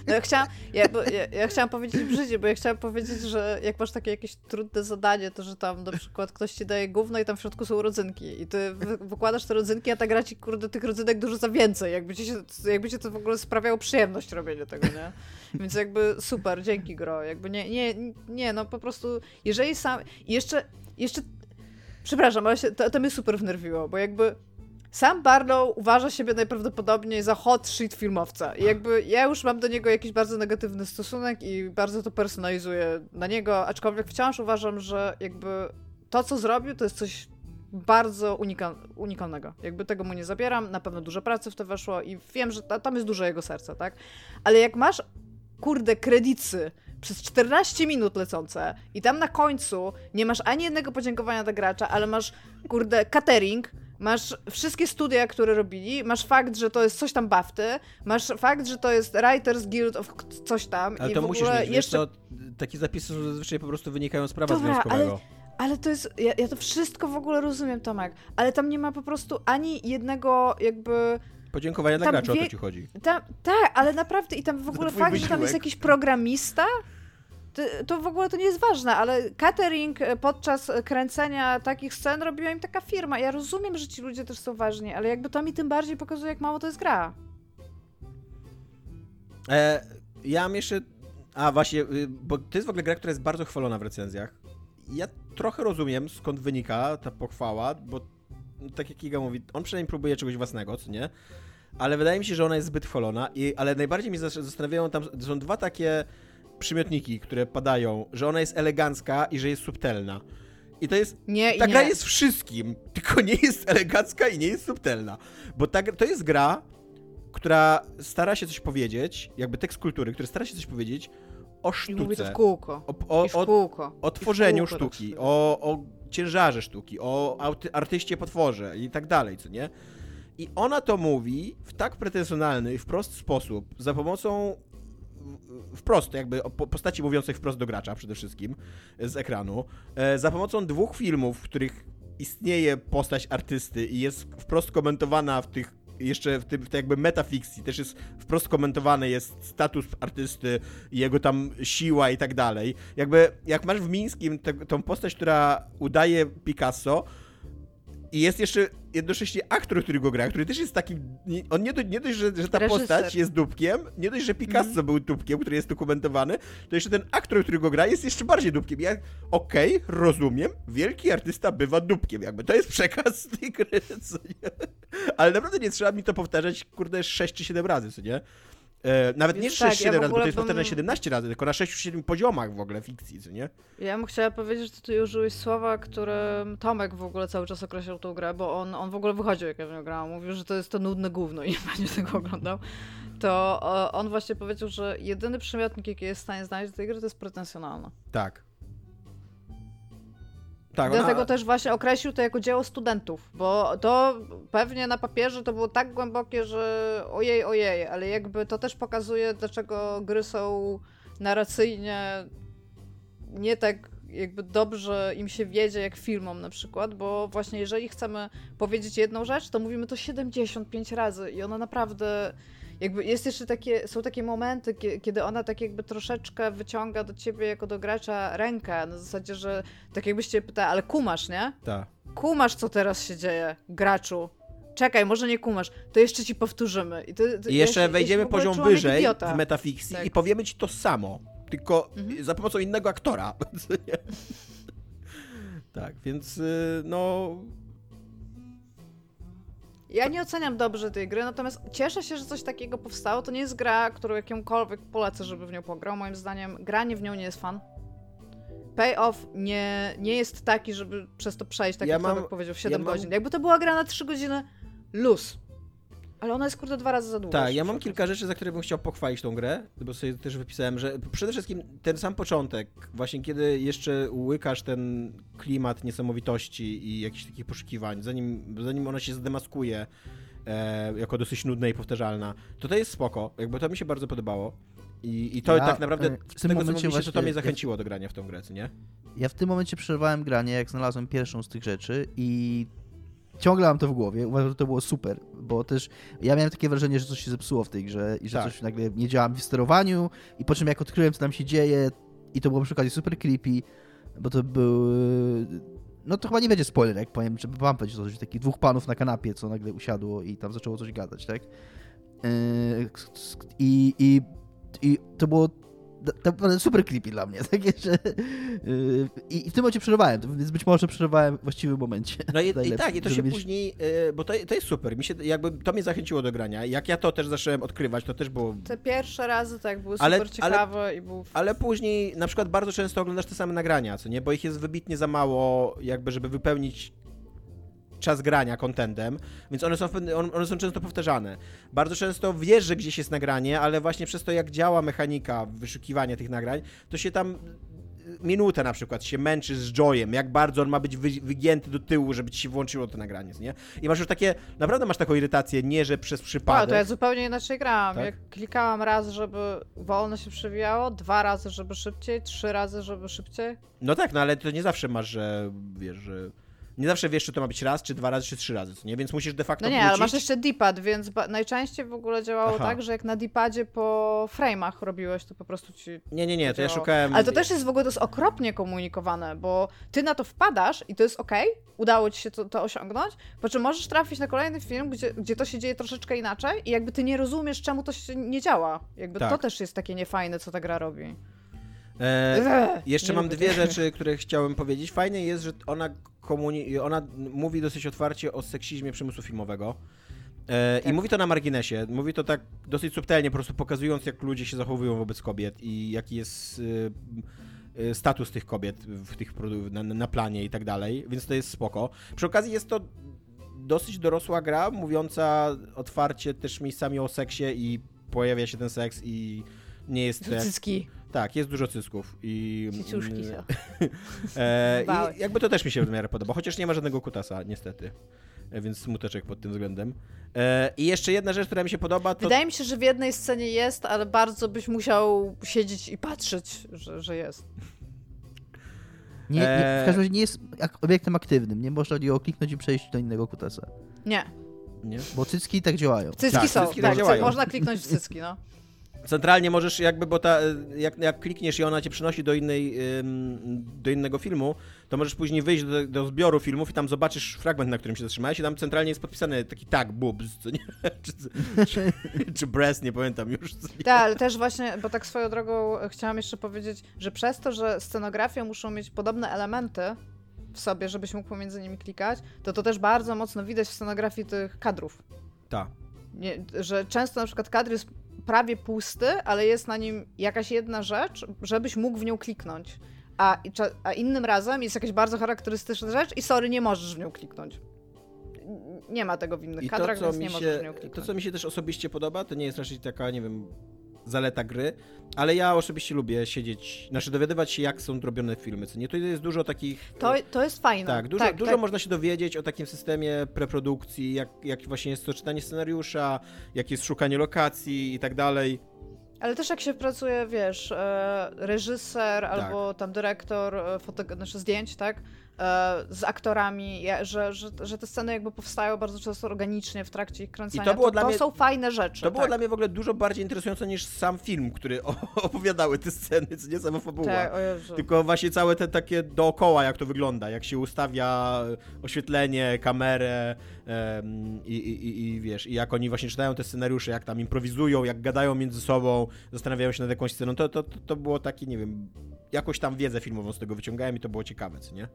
No ja chciałam, ja, ja, ja, chciałam powiedzieć brzydzie, bo ja chciałam powiedzieć, że jak masz takie jakieś trudne zadanie, to że tam na przykład ktoś ci daje gówno i tam w środku są rodzynki. I ty wykładasz te rodzynki, a ta gra ci kurde tych rodzynek dużo za więcej, jakby ci, się, jakby ci to w ogóle sprawiało przyjemność robienie tego, nie? Więc jakby super, dzięki gro, jakby nie, nie, nie, no po prostu jeżeli sam, jeszcze, jeszcze, przepraszam, ale się, to, to mnie super wnerwiło, bo jakby sam Barlow uważa siebie najprawdopodobniej za hot shit filmowca. I jakby ja już mam do niego jakiś bardzo negatywny stosunek i bardzo to personalizuję na niego, aczkolwiek wciąż uważam, że jakby to, co zrobił, to jest coś bardzo unika unikalnego. Jakby tego mu nie zabieram, na pewno dużo pracy w to weszło i wiem, że ta, tam jest dużo jego serca, tak? Ale jak masz, kurde, kredycy przez 14 minut lecące i tam na końcu nie masz ani jednego podziękowania dla gracza, ale masz, kurde, catering, Masz wszystkie studia, które robili, masz fakt, że to jest coś tam Bafty, masz fakt, że to jest Writers Guild of coś tam. Ale i to w musisz mieć, jeszcze... to, takie zapisy zazwyczaj po prostu wynikają z prawa Dobra, związkowego. Ale... Ale to jest, ja, ja, to wszystko w ogóle rozumiem, Tomek, ale tam nie ma po prostu ani jednego jakby... Podziękowania dla gracza, wie... o to ci chodzi. tak, ale naprawdę i tam w ogóle fakt, wysiłek. że tam jest jakiś programista, to, w ogóle to nie jest ważne, ale catering e, podczas kręcenia takich scen robiła im taka firma. Ja rozumiem, że ci ludzie też są ważni, ale jakby to mi tym bardziej pokazuje, jak mało to jest gra. E, ja mam jeszcze... A właśnie, y, bo to jest w ogóle gra, która jest bardzo chwalona w recenzjach. Ja trochę rozumiem, skąd wynika ta pochwała, bo tak jak Iga mówi, on przynajmniej próbuje czegoś własnego, co nie? Ale wydaje mi się, że ona jest zbyt chwalona, i, ale najbardziej mnie zastanawiają tam, są dwa takie przymiotniki, które padają, że ona jest elegancka i że jest subtelna. I to jest. Nie, ta nie. gra jest wszystkim, [laughs] tylko nie jest elegancka i nie jest subtelna. Bo ta, to jest gra, która stara się coś powiedzieć, jakby tekst kultury, który stara się coś powiedzieć o sztuce. I mówi to w kółko. O, o, w kółko. o, o tworzeniu kółko sztuki, o, o ciężarze sztuki, o artyście potworze i tak dalej, co nie? I ona to mówi w tak pretensjonalny i wprost sposób, za pomocą wprost, jakby postaci mówiącej wprost do gracza przede wszystkim z ekranu, e, za pomocą dwóch filmów, w których istnieje postać artysty i jest wprost komentowana w tych jeszcze w, tym, w tej jakby metafikcji też jest wprost komentowany jest status artysty, jego tam siła i tak dalej. Jakby jak masz w Mińskim te, tą postać, która udaje Picasso, i jest jeszcze jednocześnie aktor, który go gra, który też jest takim. On nie, do, nie dość, że, że ta Reżyser. postać jest dupkiem, nie dość, że Picasso mm. był dupkiem, który jest dokumentowany, to jeszcze ten aktor, który go gra, jest jeszcze bardziej dupkiem. Ja, okej, okay, rozumiem, wielki artysta bywa dupkiem, jakby to jest przekaz tej gry, co nie? Ale naprawdę nie trzeba mi to powtarzać, kurde, 6 czy 7 razy, co nie? E, nawet nie 6-7 tak, ja razy, bo to jest bym... powtarzane 17 razy, tylko na 6-7 poziomach w ogóle fikcji, co nie? Ja bym chciała powiedzieć, że ty użyłeś słowa, które Tomek w ogóle cały czas określał tą grę, bo on, on w ogóle wychodził, jak ja w nią grałam. Mówił, że to jest to nudne gówno i [laughs] nie będzie tego oglądał. To on właśnie powiedział, że jedyny przymiotnik, jaki jest w stanie znaleźć do tej gry, to jest pretensjonalna. Tak. Tak, Dlatego ona... też właśnie określił to jako dzieło studentów, bo to pewnie na papierze to było tak głębokie, że ojej, ojej, ale jakby to też pokazuje, dlaczego gry są narracyjnie nie tak jakby dobrze im się wiedzie, jak filmom na przykład, bo właśnie jeżeli chcemy powiedzieć jedną rzecz, to mówimy to 75 razy i ona naprawdę jakby jest jeszcze takie, są takie momenty, kiedy ona tak jakby troszeczkę wyciąga do ciebie jako do gracza rękę, na zasadzie, że tak jakbyście pytała, ale kumasz, nie? Tak. Kumasz, co teraz się dzieje, graczu. Czekaj, może nie kumasz, to jeszcze ci powtórzymy. I, to, to I jeszcze ja się, wejdziemy ja poziom wyżej w metafikcji tak. i powiemy ci to samo, tylko mhm. za pomocą innego aktora. [laughs] tak, więc y, no ja nie oceniam dobrze tej gry, natomiast cieszę się, że coś takiego powstało. To nie jest gra, którą jakimkolwiek polecę, żeby w nią pograł. Moim zdaniem granie w nią nie jest fan. Payoff nie, nie jest taki, żeby przez to przejść, tak ja jak mam, powiedział, w 7 ja godzin. Mam... Jakby to była gra na 3 godziny, luz. Ale ona jest kurde dwa razy za długa. Tak, ja mam kilka rzeczy, za które bym chciał pochwalić tą grę, bo sobie też wypisałem, że przede wszystkim ten sam początek, właśnie kiedy jeszcze łykasz ten klimat niesamowitości i jakichś takich poszukiwań, zanim, zanim ona się zdemaskuje e, jako dosyć nudna i powtarzalna, to to jest spoko, jakby to mi się bardzo podobało. I, i to ja, tak naprawdę e, w tym tego, momencie właśnie, to mnie zachęciło do grania w tą grę, nie? Ja w tym momencie przerwałem granie, jak znalazłem pierwszą z tych rzeczy i ciągle mam to w głowie. Uważam, że to było super, bo też ja miałem takie wrażenie, że coś się zepsuło w tej grze i że tak. coś nagle nie działa w sterowaniu i po czym jak odkryłem, co tam się dzieje i to było przy okazji super creepy, bo to był... No to chyba nie będzie spoiler, jak powiem, czy wam powiedzieć coś, takich dwóch panów na kanapie, co nagle usiadło i tam zaczęło coś gadać, tak? Yy, I, i, i to było to super creepy dla mnie, [laughs] takie, że yy, i, w tym momencie przerwałem, więc być może przerwałem w właściwym momencie. No i, [laughs] i tak, i to się mieć... później, yy, bo to, to jest super, mi się, jakby to mnie zachęciło do grania, jak ja to też zacząłem odkrywać, to też było... Te pierwsze razy tak były ale, super ciekawe ale, i był... Ale później na przykład bardzo często oglądasz te same nagrania, co nie, bo ich jest wybitnie za mało, jakby żeby wypełnić czas grania kontentem, więc one są, one są często powtarzane. Bardzo często wiesz, że gdzieś jest nagranie, ale właśnie przez to, jak działa mechanika wyszukiwania tych nagrań, to się tam y, minutę na przykład się męczy z Joyem, jak bardzo on ma być wy, wygięty do tyłu, żeby ci się włączyło to nagranie, nie? I masz już takie, naprawdę masz taką irytację, nie, że przez przypadek. A, to ja zupełnie inaczej grałam. Tak? Jak klikałam raz, żeby wolno się przewijało, dwa razy, żeby szybciej, trzy razy, żeby szybciej. No tak, no ale to nie zawsze masz, że wiesz, że nie zawsze wiesz, czy to ma być raz, czy dwa razy, czy trzy razy, nie? Więc musisz de facto No nie, wrócić. ale masz jeszcze D-pad, więc najczęściej w ogóle działało Aha. tak, że jak na D-padzie po frame'ach robiłeś, to po prostu ci Nie, nie, nie, to ja szukałem... Ale to też jest w ogóle dość okropnie komunikowane, bo ty na to wpadasz i to jest ok, udało ci się to, to osiągnąć, po czym możesz trafić na kolejny film, gdzie, gdzie to się dzieje troszeczkę inaczej i jakby ty nie rozumiesz, czemu to się nie działa. Jakby tak. to też jest takie niefajne, co ta gra robi. E, jeszcze mam dwie rzeczy, które chciałem powiedzieć. Fajne jest, że ona, komuni- ona mówi dosyć otwarcie o seksizmie przemysłu filmowego. E, tak. I mówi to na marginesie. Mówi to tak dosyć subtelnie, po prostu pokazując, jak ludzie się zachowują wobec kobiet i jaki jest y, y, status tych kobiet w tych na, na planie i tak dalej, więc to jest spoko. Przy okazji jest to dosyć dorosła gra, mówiąca otwarcie też miejscami o seksie i pojawia się ten seks i nie jest... Cycki. Tak, jest dużo cysków i... Cicuszki mm, są. [laughs] e, I jakby to też mi się w miarę podoba, chociaż nie ma żadnego kutasa, niestety. E, więc smuteczek pod tym względem. E, I jeszcze jedna rzecz, która mi się podoba, to... Wydaje mi się, że w jednej scenie jest, ale bardzo byś musiał siedzieć i patrzeć, że, że jest. Nie, nie, w każdym razie nie jest obiektem aktywnym. Nie można o kliknąć i przejść do innego kutasa. Nie. Nie? Bo cycki tak działają. Cycki tak, są, cycki tak, tak działają. można kliknąć w cycki, no. Centralnie możesz jakby, bo ta, jak, jak klikniesz i ona cię przynosi do, innej, do innego filmu, to możesz później wyjść do, do zbioru filmów i tam zobaczysz fragment, na którym się zatrzymałeś i tam centralnie jest podpisany taki tak, boobs, [laughs] czy, czy, czy breast, nie pamiętam już. Tak, ale też właśnie, bo tak swoją drogą chciałam jeszcze powiedzieć, że przez to, że scenografia muszą mieć podobne elementy, w sobie, żebyś mógł pomiędzy nimi klikać, to to też bardzo mocno widać w scenografii tych kadrów. Tak. że często na przykład kadr jest prawie pusty, ale jest na nim jakaś jedna rzecz, żebyś mógł w nią kliknąć. A, a innym razem jest jakaś bardzo charakterystyczna rzecz i sorry, nie możesz w nią kliknąć. Nie ma tego w innych I kadrach, to, więc nie się, możesz w nią kliknąć. To, co mi się też osobiście podoba, to nie jest raczej taka, nie wiem, zaleta gry, ale ja osobiście lubię siedzieć, znaczy dowiadywać się, jak są robione filmy, co nie? To jest dużo takich... To, to jest fajne. Tak, dużo, tak, dużo tak. można się dowiedzieć o takim systemie preprodukcji, jak, jak właśnie jest to czytanie scenariusza, jak jest szukanie lokacji i tak dalej. Ale też jak się pracuje, wiesz, e, reżyser tak. albo tam dyrektor e, foto- znaczy zdjęć, tak? E, z aktorami, że, że, że te sceny jakby powstają bardzo często organicznie w trakcie ich kręcenia. I to, było to, dla to mnie, są fajne rzeczy. To tak. było dla mnie w ogóle dużo bardziej interesujące niż sam film, który [laughs] opowiadały te sceny, co nie sama fabuła. Tak, Tylko właśnie całe te takie dookoła, jak to wygląda, jak się ustawia oświetlenie, kamerę um, i, i, i, wiesz, i jak oni właśnie czytają te scenariusze, jak tam improwizują, jak gadają między sobą, zastanawiają się nad jakąś sceną, to, to, to, to było takie, nie wiem, jakoś tam wiedzę filmową z tego wyciągałem i to było ciekawe, co nie?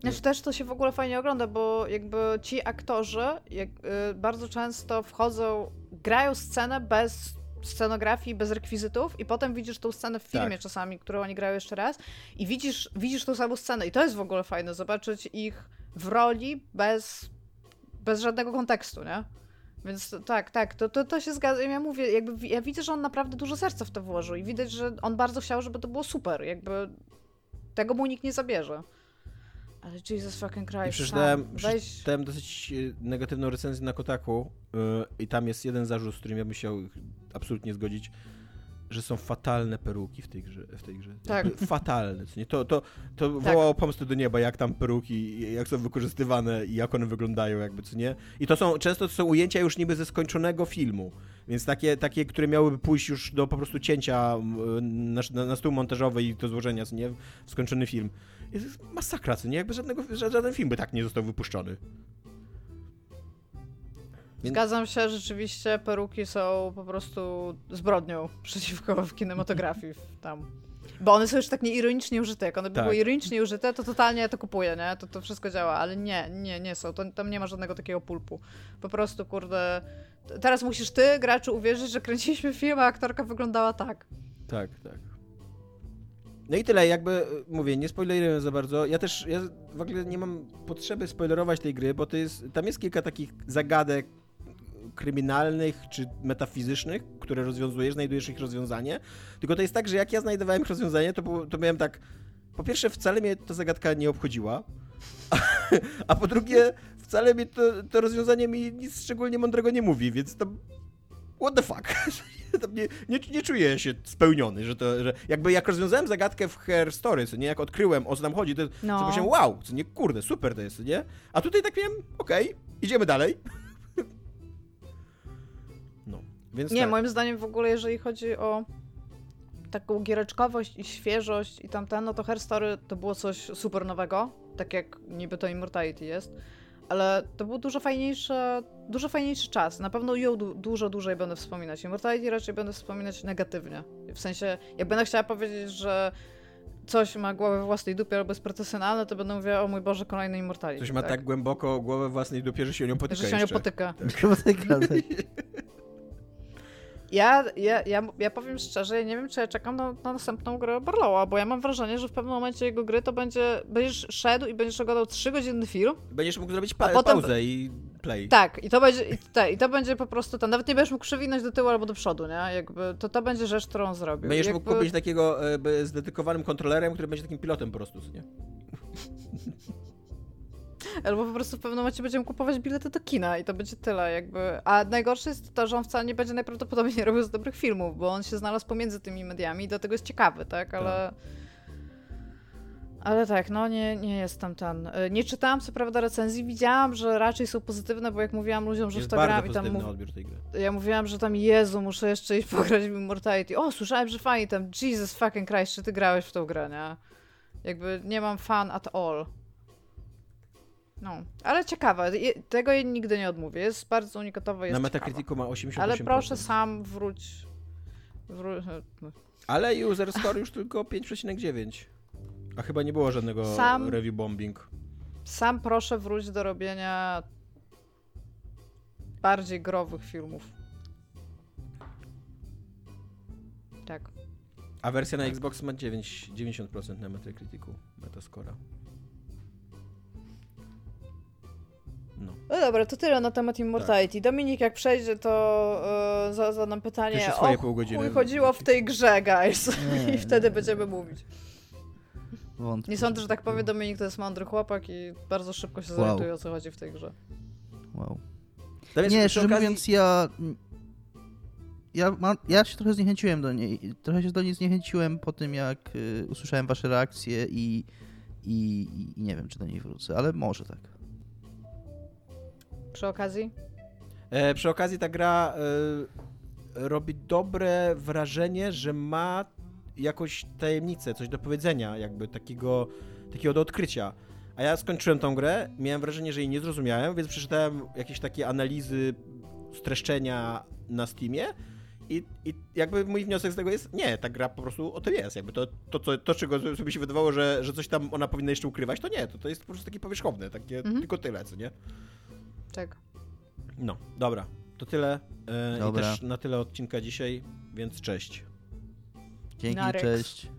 Znaczy też to się w ogóle fajnie ogląda, bo jakby ci aktorzy jak, y, bardzo często wchodzą, grają scenę bez scenografii, bez rekwizytów i potem widzisz tą scenę w filmie tak. czasami, którą oni grają jeszcze raz i widzisz, widzisz tą samą scenę i to jest w ogóle fajne, zobaczyć ich w roli bez, bez żadnego kontekstu, nie? Więc to, tak, tak, to, to, to się zgadza. Ja mówię, jakby ja widzę, że on naprawdę dużo serca w to włożył i widać, że on bardzo chciał, żeby to było super. Jakby tego mu nikt nie zabierze. Ale Jesus fucking Christ. I przeczytałem, weź... przeczytałem dosyć e, negatywną recenzję na Kotaku yy, i tam jest jeden zarzut, z którym ja bym się absolutnie zgodzić że są fatalne peruki w tej grze. W tej grze. Tak. Fatalne. Nie? To, to, to tak. wołało pomstę do nieba, jak tam peruki, jak są wykorzystywane i jak one wyglądają, jakby, co nie? I to są, często to są ujęcia już niby ze skończonego filmu, więc takie, takie które miałyby pójść już do po prostu cięcia na, na, na stół montażowy i do złożenia, co nie? W skończony film. Jest masakra, co nie? Jakby żadnego, żaden film by tak nie został wypuszczony. Więc... Zgadzam się, rzeczywiście peruki są po prostu zbrodnią [laughs] przeciwko w kinematografii tam. Bo one są już tak nieironicznie użyte. Jak one by tak. były ironicznie użyte, to totalnie to kupuję, nie? To, to wszystko działa, ale nie, nie, nie są. To, tam nie ma żadnego takiego pulpu. Po prostu, kurde... Teraz musisz ty, graczu, uwierzyć, że kręciliśmy film, a aktorka wyglądała tak. Tak, tak. No i tyle, jakby mówię, nie spoileruję za bardzo. Ja też ja w ogóle nie mam potrzeby spoilerować tej gry, bo to jest, tam jest kilka takich zagadek, kryminalnych czy metafizycznych, które rozwiązujesz, znajdujesz ich rozwiązanie. Tylko to jest tak, że jak ja znajdowałem ich rozwiązanie, to, to miałem tak. Po pierwsze, wcale mnie ta zagadka nie obchodziła. A, [laughs] a po drugie, wcale mi to, to rozwiązanie mi nic szczególnie mądrego nie mówi, więc to. What the fuck? [laughs] [laughs] Nie, nie, nie, czuję się spełniony, że to, że jakby jak rozwiązałem zagadkę w Her Story, co nie, jak odkryłem o co tam chodzi, to no. pomyślałem, wow, co nie, kurde, super to jest, nie? A tutaj tak wiem, okej, okay, idziemy dalej. [laughs] Więc nie, tak. moim zdaniem w ogóle, jeżeli chodzi o taką giereczkowość i świeżość i tamten, no to Her Story to było coś super nowego, tak jak niby to Immortality jest, ale to był dużo fajniejszy, dużo fajniejszy czas. Na pewno ją du dużo dłużej będę wspominać. Immortality raczej będę wspominać negatywnie. W sensie, jak będę chciała powiedzieć, że coś ma głowę w własnej dupie albo jest profesjonalne, to będę mówiła, o mój Boże, kolejny Immortality. Coś ma tak, tak głęboko głowę w własnej dupie, że się o nią potyka Że się o nią potyka. Tak. [laughs] [laughs] Ja, ja, ja, ja powiem szczerze, ja nie wiem, czy ja czekam na, na następną grę Barlowa, bo ja mam wrażenie, że w pewnym momencie jego gry to będzie, będziesz szedł i będziesz oglądał 3-godzinny film. Będziesz mógł zrobić pa potem, pauzę i play. Tak, i to będzie, i, te, i to będzie po prostu tam, nawet nie będziesz mógł przewinąć do tyłu albo do przodu, nie? Jakby, to, to będzie rzecz, którą zrobił. Będziesz Jakby... mógł kupić takiego e, z dedykowanym kontrolerem, który będzie takim pilotem po prostu, nie? Albo po prostu w pewnym momencie będziemy kupować bilety do kina i to będzie tyle jakby. A najgorsze jest to, że on wcale nie będzie najprawdopodobniej [laughs] robił z dobrych filmów, bo on się znalazł pomiędzy tymi mediami i dlatego jest ciekawy, tak? Ale... Tak. Ale tak, no nie, nie jestem ten. Y, nie czytałam co prawda recenzji, widziałam, że raczej są pozytywne, bo jak mówiłam ludziom, że jest w to gram i tam. Mów... odbiór tej gry. Ja mówiłam, że tam Jezu, muszę jeszcze iść [laughs] pograć w Immortality. O, słyszałem, że fajnie tam. Jesus fucking Christ, czy ty grałeś w tą grę, nie? Jakby nie mam fan at all. No, ale ciekawe. Tego nigdy nie odmówię. Jest bardzo unikatowe. Jest Na Metacriticu ma 88%. Ale proszę sam wróć. Wró... Ale user score już tylko 5,9. A chyba nie było żadnego sam, review bombing. Sam proszę wróć do robienia bardziej growych filmów. Tak. A wersja na Xbox ma 9, 90% na Metacriticu Metascora. No. no dobra, to tyle na temat Immortality. Tak. Dominik, jak przejdzie, to yy, za, zadam pytanie, o pół godziny. chodziło w tej grze, guys. Nie, [laughs] I wtedy nie. będziemy mówić. Wątpię. Nie sądzę, że tak powie Dominik, to jest mądry chłopak i bardzo szybko się zorientuje, wow. o co chodzi w tej grze. Wow. nie, szczerze okazji... mówiąc, ja... ja, mam, ja się trochę zniechęciłem do niej. Trochę się do niej zniechęciłem po tym, jak y, usłyszałem wasze reakcje i, i, i, nie wiem, czy do niej wrócę, ale może tak. Przy okazji? E, przy okazji ta gra e, robi dobre wrażenie, że ma jakąś tajemnicę, coś do powiedzenia, jakby takiego, takiego do odkrycia. A ja skończyłem tą grę, miałem wrażenie, że jej nie zrozumiałem, więc przeczytałem jakieś takie analizy streszczenia na Steamie i, I jakby mój wniosek z tego jest, nie, ta gra po prostu o tym jest. Jakby to, to, to, to czego sobie się wydawało, że, że coś tam ona powinna jeszcze ukrywać, to nie, to, to jest po prostu takie powierzchowne, takie mhm. tylko tyle, co nie? Tak. No, dobra. To tyle. Yy, I też na tyle odcinka dzisiaj, więc cześć. Dzięki, cześć.